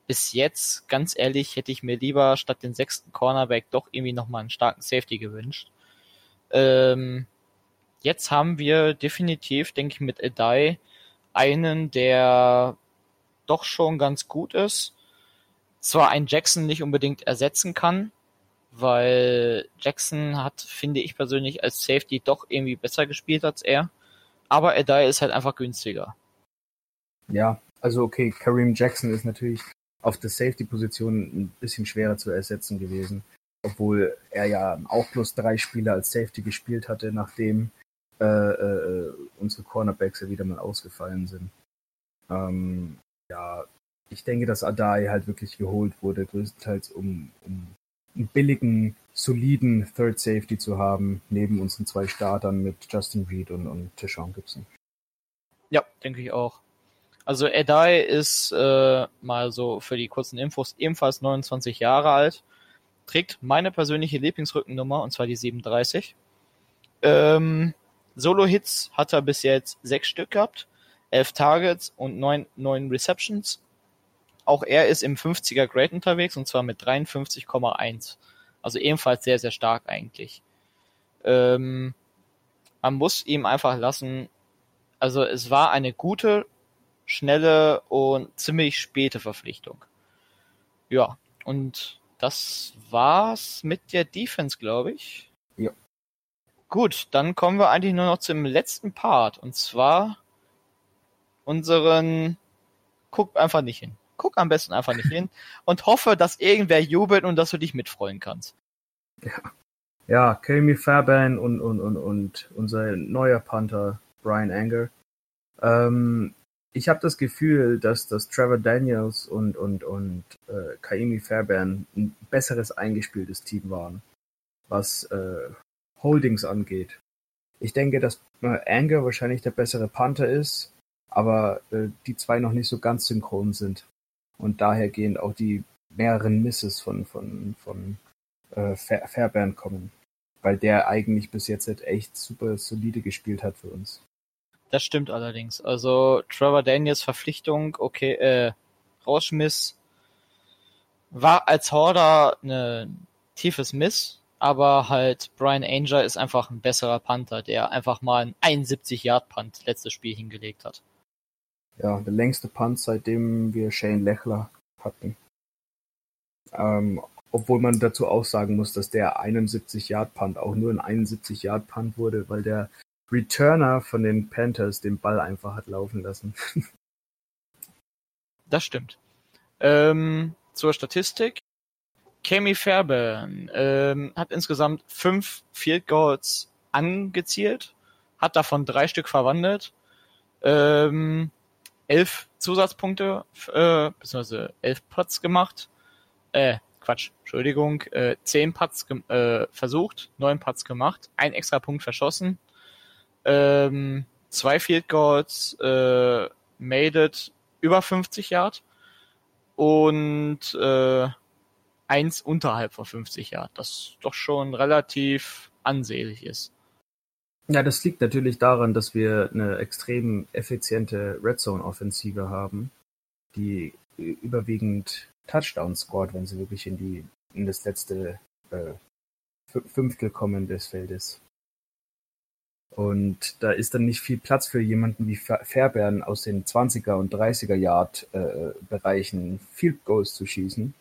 bis jetzt, ganz ehrlich, hätte ich mir lieber statt den sechsten Cornerback doch irgendwie nochmal einen starken Safety gewünscht. Ähm, jetzt haben wir definitiv, denke ich, mit Edai einen, der doch schon ganz gut ist. Zwar ein Jackson nicht unbedingt ersetzen kann, weil Jackson hat, finde ich persönlich, als Safety doch irgendwie besser gespielt als er. Aber Edai ist halt einfach günstiger. Ja, also okay, Kareem Jackson ist natürlich auf der Safety-Position ein bisschen schwerer zu ersetzen gewesen, obwohl er ja auch bloß drei Spiele als Safety gespielt hatte, nachdem äh, äh, unsere Cornerbacks ja wieder mal ausgefallen sind. Ähm, ja, ich denke, dass Adai halt wirklich geholt wurde, größtenteils um, um einen billigen, soliden Third Safety zu haben, neben unseren zwei Startern mit Justin Reed und, und Tishon Gibson. Ja, denke ich auch. Also Edai ist äh, mal so für die kurzen Infos ebenfalls 29 Jahre alt, trägt meine persönliche Lieblingsrückennummer und zwar die 37. Ähm, Solo-Hits hat er bis jetzt sechs Stück gehabt, elf Targets und neun, neun Receptions. Auch er ist im 50er Grade unterwegs und zwar mit 53,1. Also ebenfalls sehr, sehr stark eigentlich. Ähm, man muss ihm einfach lassen, also es war eine gute schnelle und ziemlich späte Verpflichtung. Ja, und das war's mit der Defense, glaube ich. Ja. Gut, dann kommen wir eigentlich nur noch zum letzten Part. Und zwar unseren Guck einfach nicht hin. Guck am besten einfach nicht hin und hoffe, dass irgendwer jubelt und dass du dich mitfreuen kannst. Ja. Ja, Kami Fairbairn und, und, und, und unser neuer Panther Brian Anger. Ähm, ich habe das Gefühl, dass, dass Trevor Daniels und, und, und äh, Kaimi Fairbairn ein besseres eingespieltes Team waren, was äh, Holdings angeht. Ich denke, dass äh, Anger wahrscheinlich der bessere Panther ist, aber äh, die zwei noch nicht so ganz synchron sind. Und daher gehen auch die mehreren Misses von, von, von äh, Fair Fairbairn kommen. Weil der eigentlich bis jetzt halt echt super solide gespielt hat für uns. Das stimmt allerdings. Also Trevor Daniels Verpflichtung, okay, äh, Rauschmiss war als Horder ein tiefes Miss, aber halt Brian Anger ist einfach ein besserer Panther, der einfach mal einen 71 Yard Punt letztes Spiel hingelegt hat. Ja, der längste Punt, seitdem wir Shane Lechler hatten. Ähm, obwohl man dazu auch sagen muss, dass der 71 Yard Punt auch nur ein 71 Yard Punt wurde, weil der Returner von den Panthers den Ball einfach hat laufen lassen. das stimmt. Ähm, zur Statistik. Kami Fairbairn ähm, hat insgesamt fünf Field Goals angezielt, hat davon drei Stück verwandelt, ähm, elf Zusatzpunkte, äh, beziehungsweise elf Putts gemacht, äh, Quatsch, Entschuldigung, äh, zehn Putts äh, versucht, neun Putts gemacht, ein extra Punkt verschossen, ähm, zwei Field Goals, äh, made it über 50 Yard und äh, eins unterhalb von 50 Yard, das doch schon relativ ansehlich ist. Ja, das liegt natürlich daran, dass wir eine extrem effiziente Red Zone Offensive haben, die überwiegend Touchdowns scored, wenn sie wirklich in die in das letzte äh, Fünftel kommen des Feldes. Und da ist dann nicht viel Platz für jemanden wie Fairbairn aus den 20er und 30er Yard äh, Bereichen Field Goals zu schießen,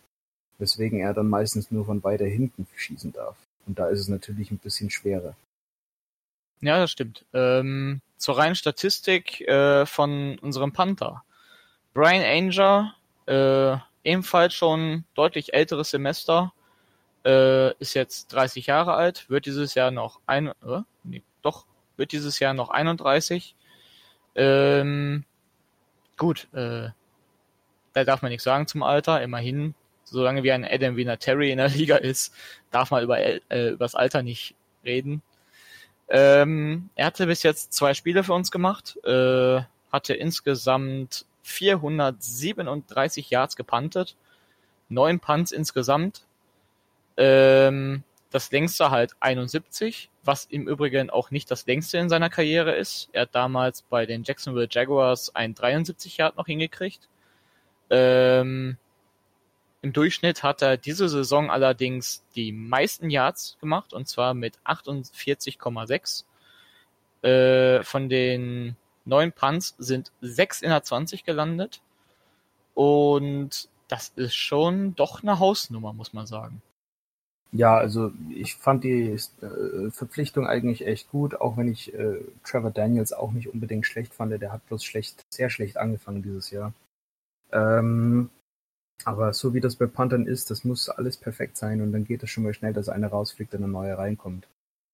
weswegen er dann meistens nur von weiter hinten schießen darf. Und da ist es natürlich ein bisschen schwerer. Ja, das stimmt. Ähm, zur reinen Statistik äh, von unserem Panther. Brian Anger, äh, ebenfalls schon deutlich älteres Semester, äh, ist jetzt 30 Jahre alt, wird dieses Jahr noch ein, äh, nee, doch, wird dieses Jahr noch 31. Ähm, gut, äh, da darf man nichts sagen zum Alter, immerhin, solange wie ein Adam Terry in der Liga ist, darf man über, äh, über das Alter nicht reden. Ähm, er hatte bis jetzt zwei Spiele für uns gemacht, äh, hatte insgesamt 437 Yards gepuntet, neun Punts insgesamt. Ähm, das längste halt 71, was im Übrigen auch nicht das längste in seiner Karriere ist. Er hat damals bei den Jacksonville Jaguars ein 73 Yard noch hingekriegt. Ähm, Im Durchschnitt hat er diese Saison allerdings die meisten Yards gemacht, und zwar mit 48,6. Äh, von den neun Punts sind sechs in der 20 gelandet. Und das ist schon doch eine Hausnummer, muss man sagen. Ja, also ich fand die äh, Verpflichtung eigentlich echt gut, auch wenn ich äh, Trevor Daniels auch nicht unbedingt schlecht fand. Der hat bloß schlecht, sehr schlecht angefangen dieses Jahr. Ähm, aber so wie das bei Panthern ist, das muss alles perfekt sein und dann geht es schon mal schnell, dass einer rausfliegt und eine neue reinkommt.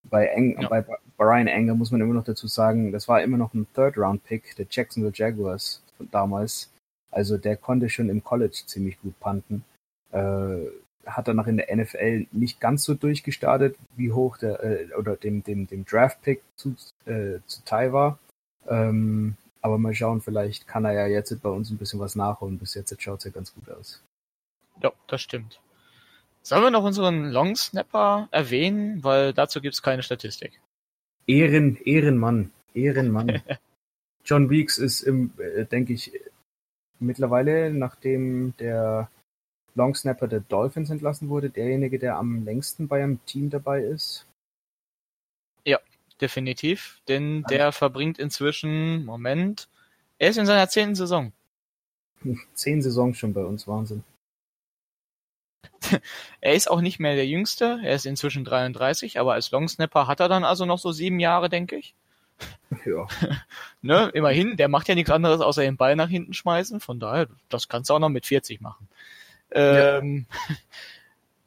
Bei, Eng, ja. bei Brian Anger muss man immer noch dazu sagen, das war immer noch ein Third-Round-Pick der Jacksonville Jaguars damals. Also der konnte schon im College ziemlich gut panten. Äh, hat danach in der NFL nicht ganz so durchgestartet, wie hoch der äh, oder dem, dem, dem Draft-Pick zu, äh, zu Teil war. Ähm, aber mal schauen, vielleicht kann er ja jetzt bei uns ein bisschen was nachholen. Bis jetzt schaut es ja ganz gut aus. Ja, das stimmt. Sollen wir noch unseren Long Snapper erwähnen, weil dazu gibt es keine Statistik. Ehren, Ehrenmann, Ehrenmann. John Weeks ist im, äh, denke ich, mittlerweile, nachdem der Long Snapper der Dolphins entlassen wurde, derjenige, der am längsten bei einem Team dabei ist. Ja, definitiv, denn der verbringt inzwischen, Moment, er ist in seiner zehnten Saison. Zehn Saisons schon bei uns, Wahnsinn. er ist auch nicht mehr der Jüngste, er ist inzwischen 33, aber als Longsnapper hat er dann also noch so sieben Jahre, denke ich. Ja. ne, immerhin, der macht ja nichts anderes, außer den Ball nach hinten schmeißen, von daher, das kannst du auch noch mit 40 machen. Ähm, ja.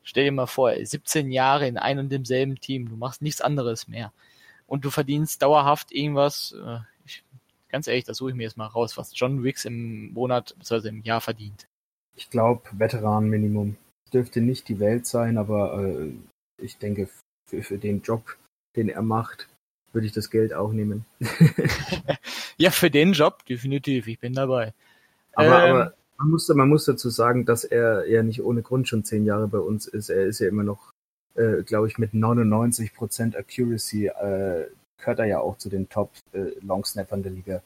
Stell dir mal vor, 17 Jahre in einem und demselben Team, du machst nichts anderes mehr. Und du verdienst dauerhaft irgendwas, äh, ich, ganz ehrlich, das suche ich mir jetzt mal raus, was John Wicks im Monat bzw. im Jahr verdient. Ich glaube, Veteran-Minimum. Dürfte nicht die Welt sein, aber äh, ich denke, für, für den Job, den er macht, würde ich das Geld auch nehmen. ja, für den Job, definitiv, ich bin dabei. Aber, ähm, aber man, muss, man muss dazu sagen, dass er ja nicht ohne Grund schon zehn Jahre bei uns ist. Er ist ja immer noch, äh, glaube ich, mit 99% Accuracy äh, gehört er ja auch zu den Top äh, Longsnappern der Liga.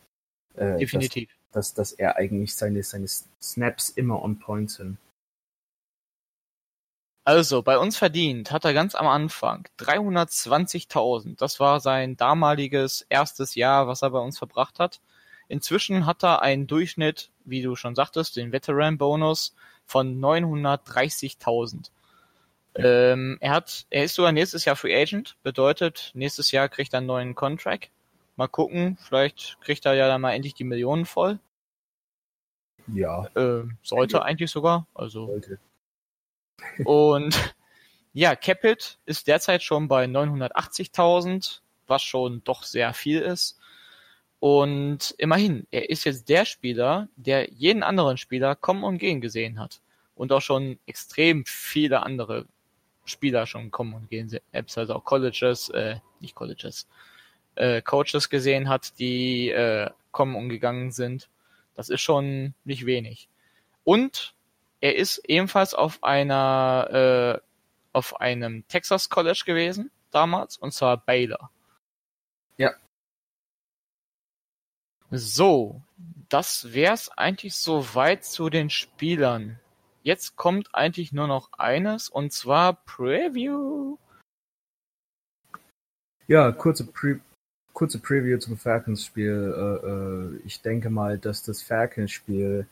Äh, definitiv. Dass, dass, dass er eigentlich seine, seine Snaps immer on point sind. Also, bei uns verdient hat er ganz am Anfang 320.000. Das war sein damaliges erstes Jahr, was er bei uns verbracht hat. Inzwischen hat er einen Durchschnitt, wie du schon sagtest, den Veteran-Bonus von 930.000. Ähm, er hat, er ist sogar nächstes Jahr Free Agent, bedeutet, nächstes Jahr kriegt er einen neuen Contract. Mal gucken, vielleicht kriegt er ja dann mal endlich die Millionen voll. Ja. Äh, sollte eigentlich sogar, also. Sollte. Und ja, Capit ist derzeit schon bei 980.000, was schon doch sehr viel ist. Und immerhin, er ist jetzt der Spieler, der jeden anderen Spieler kommen und gehen gesehen hat. Und auch schon extrem viele andere Spieler schon kommen und gehen, also auch Colleges, äh, nicht Colleges, äh, Coaches gesehen hat, die äh, kommen und gegangen sind. Das ist schon nicht wenig. Und er ist ebenfalls auf einer, äh, auf einem Texas College gewesen damals, und zwar Baylor. Ja. So, das wär's eigentlich soweit zu den Spielern. Jetzt kommt eigentlich nur noch eines, und zwar Preview. Ja, kurze, Pre kurze Preview zum Falcons-Spiel. Äh, äh, ich denke mal, dass das Falcons-Spiel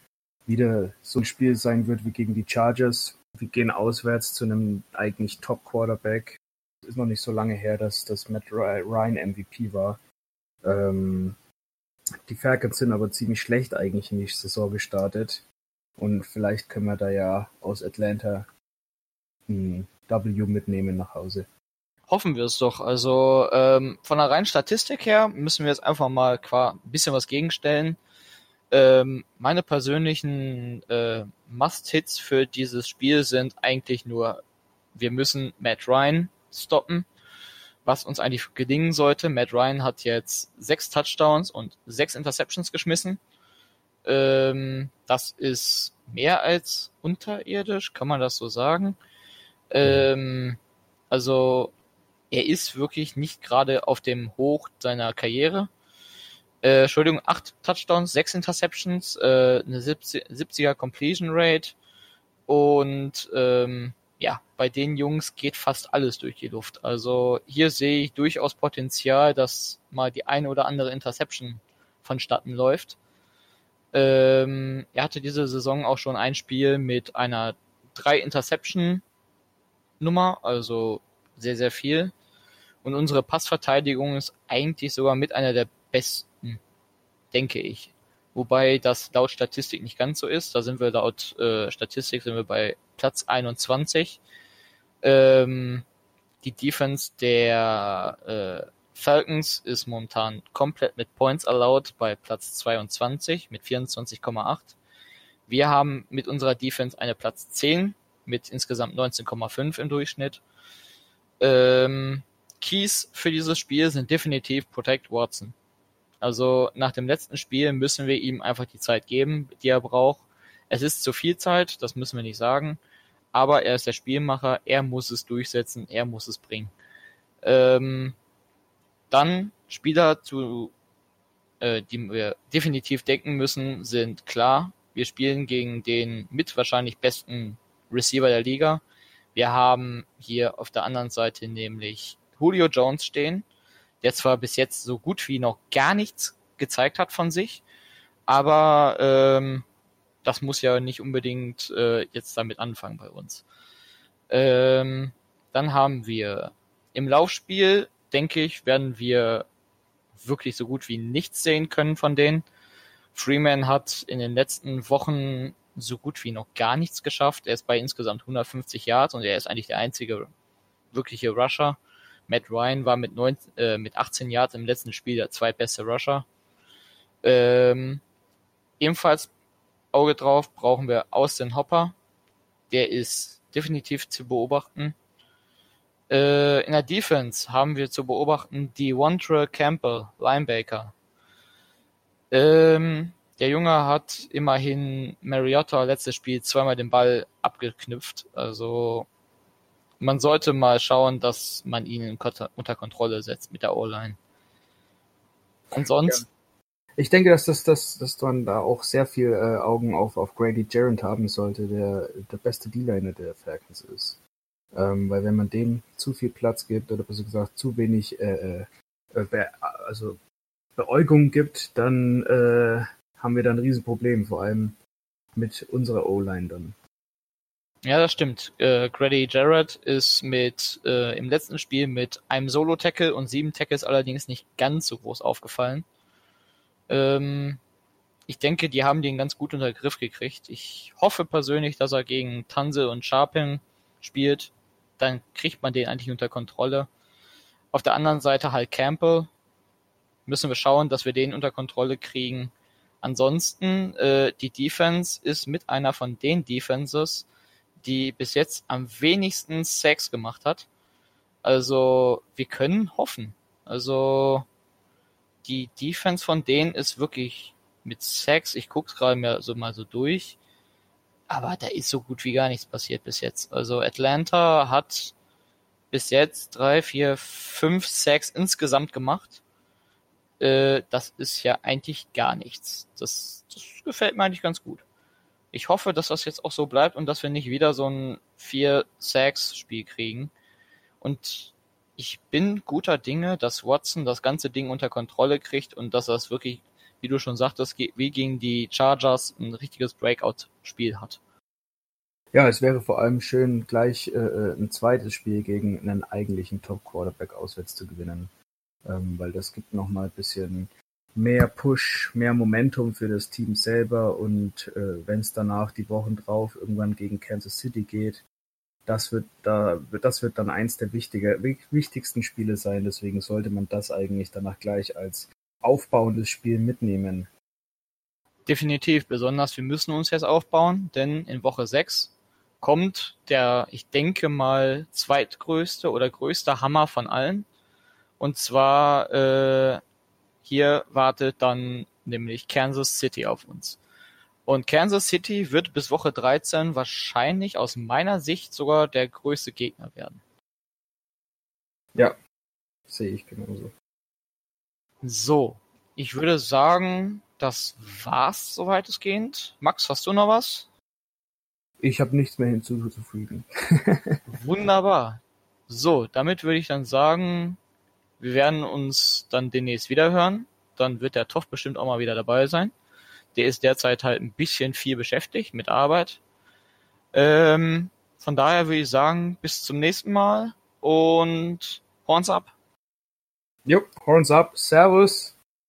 wieder so ein Spiel sein wird wie gegen die Chargers. Wir gehen auswärts zu einem eigentlich Top-Quarterback. Ist noch nicht so lange her, dass, dass Matt Ryan MVP war. Ähm, die Falcons sind aber ziemlich schlecht eigentlich in die Saison gestartet. Und vielleicht können wir da ja aus Atlanta ein W mitnehmen nach Hause. Hoffen wir es doch. Also ähm, von der reinen Statistik her müssen wir jetzt einfach mal ein bisschen was gegenstellen. Ähm, meine persönlichen äh, Must-Hits für dieses Spiel sind eigentlich nur, wir müssen Matt Ryan stoppen, was uns eigentlich gelingen sollte. Matt Ryan hat jetzt sechs Touchdowns und sechs Interceptions geschmissen. Ähm, das ist mehr als unterirdisch, kann man das so sagen. Ähm, also er ist wirklich nicht gerade auf dem Hoch seiner Karriere. Äh, Entschuldigung, acht Touchdowns, sechs Interceptions, äh, eine 70, er Completion Rate und ähm, ja, bei den Jungs geht fast alles durch die Luft. Also hier sehe ich durchaus Potenzial, dass mal die eine oder andere Interception vonstatten läuft. Ähm, er hatte diese Saison auch schon ein Spiel mit einer drei Interception Nummer, also sehr, sehr viel. Und unsere Passverteidigung ist eigentlich sogar mit einer der besten denke ich. Wobei das laut Statistik nicht ganz so ist. Da sind wir laut äh, Statistik sind wir bei Platz 21. Ähm, die Defense der äh, Falcons ist momentan komplett mit Points allowed bei Platz 22 mit 24,8. Wir haben mit unserer Defense eine Platz 10 mit insgesamt 19,5 im Durchschnitt. Ähm, Keys für dieses Spiel sind definitiv Protect Watson. Also nach dem letzten Spiel müssen wir ihm einfach die Zeit geben, die er braucht. Es ist zu viel Zeit, das müssen wir nicht sagen. Aber er ist der Spielmacher, er muss es durchsetzen, er muss es bringen. Ähm, dann Spieler, zu, äh, die wir definitiv denken müssen, sind klar. Wir spielen gegen den mit wahrscheinlich besten Receiver der Liga. Wir haben hier auf der anderen Seite nämlich Julio Jones stehen, der zwar bis jetzt so gut wie noch gar nichts gezeigt hat von sich, aber ähm, das muss ja nicht unbedingt äh, jetzt damit anfangen bei uns. Ähm, dann haben wir im Laufspiel, denke ich, werden wir wirklich so gut wie nichts sehen können von denen. Freeman hat in den letzten Wochen so gut wie noch gar nichts geschafft. Er ist bei insgesamt 150 Yards und er ist eigentlich der einzige wirkliche Rusher. Matt Ryan war mit, 19, äh, mit 18 Yards im letzten Spiel der zweitbeste Rusher. Ähm, ebenfalls Auge drauf brauchen wir Austin Hopper. Der ist definitiv zu beobachten. Äh, in der Defense haben wir zu beobachten die Wontre Campbell, Linebacker. Ähm, der Junge hat immerhin Mariota letztes Spiel zweimal den Ball abgeknüpft. Also man sollte mal schauen, dass man ihn unter Kontrolle setzt mit der O-Line. Ansonsten. Ja. Ich denke, dass, das, dass, dass man da auch sehr viel äh, Augen auf, auf Grady Jarrett haben sollte, der der beste D-Liner der Falcons ist. Ähm, weil wenn man dem zu viel Platz gibt oder besser gesagt zu wenig äh, äh, Be also Beäugung gibt, dann äh, haben wir da ein Riesenproblem, vor allem mit unserer O-Line dann. Ja, das stimmt. Äh, Grady Jarrett ist mit äh, im letzten Spiel mit einem Solo-Tackle und sieben Tackles allerdings nicht ganz so groß aufgefallen. Ähm, ich denke, die haben den ganz gut unter Griff gekriegt. Ich hoffe persönlich, dass er gegen Tanse und Sharpin spielt. Dann kriegt man den eigentlich unter Kontrolle. Auf der anderen Seite halt Campbell. Müssen wir schauen, dass wir den unter Kontrolle kriegen. Ansonsten, äh, die Defense ist mit einer von den Defenses, die bis jetzt am wenigsten Sex gemacht hat. Also wir können hoffen. Also die Defense von denen ist wirklich mit Sex. Ich guck's gerade mir so mal so durch. Aber da ist so gut wie gar nichts passiert bis jetzt. Also Atlanta hat bis jetzt drei, vier, fünf Sacks insgesamt gemacht. Äh, das ist ja eigentlich gar nichts. Das, das gefällt mir eigentlich ganz gut ich hoffe, dass das jetzt auch so bleibt und dass wir nicht wieder so ein 4-6-Spiel kriegen. Und ich bin guter Dinge, dass Watson das ganze Ding unter Kontrolle kriegt und dass er es wirklich, wie du schon sagtest, wie gegen die Chargers ein richtiges Breakout-Spiel hat. Ja, es wäre vor allem schön, gleich äh, äh ein zweites Spiel gegen einen eigentlichen Top-Quarterback auswärts zu gewinnen. Ähm, weil das gibt nochmal ein bisschen mehr Push, mehr Momentum für das Team selber und äh, wenn es danach die Wochen drauf irgendwann gegen Kansas City geht, das wird da das wird dann eins der wichtiger, wichtigsten Spiele sein. Deswegen sollte man das eigentlich danach gleich als aufbauendes Spiel mitnehmen. Definitiv, besonders wir müssen uns jetzt aufbauen, denn in Woche 6 kommt der, ich denke mal, zweitgrößte oder größte Hammer von allen. Und zwar äh, hier wartet dann nämlich Kansas City auf uns. Und Kansas City wird bis Woche 13 wahrscheinlich aus meiner Sicht sogar der größte Gegner werden. Ja, sehe ich genauso. So, ich würde sagen, das war's soweit es geht. Max, hast du noch was? Ich habe nichts mehr hinzuzufügen. Wunderbar. So, damit würde ich dann sagen, wir werden uns dann demnächst wieder hören. Dann wird der Toff bestimmt auch mal wieder dabei sein. Der ist derzeit halt ein bisschen viel beschäftigt mit Arbeit. Ähm, von daher würde ich sagen, bis zum nächsten Mal und Horns up. Jo, Horns up. Servus.